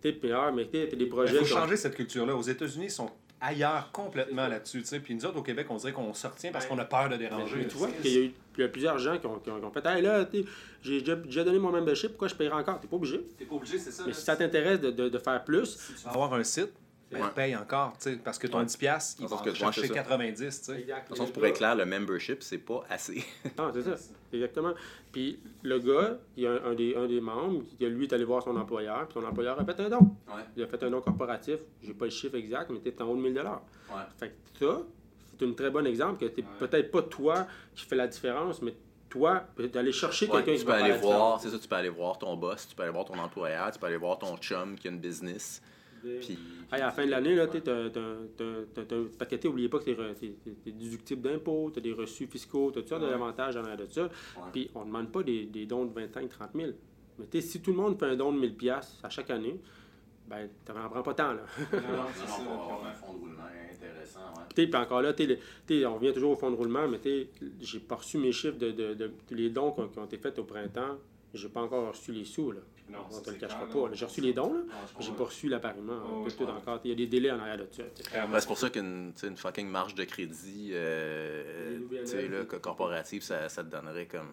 [SPEAKER 1] Ouais.
[SPEAKER 3] ah, mais t'as des
[SPEAKER 2] Il
[SPEAKER 3] projets.
[SPEAKER 2] faut
[SPEAKER 3] qui ont-
[SPEAKER 2] changer cette culture-là. Aux États-Unis, ils sont ailleurs complètement là-dessus. tu sais. Puis nous autres, au Québec, on dirait qu'on se retient parce qu'on a peur de déranger.
[SPEAKER 3] Mais tu vois qu'il y a eu il y a plusieurs gens qui ont, qui ont, qui ont fait Hey là, tu sais, j'ai déjà, donné mon membership, pourquoi je paierai encore T'es pas obligé.
[SPEAKER 4] T'es pas obligé, c'est ça.
[SPEAKER 3] Mais
[SPEAKER 4] là.
[SPEAKER 3] si ça t'intéresse de, de, de faire plus,
[SPEAKER 4] Si tu
[SPEAKER 2] Tu vas avoir un site,
[SPEAKER 1] Ouais.
[SPEAKER 2] on paye encore, tu sais, parce que ton
[SPEAKER 1] Ouais.
[SPEAKER 2] 10$, piastres, il va chercher
[SPEAKER 1] ouais, c'est ça.
[SPEAKER 2] 90$. tu sais.
[SPEAKER 1] De toute façon, pour être clair, le membership, c'est pas assez.
[SPEAKER 3] non, c'est ça. Exactement. Puis le gars, il y a un, un des, un des membres, qui lui est allé voir son employeur, puis son employeur a fait un don.
[SPEAKER 1] Ouais.
[SPEAKER 3] Il a fait un don corporatif, j'ai pas le chiffre exact, mais c'était en haut de 1000
[SPEAKER 1] Ouais.
[SPEAKER 3] Fait que ça, c'est un très bon exemple que c'est
[SPEAKER 4] Ouais.
[SPEAKER 3] peut-être pas toi qui fais la différence, mais toi, d'aller chercher quelqu'un
[SPEAKER 1] tu
[SPEAKER 3] qui
[SPEAKER 1] peux
[SPEAKER 3] va faire
[SPEAKER 1] aller voir, c'est ça, tu peux aller voir ton boss, tu peux aller voir ton employeur, tu peux aller voir ton chum qui a une business. Puis.
[SPEAKER 3] À la fin de l'année, là, parce que n'oubliez pas que tu es, déductible d'impôts, tu as des reçus fiscaux, tu as toutes sortes d'avantages en de ça. Puis on ne demande pas des, des dons de 25 30 000. Mais si tout le monde fait un don de 1000 pièces à chaque année, ben, tu n'en prends pas tant. Là.
[SPEAKER 4] Non, non, c'est ça.
[SPEAKER 1] fonds de roulement intéressant. Ouais.
[SPEAKER 3] Puis encore là, on revient toujours au fond de roulement, mais sais, j'ai pas reçu mes chiffres de, de, de- de- les dons qui ont, qui ont été faits au printemps. J'ai pas encore reçu les sous. Là.
[SPEAKER 4] Non,
[SPEAKER 3] on te le cachera pas. J'ai reçu les dons, là. J'ai pas reçu.
[SPEAKER 4] Oh,
[SPEAKER 3] tout, encore. Il y a des délais en arrière de ça.
[SPEAKER 1] c'est pour ça qu'une une fucking marge de crédit euh, là, co- corporative, ça, ça te donnerait comme.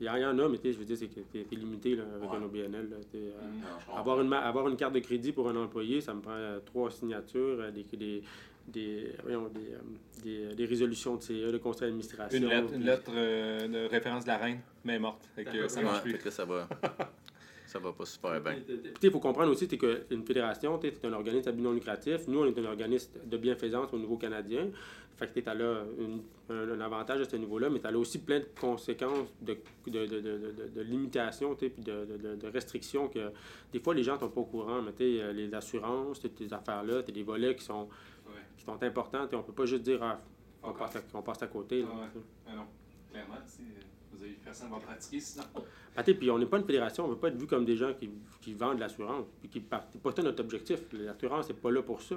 [SPEAKER 3] Il y en a, mais je veux dire, c'est que t'es t'es limité là, avec
[SPEAKER 1] Ouais.
[SPEAKER 3] un OBNL. là. Euh,
[SPEAKER 4] Mm.
[SPEAKER 1] Non,
[SPEAKER 3] avoir, une, ma- avoir une carte de crédit pour un employé, ça me prend euh, trois signatures, euh, des, des, des, voyons, des, des, des résolutions de CE, de conseil d'administration.
[SPEAKER 2] Une lettre, une lettre euh, de référence de la reine, mais morte. Fait que ça
[SPEAKER 1] Ouais,
[SPEAKER 2] marche plus.
[SPEAKER 1] que ça va. ça va pas super bien.
[SPEAKER 3] il faut comprendre aussi c'est qu'une fédération, c'est un organisme à but non lucratif. Nous, on est un organisme de bienfaisance au niveau canadien. Fait que tu as là une- un, un avantage à ce niveau-là, mais tu as là aussi plein de conséquences de, de, de, de, de- de limitations puis de, de, de- de restrictions que des fois les gens ne sont pas au courant. Mais euh, les assurances, t'sais, tes affaires-là, tu des volets qui sont,
[SPEAKER 4] Ouais.
[SPEAKER 3] qui sont importants. On peut pas juste dire ah, on, passe à, on passe à côté. là,
[SPEAKER 4] Ah ouais. Ah non, clairement, tu sais, personne va pratiquer sinon.
[SPEAKER 3] Ah, t'sais, puis on n'est pas une fédération, on ne veut pas être vu comme des gens qui, qui vendent de l'assurance. Puis qui partent. C'est pas ça notre objectif. L'assurance, c'est pas là pour ça.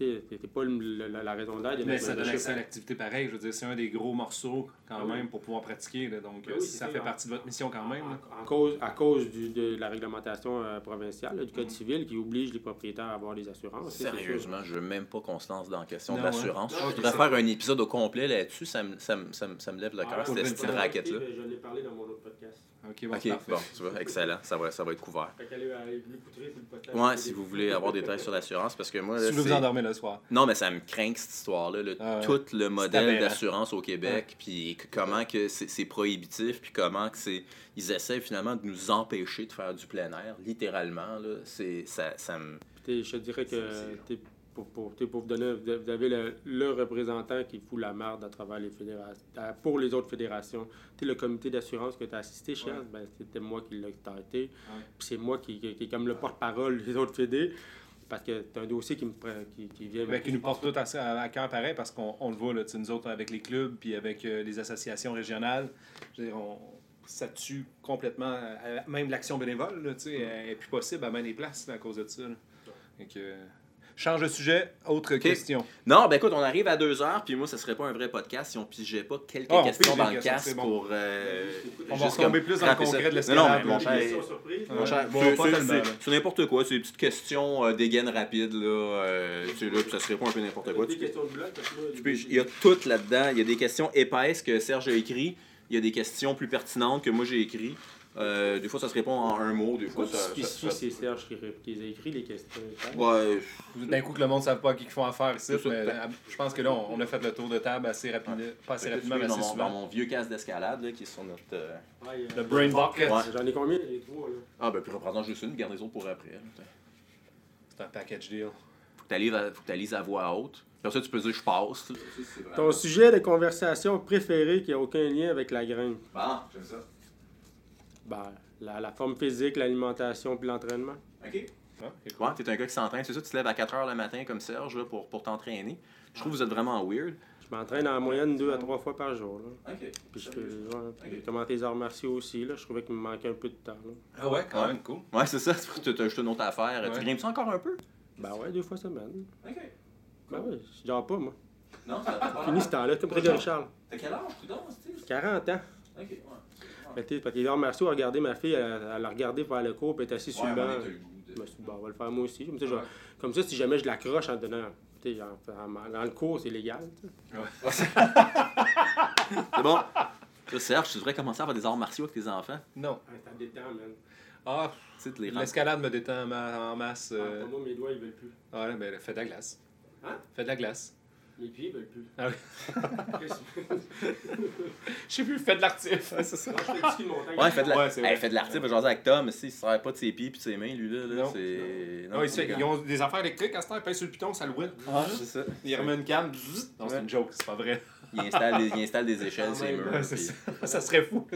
[SPEAKER 3] C'est pas le- le- la, la raison d'être. de
[SPEAKER 2] Mais ça donne accès à l'activité pareil. Je veux dire, c'est un des gros morceaux quand
[SPEAKER 3] Ah oui.
[SPEAKER 2] même pour pouvoir pratiquer. là. Donc,
[SPEAKER 3] Ben oui,
[SPEAKER 2] si
[SPEAKER 3] c'est
[SPEAKER 2] ça fait
[SPEAKER 3] hein.
[SPEAKER 2] partie de votre mission quand même. là.
[SPEAKER 3] En, en cause, à cause du- de la réglementation euh, provinciale, là, du Code civil, qui oblige les propriétaires à avoir des assurances.
[SPEAKER 1] Sérieusement, je veux même pas qu'on se lance dans la question de
[SPEAKER 2] Non,
[SPEAKER 1] l'assurance.
[SPEAKER 4] hein.
[SPEAKER 1] Je
[SPEAKER 4] Non,
[SPEAKER 1] voudrais
[SPEAKER 4] c'est
[SPEAKER 1] faire un épisode au complet là-dessus, ça me, ça me, ça me, ça me lève le cœur,
[SPEAKER 3] Ah,
[SPEAKER 1] cette petite
[SPEAKER 2] ouais,
[SPEAKER 1] raquette-là.
[SPEAKER 3] Je l'ai parlé dans mon autre podcast.
[SPEAKER 2] Ok, bon,
[SPEAKER 1] Ok,
[SPEAKER 2] c'est parfait.
[SPEAKER 1] bon, tu vois, excellent, ça va, ça va être couvert.
[SPEAKER 3] Fait allez le.
[SPEAKER 1] Ouais, si vous voulez avoir des détails sur l'assurance, parce que moi, là,
[SPEAKER 2] Si vous endormez le soir.
[SPEAKER 1] Non, mais ça me craint cette histoire-là. là.
[SPEAKER 2] Ah ouais.
[SPEAKER 1] Tout le modèle d'assurance au Québec, puis que- comment que c'est prohibitif, puis comment que c'est ils essaient finalement de nous empêcher de faire du plein air, littéralement. Là, c'est ça, ça me.
[SPEAKER 3] Je te dirais que pour, pour, pour vous donner, vous avez- le, le représentant qui fout la merde à travers les fédérations, pour les autres fédérations. Tu le comité d'assurance que tu as assisté,
[SPEAKER 2] Ouais.
[SPEAKER 3] ben, c'était moi qui l'ai starté. Puis c'est moi qui, qui, qui est comme le porte-parole des autres fédés. Parce que c'est un dossier qui me qui, qui vient.
[SPEAKER 2] Ben, qui nous porte tout à, à, cœur pareil parce qu'on on le voit, là, nous autres, avec les clubs puis avec euh, les associations régionales, je veux dire, on, ça tue complètement, euh, même l'action bénévole, là, tu sais, elle est plus possible à bien des places là, à cause de ça. là. Donc, euh, change de sujet, autre question.
[SPEAKER 1] Non, ben écoute, on arrive à deux heures, puis moi, ça serait pas un vrai podcast si on pigeait pas quelques
[SPEAKER 2] Ah, on
[SPEAKER 1] questions dans le casque
[SPEAKER 2] c'est bon.
[SPEAKER 1] pour. euh,
[SPEAKER 2] On va
[SPEAKER 1] comme
[SPEAKER 2] plus dans le
[SPEAKER 1] ça.
[SPEAKER 2] concret de
[SPEAKER 1] Non,
[SPEAKER 2] l'escalade,
[SPEAKER 1] non, mais mon cher, c'est-
[SPEAKER 2] pas
[SPEAKER 1] n'importe quoi, c'est des petites questions euh, dégaines rapides, là, euh, tu sais, là, puis ça se répond un peu n'importe quoi. Il y a tout là-dedans. Il y a des questions épaisses que Serge a écrites. Il y a des questions plus pertinentes que moi j'ai écrites. Euh, des fois, ça se répond en un mot. Des fois, ça.
[SPEAKER 3] c'est Serge qui, les a écrit les questions?
[SPEAKER 1] Ouais,
[SPEAKER 2] D'un coup que le monde ne savent pas à qui ils font affaire ici, mais, euh, je pense que là, on, on a fait le tour de table assez rapidement, pas assez rapidement, mais
[SPEAKER 1] dans,
[SPEAKER 2] assez
[SPEAKER 1] mon, dans
[SPEAKER 2] souvent.
[SPEAKER 1] mon vieux casque d'escalade là, qui est sur notre. euh,
[SPEAKER 2] Le brain bucket,
[SPEAKER 1] Ouais.
[SPEAKER 3] J'en ai combien les trois là?
[SPEAKER 1] Ah, ben, puis représente juste une, garde les autres pour après.
[SPEAKER 2] c'est un package deal.
[SPEAKER 1] Faut que tu lises à, voix haute. Après ça, tu peux dire je passe.
[SPEAKER 3] Ton sujet de conversation préféré qui a aucun lien avec la graine?
[SPEAKER 1] Bon, j'aime ça.
[SPEAKER 3] Ben, la, la forme physique, l'alimentation puis l'entraînement.
[SPEAKER 1] OK.
[SPEAKER 2] Ah, cool.
[SPEAKER 1] Ouais, t'es un gars qui s'entraîne. C'est ça, tu te lèves à 4 h le matin comme Serge là, pour, pour t'entraîner. Je trouve que vous êtes vraiment weird.
[SPEAKER 3] Je m'entraîne en moyenne deux à trois fois par jour. Là.
[SPEAKER 1] OK.
[SPEAKER 3] Puis je fais, ouais, puis commencé les arts martiaux aussi. Là. Je trouvais qu'il me manquait un peu de temps. Là.
[SPEAKER 2] Ah ouais, quand
[SPEAKER 1] Ouais.
[SPEAKER 2] même, cool.
[SPEAKER 1] Ouais, c'est ça. Tu as juste une autre affaire.
[SPEAKER 2] Ouais.
[SPEAKER 1] Tu grimpes-tu encore un peu?
[SPEAKER 3] Ben ouais, deux fois semaine.
[SPEAKER 1] OK.
[SPEAKER 3] Ben ouais, je dors pas, moi.
[SPEAKER 1] Non, t'as
[SPEAKER 3] Fini ce temps-là, comme Grégory Charles.
[SPEAKER 1] T'as quel âge, tu dors, Steve?
[SPEAKER 3] 40 ans.
[SPEAKER 1] OK, ouais.
[SPEAKER 3] Fait que, Parce que les arts martiaux, à regarder ma fille, elle, elle a regardé faire le cours, puis elle est assise sur le banc. Je me suis dit, bon, on va le faire moi aussi. Comme ça, comme si jamais je l'accroche en donnant. tu sais, en- en- dans le cours, c'est légal. tu sais.
[SPEAKER 1] C'est bon. Là, Serge, tu devrais commencer à faire des arts martiaux avec tes enfants.
[SPEAKER 2] Non.
[SPEAKER 3] Ouais, ça détend, man.
[SPEAKER 2] Ah,
[SPEAKER 1] Tu sais, les
[SPEAKER 2] l'escalade me détend en ma- en masse.
[SPEAKER 3] Ah,
[SPEAKER 2] euh,
[SPEAKER 3] pour moi, mes doigts, ils veulent plus.
[SPEAKER 2] Ouais, ben, fais de la glace.
[SPEAKER 3] Hein?
[SPEAKER 2] Fais de la glace.
[SPEAKER 3] Mes pieds, ils veulent plus.
[SPEAKER 2] Ah oui.
[SPEAKER 3] Qu'est-ce
[SPEAKER 2] Je sais plus, fais de l'artif.
[SPEAKER 3] ski de montagne.
[SPEAKER 1] Ouais, fait de la...
[SPEAKER 2] Ouais, c'est.
[SPEAKER 1] Hey, fait de l'artiste, genre avec Tom, mais si, il se sert pas de ses pieds et de ses mains, lui, là. là
[SPEAKER 2] Non.
[SPEAKER 1] c'est...
[SPEAKER 2] Non, ils, ont des affaires électriques à ce temps, ils pèsent sur le piton, ça le roule.
[SPEAKER 1] Ah, c'est ça.
[SPEAKER 2] Il remet une canne. Non, c'est
[SPEAKER 1] Ouais.
[SPEAKER 2] une joke, c'est pas vrai.
[SPEAKER 1] Il installe des, il installe des échelles,
[SPEAKER 3] Ah,
[SPEAKER 1] ses
[SPEAKER 3] ouais,
[SPEAKER 1] murs.
[SPEAKER 2] Ouais, c'est ça. ça serait fou.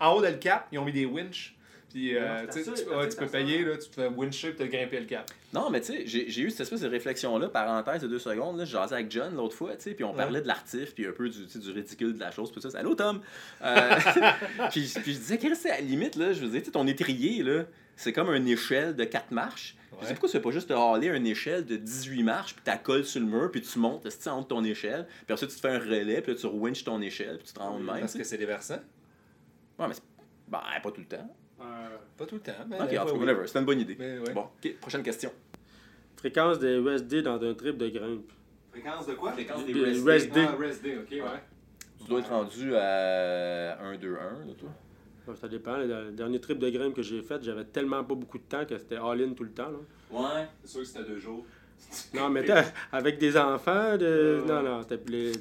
[SPEAKER 2] En haut de le cap, ils ont mis des winches. Puis, euh, tu tu, ouais, tu peux payer, là, tu te fais wincher puis te grimper le cap.
[SPEAKER 1] Non, mais tu sais, j'ai j'ai eu cette espèce de réflexion-là, parenthèse de deux secondes. Là, je jasais avec John l'autre fois, tu sais, puis on
[SPEAKER 2] Ouais.
[SPEAKER 1] parlait de l'artif, puis un peu du, tu du ridicule de la chose, puis tout ça. Allô, Tom? Euh, puis, puis je disais, Chris, c'est à la limite, là, je veux dire, tu sais, ton étrier, là, c'est comme une échelle de 4 marches. Je sais pourquoi tu fais pas juste te haler une échelle de 18 marches, puis tu colles sur le mur, puis tu montes, tu en haut de ton échelle, puis ensuite tu te fais un relais, puis là, tu winches ton échelle, puis tu te rends de même.
[SPEAKER 2] Parce
[SPEAKER 1] tu
[SPEAKER 2] que c'est des versants.
[SPEAKER 1] Ouais, mais c'est bah, pas tout le temps.
[SPEAKER 3] Euh,
[SPEAKER 2] Pas tout le temps. Mais
[SPEAKER 1] Ok, en tout cas, c'était une bonne idée.
[SPEAKER 2] Mais ouais.
[SPEAKER 1] Bon, ok, prochaine question.
[SPEAKER 3] fréquence des USD dans un trip de grimpe.
[SPEAKER 4] Fréquence de quoi?
[SPEAKER 1] Fréquence
[SPEAKER 3] Des
[SPEAKER 1] days.
[SPEAKER 3] day.
[SPEAKER 4] Ah, ok, ouais.
[SPEAKER 1] Tu dois être rendu à 1-2-1, là, toi.
[SPEAKER 3] Ça dépend. Le dernier trip de grimpe que j'ai fait, j'avais tellement pas beaucoup de temps que c'était all-in tout le temps. Là.
[SPEAKER 1] Ouais.
[SPEAKER 4] C'est sûr que c'était deux jours.
[SPEAKER 3] Non, mais t'as- avec des enfants, de...
[SPEAKER 4] Euh,
[SPEAKER 3] non, non, t'as les...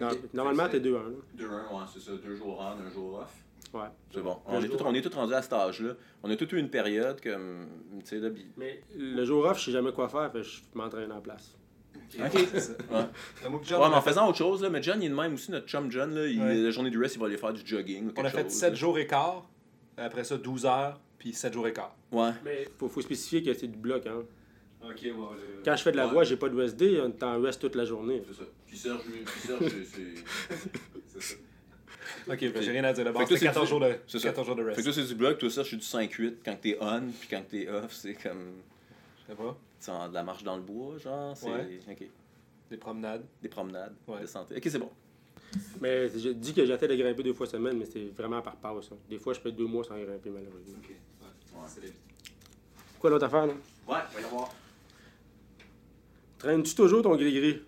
[SPEAKER 3] non,
[SPEAKER 1] Ok.
[SPEAKER 3] normalement, t'es 2-1. là.
[SPEAKER 1] 2-1, ouais, c'est ça. Deux jours on, un jour off.
[SPEAKER 3] Ouais.
[SPEAKER 1] C'est bon. On est, tout, on est tous rendus à cet âge-là. On a tous eu une période comme. Tu sais, là.
[SPEAKER 3] Mais le jour off, je sais jamais quoi faire, fait je m'entraîne en place.
[SPEAKER 1] Ok.
[SPEAKER 2] C'est ça.
[SPEAKER 1] Ouais. Ouais, mais en faisant autre chose, là. Mais John, il est de même aussi, notre chum John, là. Il,
[SPEAKER 2] Ouais.
[SPEAKER 1] La journée du rest, il va aller faire du jogging. ou
[SPEAKER 2] on a fait
[SPEAKER 1] chose,
[SPEAKER 2] 7
[SPEAKER 1] là.
[SPEAKER 2] jours et quart. Après ça, 12 heures, puis 7 jours et quart.
[SPEAKER 1] Ouais.
[SPEAKER 3] Mais faut, faut spécifier que c'est du bloc. Hein.
[SPEAKER 4] Ok, ouais. le-
[SPEAKER 3] Quand je fais de la
[SPEAKER 1] Ouais.
[SPEAKER 3] voix, j'ai pas de USD, on est en US toute la journée.
[SPEAKER 1] C'est ça. Puis Serge, lui, puis Serge, c'est. C'est
[SPEAKER 4] ça.
[SPEAKER 2] Ok, j'ai rien à dire
[SPEAKER 1] toi,
[SPEAKER 2] C'est 14
[SPEAKER 1] c'est-
[SPEAKER 2] jours de,
[SPEAKER 1] c'est ça.
[SPEAKER 2] 14 jours de
[SPEAKER 1] Fait que
[SPEAKER 2] rest.
[SPEAKER 1] toi, c'est du bloc. Toi, Serge, je suis du 5-8 quand t'es on, puis quand t'es off, c'est comme.
[SPEAKER 2] Je sais pas.
[SPEAKER 1] C'est en- de la marche dans le bois, genre. C'est.
[SPEAKER 2] Ouais.
[SPEAKER 1] Ok.
[SPEAKER 2] Des promenades.
[SPEAKER 1] Des promenades.
[SPEAKER 2] Ouais.
[SPEAKER 1] De santé. Ok, c'est bon.
[SPEAKER 3] Mais je dis que j'essaie de grimper deux fois semaine, mais c'est vraiment par passe. hein. Des fois, je fais deux mois sans grimper, malheureusement.
[SPEAKER 4] Ok, ouais. C'est la vie.
[SPEAKER 3] Quoi l'autre affaire, là?
[SPEAKER 1] Ouais, voyons voir.
[SPEAKER 3] Traînes-tu toujours ton gris-gris?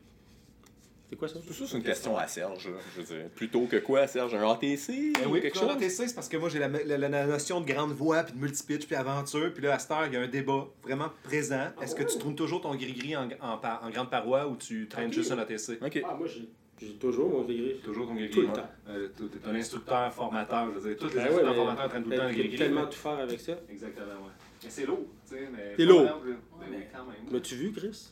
[SPEAKER 3] C'est quoi ça?
[SPEAKER 1] Tout ça, c'est une question à Serge, je veux dire. Plutôt que quoi, Serge? Un ATC?
[SPEAKER 2] Ben
[SPEAKER 1] ou
[SPEAKER 2] oui,
[SPEAKER 1] quelque chose?
[SPEAKER 2] chose. c'est parce que moi j'ai la, la- la- la notion de grande voix, puis de multipitch, puis aventure. Puis là, à cette heure, il y a un débat vraiment présent. Est-ce que tu tournes toujours ton gris-gris en, en, par- en grande paroi ou tu traînes juste un ATC?
[SPEAKER 1] Ok.
[SPEAKER 3] Ah, moi, j'ai toujours mon gris-gris.
[SPEAKER 2] Toujours ton gris-gris.
[SPEAKER 3] Tout le
[SPEAKER 2] ouais.
[SPEAKER 3] temps.
[SPEAKER 2] Euh, tu es un instructeur, formateur. Je veux dire, tous les
[SPEAKER 3] Ben ouais,
[SPEAKER 2] instructeurs
[SPEAKER 3] mais-
[SPEAKER 2] formateurs traînent tout le temps un
[SPEAKER 3] Tu peux
[SPEAKER 2] gris-gris.
[SPEAKER 3] tellement tout faire avec ça.
[SPEAKER 4] Exactement, ouais. Mais c'est lourd, tu sais. mais
[SPEAKER 3] C'est
[SPEAKER 4] pas
[SPEAKER 3] lourd.
[SPEAKER 4] oui, quand même.
[SPEAKER 3] M'as-tu vu, Chris?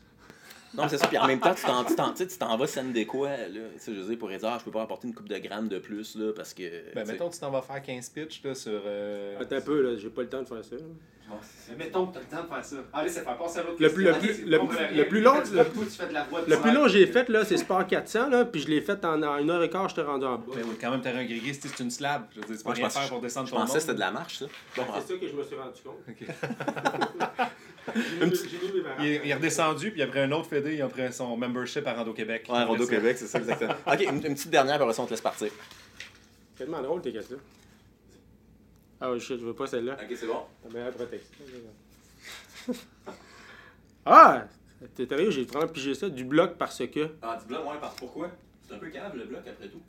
[SPEAKER 1] Non, c'est ça. Puis en même temps, tu t'en, tu t'en, tu sais, tu t'en vas scène des quoi, là. Tu sais, je veux dire, pour dire, ah, je peux pas apporter une coupe de grammes de plus, là, parce que.
[SPEAKER 2] Ben, mettons, tu t'en vas faire 15 pitches là, sur. euh,
[SPEAKER 3] Attends un peu, là, j'ai pas le temps de faire ça. là.
[SPEAKER 4] Mais mettons que t'as le temps de faire ça. Allez, ça fait passer à l'autre
[SPEAKER 3] Le plus- le plus- le-
[SPEAKER 4] connaît
[SPEAKER 3] le plus long, le-
[SPEAKER 4] toi, tu fais de la voix de
[SPEAKER 3] Le plus long que j'ai fait, là, c'est Sport 400, là, puis je l'ai fait en, en une heure et quart, j'étais rendu en bas.
[SPEAKER 2] Ben oui, quand même, t'as un grégé, c'est une slab. Je veux dire, c'est pas
[SPEAKER 1] je
[SPEAKER 2] rien
[SPEAKER 1] pensais-
[SPEAKER 2] faire pour descendre
[SPEAKER 1] Je
[SPEAKER 2] ton
[SPEAKER 1] pensais
[SPEAKER 2] monde.
[SPEAKER 1] que c'était de la marche, ça. Bon,
[SPEAKER 3] C'est ça que je me suis rendu compte. Mes
[SPEAKER 2] Il est, il est redescendu, puis après un autre fédé, il a pris son membership à Rando-Québec.
[SPEAKER 1] Ouais, Rondo Québec, c'est ça, exactement. ok, une, une petite dernière, puis après ça, on te laisse partir.
[SPEAKER 3] Tellement drôle tes questions. Ah shit, je veux pas celle-là.
[SPEAKER 1] Ok, c'est bon.
[SPEAKER 3] La meilleure protection. Ah! T'es sérieux, j'ai vraiment pigé ça. Du bloc parce que.
[SPEAKER 1] Ah, du bloc, ouais, parce pourquoi? C'est un peu calme, le bloc, après tout.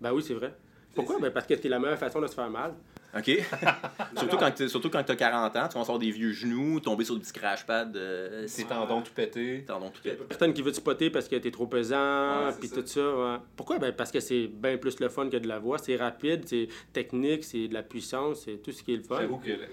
[SPEAKER 3] Ben oui, c'est vrai. Pourquoi? Ben parce que c'est la meilleure façon de se faire mal.
[SPEAKER 1] OK. surtout, quand t'es- surtout quand t'as 40 ans, tu vas avoir des vieux genoux, tomber sur le petit crash pad, euh,
[SPEAKER 2] Ses tendons tout pétés.
[SPEAKER 1] tendons tout fait.
[SPEAKER 3] Personne qui veut te spotter parce que t'es trop pesant, puis tout ça. ouais. Pourquoi? Ben parce que c'est bien plus le fun que de la voix. C'est rapide, c'est technique, c'est de la puissance, c'est tout ce qui est le fun.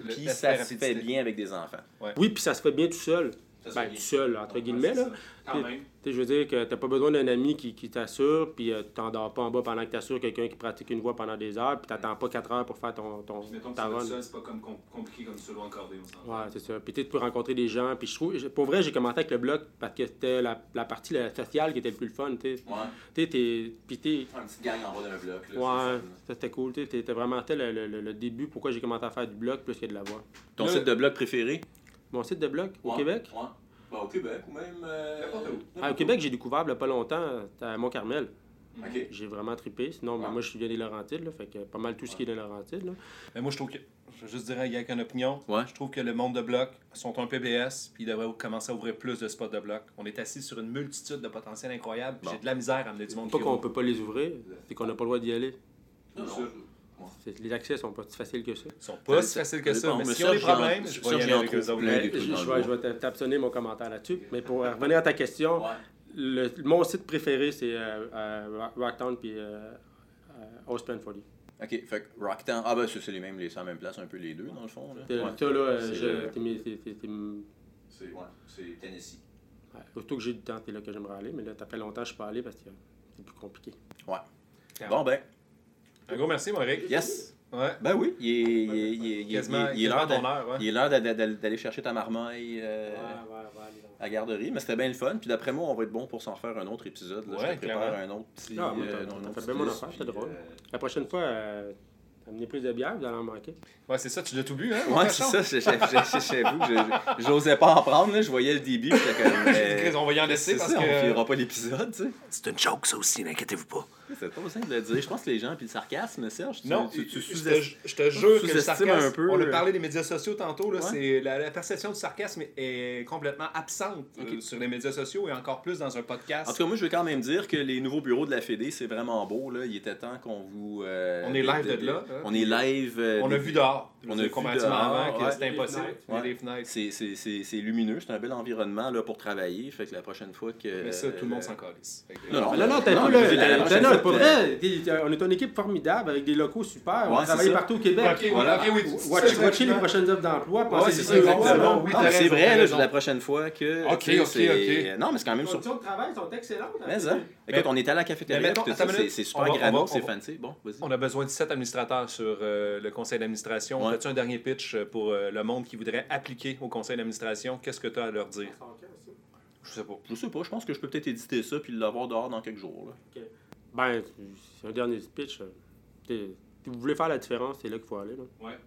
[SPEAKER 1] Puis ça se fait bien avec des enfants.
[SPEAKER 3] Oui, puis ça se fait bien tout seul. Ben, tout seul, entre guillemets, là.
[SPEAKER 4] Quand même.
[SPEAKER 3] Je veux dire que t'as pas besoin d'un ami qui, qui t'assure, puis euh, tu t'endors pas en bas pendant que t'assures quelqu'un qui pratique une voix pendant des heures, puis t'attends pas 4 heures pour faire ton, ton,
[SPEAKER 4] Puis mettons
[SPEAKER 3] ta run.
[SPEAKER 4] c'est pas comme com- compliqué comme solo encordé, on.
[SPEAKER 3] Ouais, c'est ça. Puis tu peux rencontrer des gens. Puis je trouve, pour vrai, j'ai commencé avec le bloc parce que c'était la, la partie la sociale qui était le plus le fun. Tu sais,
[SPEAKER 1] Ouais.
[SPEAKER 3] Tu sais, t'es- puis t'es-
[SPEAKER 1] Un petit gang en bas d'un bloc. Là,
[SPEAKER 3] Ouais, ça c'était cool. tu sais, C'était vraiment tel le, le- le- le début pourquoi j'ai commencé à faire du bloc plus que de la voix.
[SPEAKER 1] Ton
[SPEAKER 3] Là-
[SPEAKER 1] site de bloc préféré?
[SPEAKER 3] Mon site de bloc au
[SPEAKER 1] Ouais.
[SPEAKER 3] Québec
[SPEAKER 1] Ouais. Ben, au Québec ou même. euh,
[SPEAKER 4] N'importe où.
[SPEAKER 3] ah, Au Québec, j'ai découvert il y a pas longtemps, à Mont-Carmel.
[SPEAKER 1] Ok.
[SPEAKER 3] J'ai vraiment trippé. Sinon, ben,
[SPEAKER 1] Ouais.
[SPEAKER 3] moi, je viens des Laurentides, là, fait que pas mal tout ce qui est des Laurentides. Là.
[SPEAKER 2] Mais moi, je trouve que. Je veux juste dire, une opinion.
[SPEAKER 1] Ouais.
[SPEAKER 2] Je trouve que le monde de bloc sont un PBS, puis ils devraient commencer à ouvrir plus de spots de bloc. On est assis sur une multitude de potentiels incroyables,
[SPEAKER 1] Bon.
[SPEAKER 2] j'ai de la misère à amener du monde
[SPEAKER 3] Pas qu'on peut pas les ouvrir, c'est qu'on n'a pas le droit d'y aller.
[SPEAKER 1] Non, non.
[SPEAKER 3] Les accès sont pas si faciles que ça.
[SPEAKER 2] Ils sont pas si faciles que
[SPEAKER 1] Ça
[SPEAKER 2] mais
[SPEAKER 1] mais
[SPEAKER 2] s'ils ont des problèmes, je
[SPEAKER 1] Serge,
[SPEAKER 2] vais y aller
[SPEAKER 1] j'en
[SPEAKER 2] avec eux
[SPEAKER 1] trouve
[SPEAKER 2] autres.
[SPEAKER 1] plein.
[SPEAKER 3] Mais
[SPEAKER 1] des trucs
[SPEAKER 3] je, vais, je vais t'a- t'absonner mon commentaire là-dessus. Mais pour revenir à ta question,
[SPEAKER 1] Ouais.
[SPEAKER 3] le, mon site préféré, c'est euh, euh, Rock- Rocktown puis euh, euh, Ospen 40.
[SPEAKER 1] Ok, fait que Rocktown. Ah, ben, ça, c'est les mêmes, les, c'est la même place, un peu les deux, dans le fond. Là.
[SPEAKER 3] C'est-
[SPEAKER 1] Ouais.
[SPEAKER 3] Ça, là, euh,
[SPEAKER 1] C'est
[SPEAKER 3] je-
[SPEAKER 1] le-
[SPEAKER 3] t'es mis- t'es- t'es- t'es- ouais,
[SPEAKER 1] C'est ouais, Tennessee.
[SPEAKER 3] Aussitôt que j'ai du temps, c'est là que j'aimerais aller. Mais là, ça fait longtemps que je suis pas allé parce que c'est plus compliqué.
[SPEAKER 1] Bon, ben,
[SPEAKER 2] Un gros merci, mon Eric.
[SPEAKER 1] yes.
[SPEAKER 2] Ouais.
[SPEAKER 1] Ben oui, il est, il est, il est- il est- il l'heure
[SPEAKER 2] ouais.
[SPEAKER 1] d'aller chercher ta marmaille euh,
[SPEAKER 3] ouais, ouais.
[SPEAKER 1] à la garderie, mais c'était bien le fun. Puis d'après moi, on va être bon pour s'en faire un autre épisode. Là.
[SPEAKER 2] Ouais,
[SPEAKER 1] je te prépare
[SPEAKER 2] clairement.
[SPEAKER 1] un autre petit.
[SPEAKER 3] Ah, moi,
[SPEAKER 1] euh,
[SPEAKER 3] t'as- fait bien mon affaire, c'était drôle.
[SPEAKER 1] euh,
[SPEAKER 3] La prochaine fois, euh, amenez plus de bière, vous allez en manquer.
[SPEAKER 2] Ouais, c'est ça, tu l'as tout bu, hein?
[SPEAKER 1] Ouais, c'est ça, je- je- je- je- j'avoue, je- j'osais pas en prendre, là, je voyais le début, comme.
[SPEAKER 2] on va y en laisser parce
[SPEAKER 1] ça, on finira pas l'épisode, tu sais.
[SPEAKER 5] C'est une joke, ça aussi, n'inquiétez-vous pas.
[SPEAKER 1] C'est pas simple de le dire. Je pense que les gens, puis le sarcasme, Serge, tu,
[SPEAKER 2] Non,
[SPEAKER 1] tu, tu
[SPEAKER 2] je, te, je te jure que le sarcasme,
[SPEAKER 1] un peu,
[SPEAKER 2] on a
[SPEAKER 1] euh,
[SPEAKER 2] parlé des médias sociaux tantôt, là,
[SPEAKER 1] Ouais.
[SPEAKER 2] c'est la, la perception du sarcasme est complètement absente euh, sur les médias sociaux et encore plus dans un podcast.
[SPEAKER 1] En tout cas, moi, je veux quand même dire que les nouveaux bureaux de la Fédé, c'est vraiment beau. Là. Il était temps qu'on vous. euh,
[SPEAKER 2] On est live de là, hein.
[SPEAKER 1] On est live. euh,
[SPEAKER 2] on a vu dehors.
[SPEAKER 1] on a
[SPEAKER 2] C'est
[SPEAKER 1] vu dehors,
[SPEAKER 2] avant que
[SPEAKER 1] ouais.
[SPEAKER 2] c'était impossible.
[SPEAKER 3] fenêtres.
[SPEAKER 2] Il y a
[SPEAKER 1] Ouais.
[SPEAKER 2] des fenêtres.
[SPEAKER 1] C'est, c'est, c'est, c'est lumineux, c'est un bel environnement là, pour travailler. Fait que la prochaine fois que.
[SPEAKER 2] Mais ça, tout le monde s'en calisse.
[SPEAKER 1] Non, non,
[SPEAKER 3] Non,
[SPEAKER 1] fois
[SPEAKER 3] pour vrai, on est une équipe formidable avec des locaux super. on
[SPEAKER 1] ça.
[SPEAKER 3] partout au Québec. Watchez les prochaines offres d'emploi. Pensez
[SPEAKER 2] c'est
[SPEAKER 3] c'est
[SPEAKER 2] exactement.
[SPEAKER 3] bon,
[SPEAKER 2] Oui,
[SPEAKER 1] Non,
[SPEAKER 2] t'as
[SPEAKER 1] mais c'est
[SPEAKER 2] raison,
[SPEAKER 1] vrai, la prochaine fois que.
[SPEAKER 2] Ok, ok, ok.
[SPEAKER 1] Non, mais c'est quand même
[SPEAKER 3] Les conditions de travail sont excellentes. hein.
[SPEAKER 1] Mais ça. Écoute, on est à la cafétéria,
[SPEAKER 2] Mais
[SPEAKER 1] c'est, super
[SPEAKER 2] va-
[SPEAKER 1] c'est fancy. Bon, vas-y.
[SPEAKER 2] On a besoin de 17 administrateurs sur euh, le conseil d'administration. As-tu un dernier pitch pour euh, le monde qui voudrait appliquer au conseil d'administration? Qu'est-ce que tu as à leur dire? Je sais pas.
[SPEAKER 1] Je sais pas, je pense que je peux peut-être éditer ça puis l'avoir dehors dans quelques jours. Là.
[SPEAKER 3] Ben, c'est un dernier pitch. euh, Si vous voulez faire la différence, c'est là qu'il faut aller. là.
[SPEAKER 4] Ouais.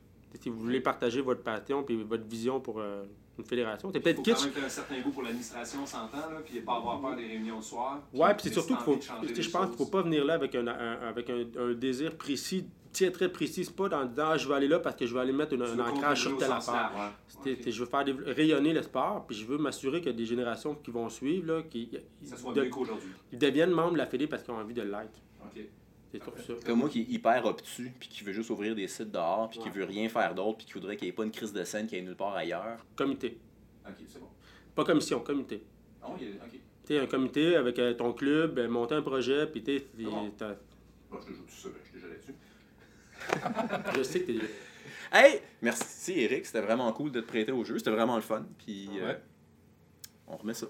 [SPEAKER 3] Si vous voulez partager votre passion et votre vision pour euh, une fédération, c'est
[SPEAKER 4] Il
[SPEAKER 3] peut-être
[SPEAKER 4] faut
[SPEAKER 3] kitsch.
[SPEAKER 4] quand même faire un certain goût pour l'administration, on s'entend, puis pas avoir peur des réunions le soir.
[SPEAKER 3] Ouais, puis c'est
[SPEAKER 4] Puis
[SPEAKER 3] surtout qu'il faut. Je pense qu'il ne faut pas venir là avec un, un- avec un, un désir précis, très très précis. C'est pas dans disant ah, je vais aller là parce que je vais aller mettre une- un
[SPEAKER 4] veux
[SPEAKER 3] ancrage sur telle affaire. Je veux faire rayonner le sport, puis je veux m'assurer qu'il y a des générations qui vont suivre, là, qui
[SPEAKER 4] Que ça soit
[SPEAKER 3] de-
[SPEAKER 4] mieux qu'aujourd'hui.
[SPEAKER 3] ils deviennent membres de la Fédé parce qu'ils ont envie de l'être.
[SPEAKER 4] OK.
[SPEAKER 3] C'est sur ça.
[SPEAKER 1] Comme moi qui est hyper obtus, puis qui veut juste ouvrir des sites dehors, puis qui veut rien faire d'autre, puis qui voudrait qu'il n'y ait pas une crise de scène qui ait nulle part ailleurs.
[SPEAKER 3] Comité.
[SPEAKER 4] OK, c'est bon.
[SPEAKER 3] Pas commission, comité.
[SPEAKER 4] Oui, OK.
[SPEAKER 3] Tu sais, un comité avec euh, ton club, euh, monter un projet, puis
[SPEAKER 4] C'est bon.
[SPEAKER 3] t'as-
[SPEAKER 4] Bon, je te joue tout ça,
[SPEAKER 3] je sais que t'es.
[SPEAKER 1] Hey! Merci Eric, c'était vraiment cool de te prêter au jeu, c'était vraiment le fun. Puis euh,
[SPEAKER 2] Ouais.
[SPEAKER 1] on remet ça.